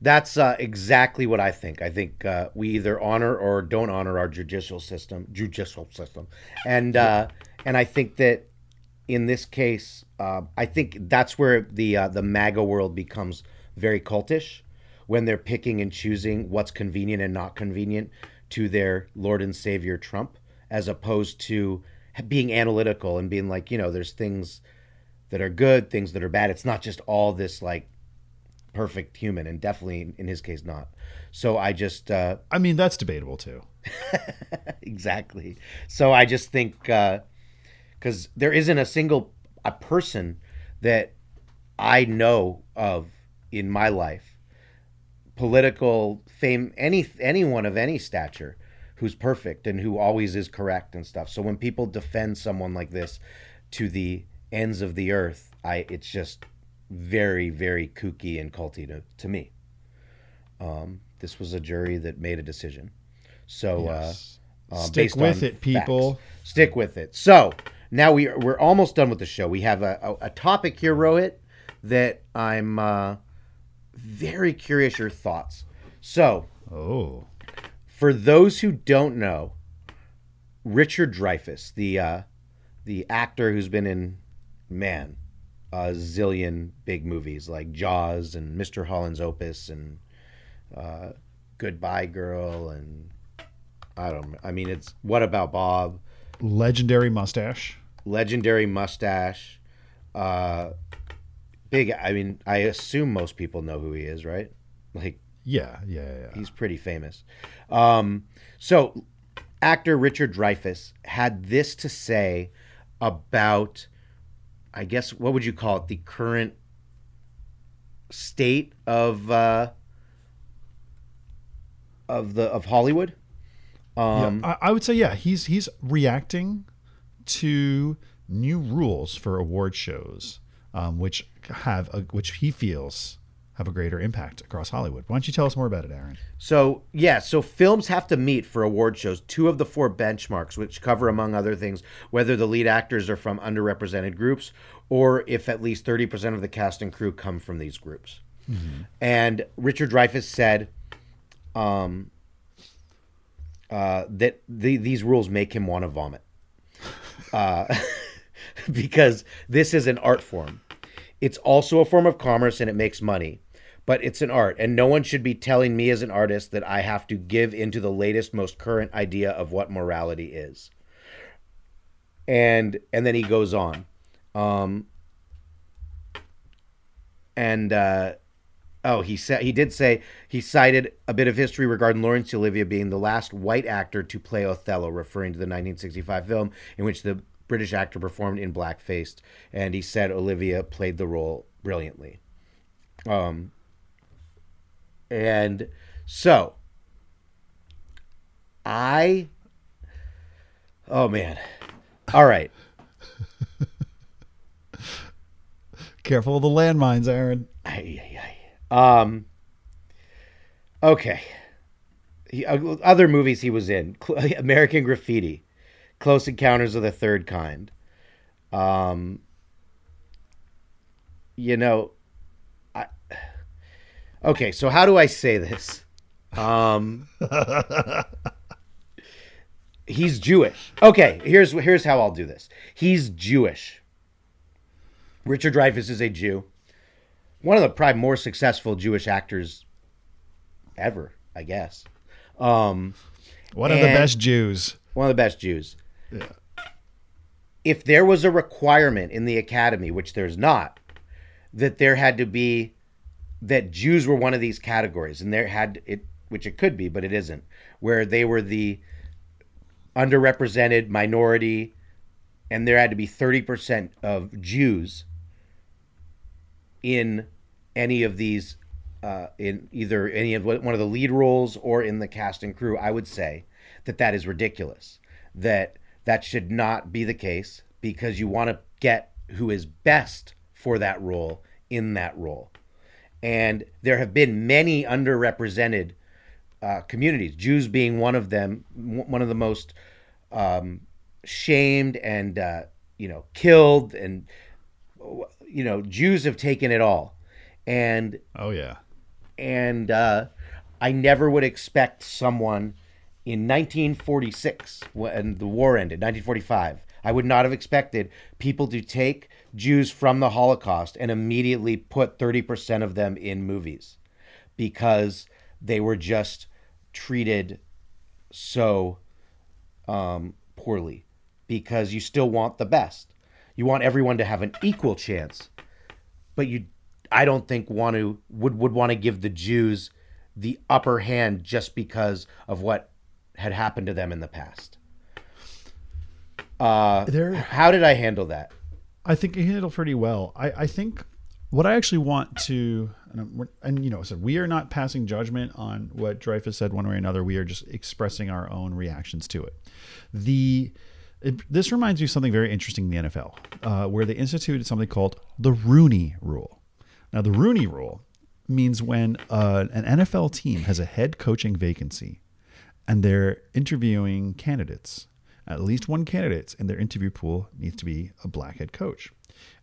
[SPEAKER 2] That's uh, exactly what I think. I think uh, we either honor or don't honor our judicial system, judicial system, and uh, and I think that in this case, uh, I think that's where the uh, the MAGA world becomes very cultish when they're picking and choosing what's convenient and not convenient to their Lord and Savior Trump, as opposed to being analytical and being like, you know, there's things that are good, things that are bad. It's not just all this like perfect human, and definitely in his case not. So I just uh,
[SPEAKER 3] I mean, that's debatable too.
[SPEAKER 2] exactly. So I just think because there isn't a single a person that I know of in my life, political fame, any anyone of any stature, who's perfect and who always is correct and stuff. So when people defend someone like this to the ends of the earth, I it's just very very kooky and culty to, to me. Um, this was a jury that made a decision. So.
[SPEAKER 3] Yes.
[SPEAKER 2] Uh, uh,
[SPEAKER 3] Stick with it, people.
[SPEAKER 2] facts. Stick with it. So now we are, we're almost done with the show. We have a, a, a topic here, Rohit, that I'm uh, very curious your thoughts. So
[SPEAKER 3] Oh,
[SPEAKER 2] for those who don't know, Richard Dreyfuss, the uh, the actor who's been in man a zillion big movies like Jaws and Mr. Holland's Opus and uh, Goodbye Girl and I don't. I mean, it's What About Bob,
[SPEAKER 3] legendary mustache.
[SPEAKER 2] legendary mustache, uh, big. I mean, I assume most people know who he is, right? Like
[SPEAKER 3] Yeah, yeah, yeah.
[SPEAKER 2] He's pretty famous. Um, so, actor Richard Dreyfuss had this to say about, I guess, what would you call it? The current state of uh, of the of Hollywood. Um,
[SPEAKER 3] yeah, I, I would say yeah. He's he's reacting to new rules for award shows, um, which have a, which he feels have a greater impact across Hollywood. Why don't you tell us more about it, Aaron?
[SPEAKER 2] So, yeah, so films have to meet for award shows two of the four benchmarks, which cover, among other things, whether the lead actors are from underrepresented groups or if at least 30% of the cast and crew come from these groups. And Richard Dreyfuss said um, uh, that the, these rules make him want to vomit. Uh, because this is an art form. It's also a form of commerce and it makes money, but it's an art. And no one should be telling me as an artist that I have to give into the latest, most current idea of what morality is. And and then he goes on. Um, and uh, oh, he said he did say he cited a bit of history regarding Laurence Olivier being the last white actor to play Othello, referring to the 1965 film in which the British actor performed in blackface, and he said Olivier played the role brilliantly. Um, and so I, oh man, all right.
[SPEAKER 3] Careful of the landmines, Aaron.
[SPEAKER 2] Ay, ay, ay. Um. Okay. He, uh, other movies he was in: American Graffiti, Close Encounters of the Third Kind. Um. You know. Okay, so how do I say this? Um. he's Jewish. Okay, here's here's how I'll do this. He's Jewish. Richard Dreyfuss is a Jew. One of the probably more successful Jewish actors ever, I guess. Um,
[SPEAKER 3] One of the best Jews.
[SPEAKER 2] one of the best Jews. If there was a requirement in the academy, which there's not, that there had to be that Jews were one of these categories, and there had it, which it could be, but it isn't, where they were the underrepresented minority, and there had to be thirty percent of Jews in any of these, uh, in either any of one of the lead roles or in the cast and crew, I would say that that is ridiculous. That that should not be the case because you want to get who is best for that role in that role. And there have been many underrepresented uh, communities, Jews being one of them, one of the most um, shamed and uh, you know killed, and you know Jews have taken it all, and
[SPEAKER 3] Oh yeah.
[SPEAKER 2] and uh, I never would expect someone in 1946 when the war ended, 1945. I would not have expected people to take Jews from the Holocaust and immediately put 30% of them in movies because they were just treated so um, poorly. Because you still want the best, you want everyone to have an equal chance but you I don't think want to would would want to give the Jews the upper hand just because of what had happened to them in the past. Uh,
[SPEAKER 3] There-
[SPEAKER 2] how did I handle that?
[SPEAKER 3] I think you handled pretty well. I, I think what I actually want to, and, and you know, so we are not passing judgment on what Dreyfuss said one way or another. We are just expressing our own reactions to it. The it, this reminds me of something very interesting in the NFL, uh, where they instituted something called the Rooney Rule. Now, the Rooney Rule means when uh, an NFL team has a head coaching vacancy and they're interviewing candidates. At least one candidate in their interview pool needs to be a black head coach.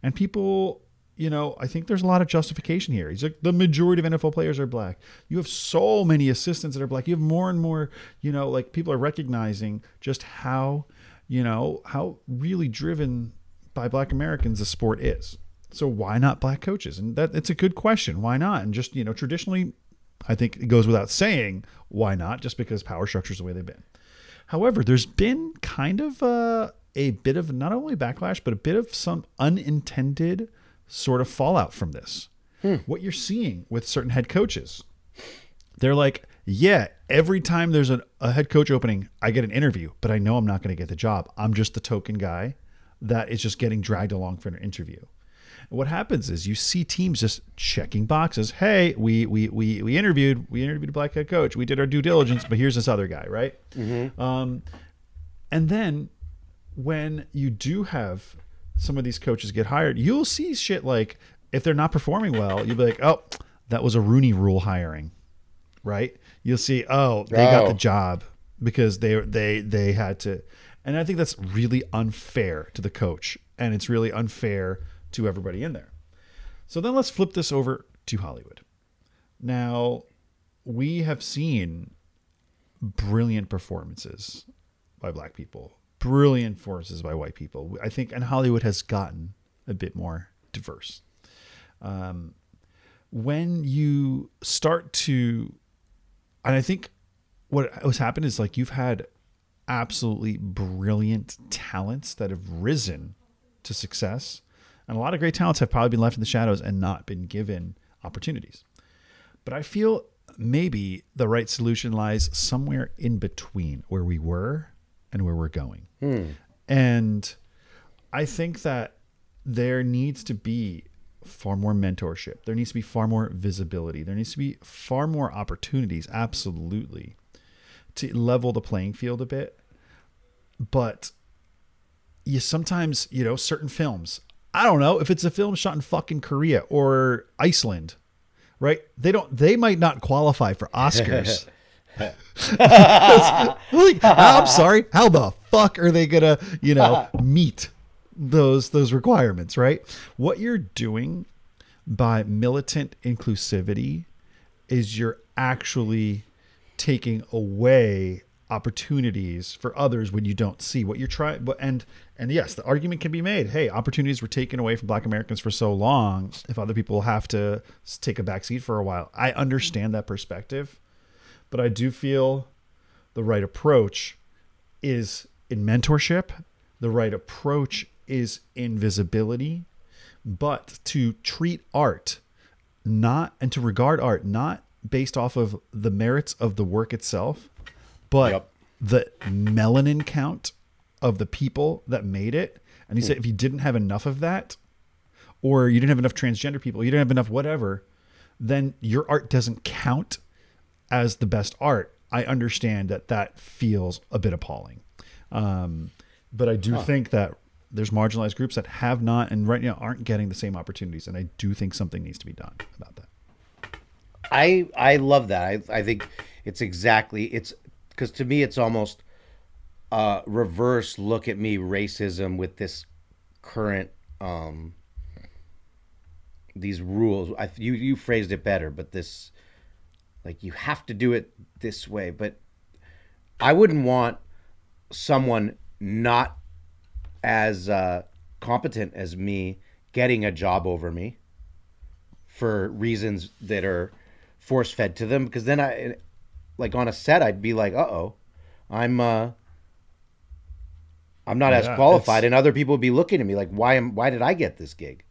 [SPEAKER 3] And people, you know, I think there's a lot of justification here. He's like, the majority of NFL players are black. You have so many assistants that are black. You have more and more, you know, like people are recognizing just how, you know, how really driven by black Americans the sport is. So why not black coaches? And that it's a good question. Why not? And just, you know, traditionally I think it goes without saying why not, just because power structures the way they've been. However, there's been kind of a, a bit of not only backlash, but a bit of some unintended sort of fallout from this. Hmm. What you're seeing with certain head coaches, they're like, yeah, every time there's a, a head coach opening, I get an interview, but I know I'm not going to get the job. I'm just the token guy that is just getting dragged along for an interview. What happens is you see teams just checking boxes. Hey, we we we we interviewed we interviewed a black head coach. We did our due diligence, but here's this other guy, right? Um, and then when you do have some of these coaches get hired, you'll see shit like if they're not performing well, you'll be like, oh, that was a Rooney Rule hiring, right? You'll see, oh, they got
[SPEAKER 2] Oh.
[SPEAKER 3] the job because they they they had to, and I think that's really unfair to the coach, and it's really unfair to everybody in there. So then let's flip this over to Hollywood. Now, we have seen brilliant performances by black people, brilliant performances by white people. I think, and Hollywood has gotten a bit more diverse. Um, when you start to, and I think what has happened is like you've had absolutely brilliant talents that have risen to success. And a lot of great talents have probably been left in the shadows and not been given opportunities. But I feel maybe the right solution lies somewhere in between where we were and where we're going. Hmm. And I think that there needs to be far more mentorship. There needs to be far more visibility. There needs to be far more opportunities, absolutely, to level the playing field a bit. But you sometimes, you know, certain films, I don't know if it's a film shot in fucking Korea or Iceland, right? They don't, they might not qualify for Oscars. like, I'm sorry. How the fuck are they gonna, you know, meet those those requirements, right? What you're doing by militant inclusivity is you're actually taking away opportunities for others when you don't see what you're trying but and and yes the argument can be made hey opportunities were taken away from black americans for so long if other people have to take a back seat for a while i understand that perspective but I do feel the right approach is in mentorship. The right approach is in visibility, but to treat art not and to regard art not based off of the merits of the work itself, but
[SPEAKER 2] Yep.
[SPEAKER 3] the melanin count of the people that made it. And he said if you didn't have enough of that, or you didn't have enough transgender people, you didn't have enough whatever, then your art doesn't count as the best art. I understand that that feels a bit appalling. Um, but I do think that there's marginalized groups that have not and right now aren't getting the same opportunities. And I do think something needs to be done about that.
[SPEAKER 2] I I love that. I I think it's exactly it's because to me it's almost uh reverse look at me racism with this current um these rules. I you you phrased it better, but this like you have to do it this way. But I wouldn't want someone not as uh, competent as me getting a job over me for reasons that are force fed to them because then I like on a set I'd be like, "Uh oh, I'm uh, I'm not as qualified,"
[SPEAKER 3] it's-
[SPEAKER 2] and other people would be looking at me like, "Why am why did I get this gig?"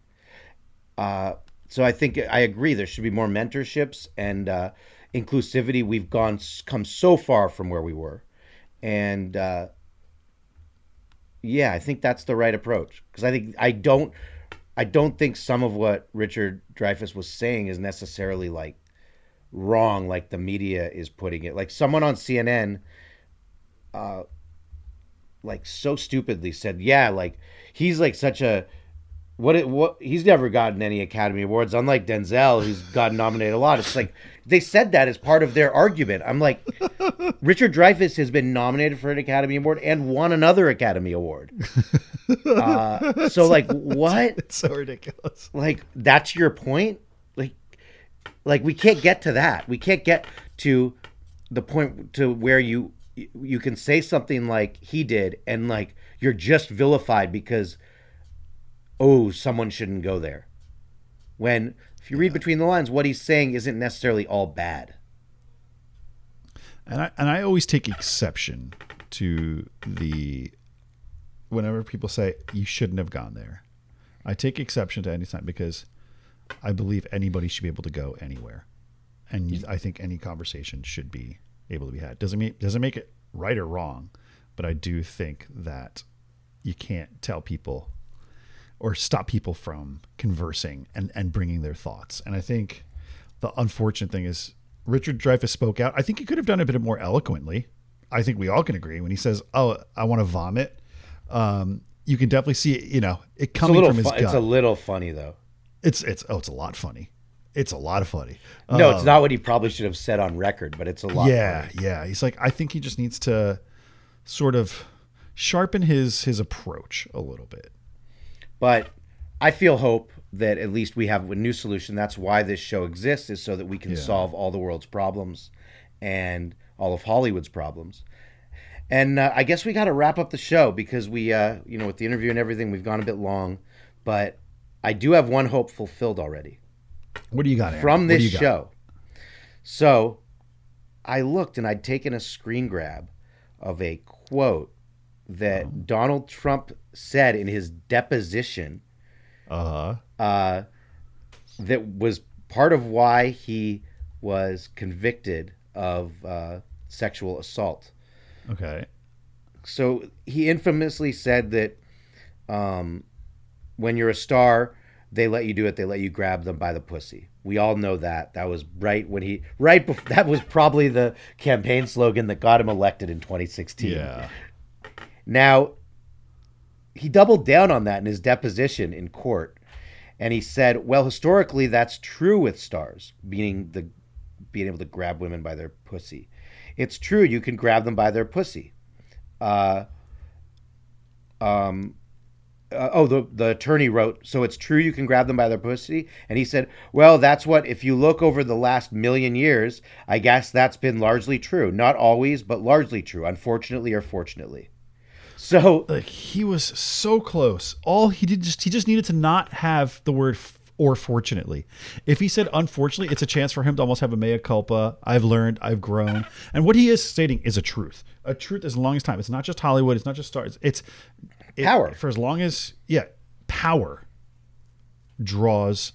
[SPEAKER 2] Uh, so I think I agree. There should be more mentorships and uh, inclusivity. We've gone come so far from where we were, and uh, yeah, I think that's the right approach because I think I don't I don't think some of what Richard Dreyfuss was saying is necessarily like wrong, like the media is putting it. Like someone on CNN, uh, like so stupidly said, "Yeah, like he's like such a what it what he's never gotten any Academy Awards, unlike Denzel, who's gotten nominated a lot." It's like they said that as part of their argument. I'm like, Richard Dreyfuss has been nominated for an Academy Award and won another Academy Award. Uh, so like, what?
[SPEAKER 3] It's so ridiculous.
[SPEAKER 2] like that's your point like we can't get to that. We can't get to the point to where you you can say something like he did and like you're just vilified because oh someone shouldn't go there. When if you read between the lines what he's saying isn't necessarily all bad.
[SPEAKER 3] And I and I always take exception to the whenever people say you shouldn't have gone there. I take exception to any time because I believe anybody should be able to go anywhere, and you, I think any conversation should be able to be had. Doesn't mean doesn't make it right or wrong, but I do think that you can't tell people or stop people from conversing and, and bringing their thoughts. And I think the unfortunate thing is Richard Dreyfuss spoke out. I think he could have done it a bit more eloquently. I think we all can agree when he says, "Oh, I want to vomit." Um, you can definitely see, it, you know, it coming from his
[SPEAKER 2] fu-
[SPEAKER 3] gut.
[SPEAKER 2] it's a little funny though
[SPEAKER 3] it's it's oh, it's a lot funny. it's a lot of funny.
[SPEAKER 2] No, it's
[SPEAKER 3] Um,
[SPEAKER 2] not what he probably should have said on record, but it's a lot.
[SPEAKER 3] Yeah, yeah. He's like, I think he just needs to sort of sharpen his his approach a little bit.
[SPEAKER 2] But I feel hope that at least we have a new solution. That's why this show exists, is so that we can
[SPEAKER 3] Yeah.
[SPEAKER 2] solve all the world's problems and all of Hollywood's problems. And uh, I guess we got to wrap up the show because we, uh, you know, with the interview and everything, we've gone a bit long. But I do have one hope fulfilled already
[SPEAKER 3] What do you got Aaron?
[SPEAKER 2] from this
[SPEAKER 3] got?
[SPEAKER 2] show. So I looked and I'd taken a screen grab of a quote that
[SPEAKER 3] Oh.
[SPEAKER 2] Donald Trump said in his deposition
[SPEAKER 3] Uh-huh.
[SPEAKER 2] uh, that was part of why he was convicted of uh, sexual assault.
[SPEAKER 3] Okay.
[SPEAKER 2] So he infamously said that um, when you're a star, they let you do it. They let you grab them by the pussy. We all know that. That was right when he right. Bef- that was probably the campaign slogan that got him elected in 2016.
[SPEAKER 3] Yeah.
[SPEAKER 2] Now, he doubled down on that in his deposition in court, and he said, "Well, historically, that's true with stars, meaning the being able to grab women by their pussy. It's true you can grab them by their pussy. Uh, um, uh, oh, the the attorney wrote, so it's true you can grab them by their pussy, and he said, well, that's what. If you look over the last million years, I guess that's been largely true. Not always, but largely true. Unfortunately or fortunately. So
[SPEAKER 3] he was so close. All he did just he just needed to not have the word f- or fortunately. If he said unfortunately, it's a chance for him to almost have a mea culpa. I've learned, I've grown. And what he is stating is a truth. A truth as long as time. It's not just Hollywood, it's not just stars. It's it-
[SPEAKER 2] Power.
[SPEAKER 3] For as long as yeah, power draws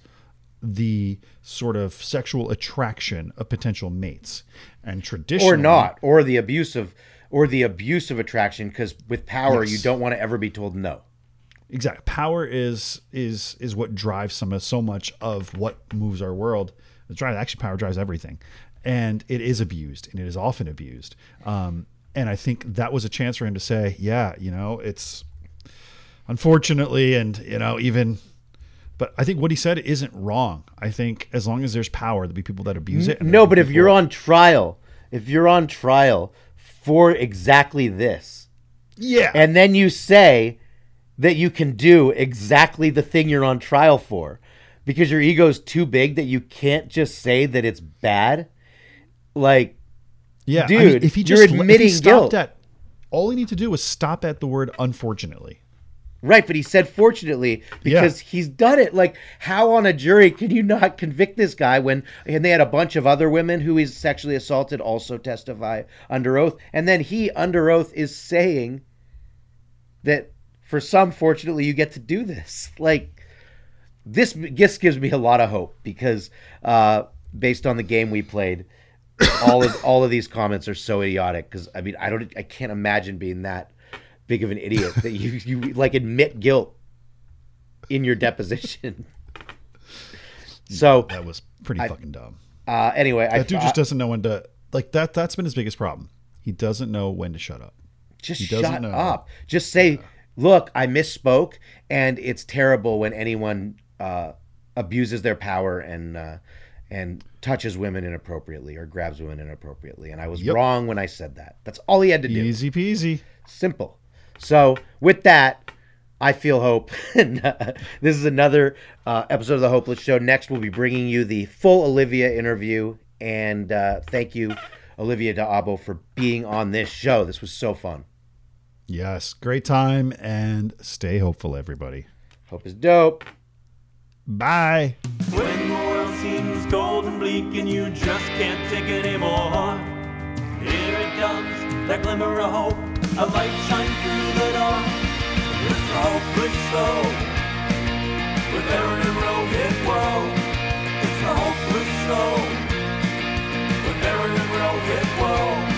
[SPEAKER 3] the sort of sexual attraction of potential mates. And traditionally
[SPEAKER 2] or not, or the abuse of, or the abuse of attraction, because with power,
[SPEAKER 3] Yes.
[SPEAKER 2] you don't want to ever be told no.
[SPEAKER 3] Exactly. Power is is is what drives some of so much of what moves our world. It drives actually power drives everything, and it is abused, and it is often abused. Um, and I think that was a chance for him to say, yeah, you know, it's unfortunately, and you know, even. But I think what he said isn't wrong. I think as long as there's power, there'll be people that abuse it.
[SPEAKER 2] No, but if you're on trial, if you're on trial for exactly this,
[SPEAKER 3] yeah,
[SPEAKER 2] and then you say that you can do exactly the thing you're on trial for because your ego's too big that you can't just say that it's bad, like
[SPEAKER 3] yeah, I
[SPEAKER 2] dude,
[SPEAKER 3] mean, if he
[SPEAKER 2] you're
[SPEAKER 3] just he
[SPEAKER 2] admitting
[SPEAKER 3] stopped
[SPEAKER 2] guilt.
[SPEAKER 3] at, all he need to do was stop at the word unfortunately.
[SPEAKER 2] Right, but he said fortunately
[SPEAKER 3] Yeah.
[SPEAKER 2] because he's done it. Like, how on a jury can you not convict this guy when and they had a bunch of other women who he's sexually assaulted also testify under oath, and then he under oath is saying that for some, fortunately, you get to do this. Like, this this gives me a lot of hope because uh, based on the game we played, all of all of these comments are so idiotic. Because I mean, I don't, I can't imagine being that big of an idiot that you you like admit guilt in your deposition. so
[SPEAKER 3] That was pretty fucking dumb.
[SPEAKER 2] uh, anyway, I
[SPEAKER 3] That dude
[SPEAKER 2] I-
[SPEAKER 3] just doesn't know when to like that. That's been his biggest problem. He doesn't know when to shut up.
[SPEAKER 2] just shut
[SPEAKER 3] know.
[SPEAKER 2] up. Just say, look, I misspoke, and it's terrible when anyone uh, abuses their power and uh, and touches women inappropriately or grabs women inappropriately. And I was
[SPEAKER 3] Yep.
[SPEAKER 2] wrong when I said that. That's all he had to do.
[SPEAKER 3] Easy peasy.
[SPEAKER 2] Simple. So with that, I feel hope. and uh, this is another uh, episode of the Hopeless Show. Next, we'll be bringing you the full Olivia interview. And uh, thank you, Olivia D'Abo, for being on this show. This was so fun.
[SPEAKER 3] Yes, great time and stay hopeful, everybody.
[SPEAKER 2] Hope is dope.
[SPEAKER 3] Bye.
[SPEAKER 1] When the world seems cold and bleak and you just can't take it anymore, here it comes, that glimmer of hope. A light shines it all. Let's roll, push. With Aaron and Rogan, whoa. It's a whole push. With Aaron and Rogan, whoa.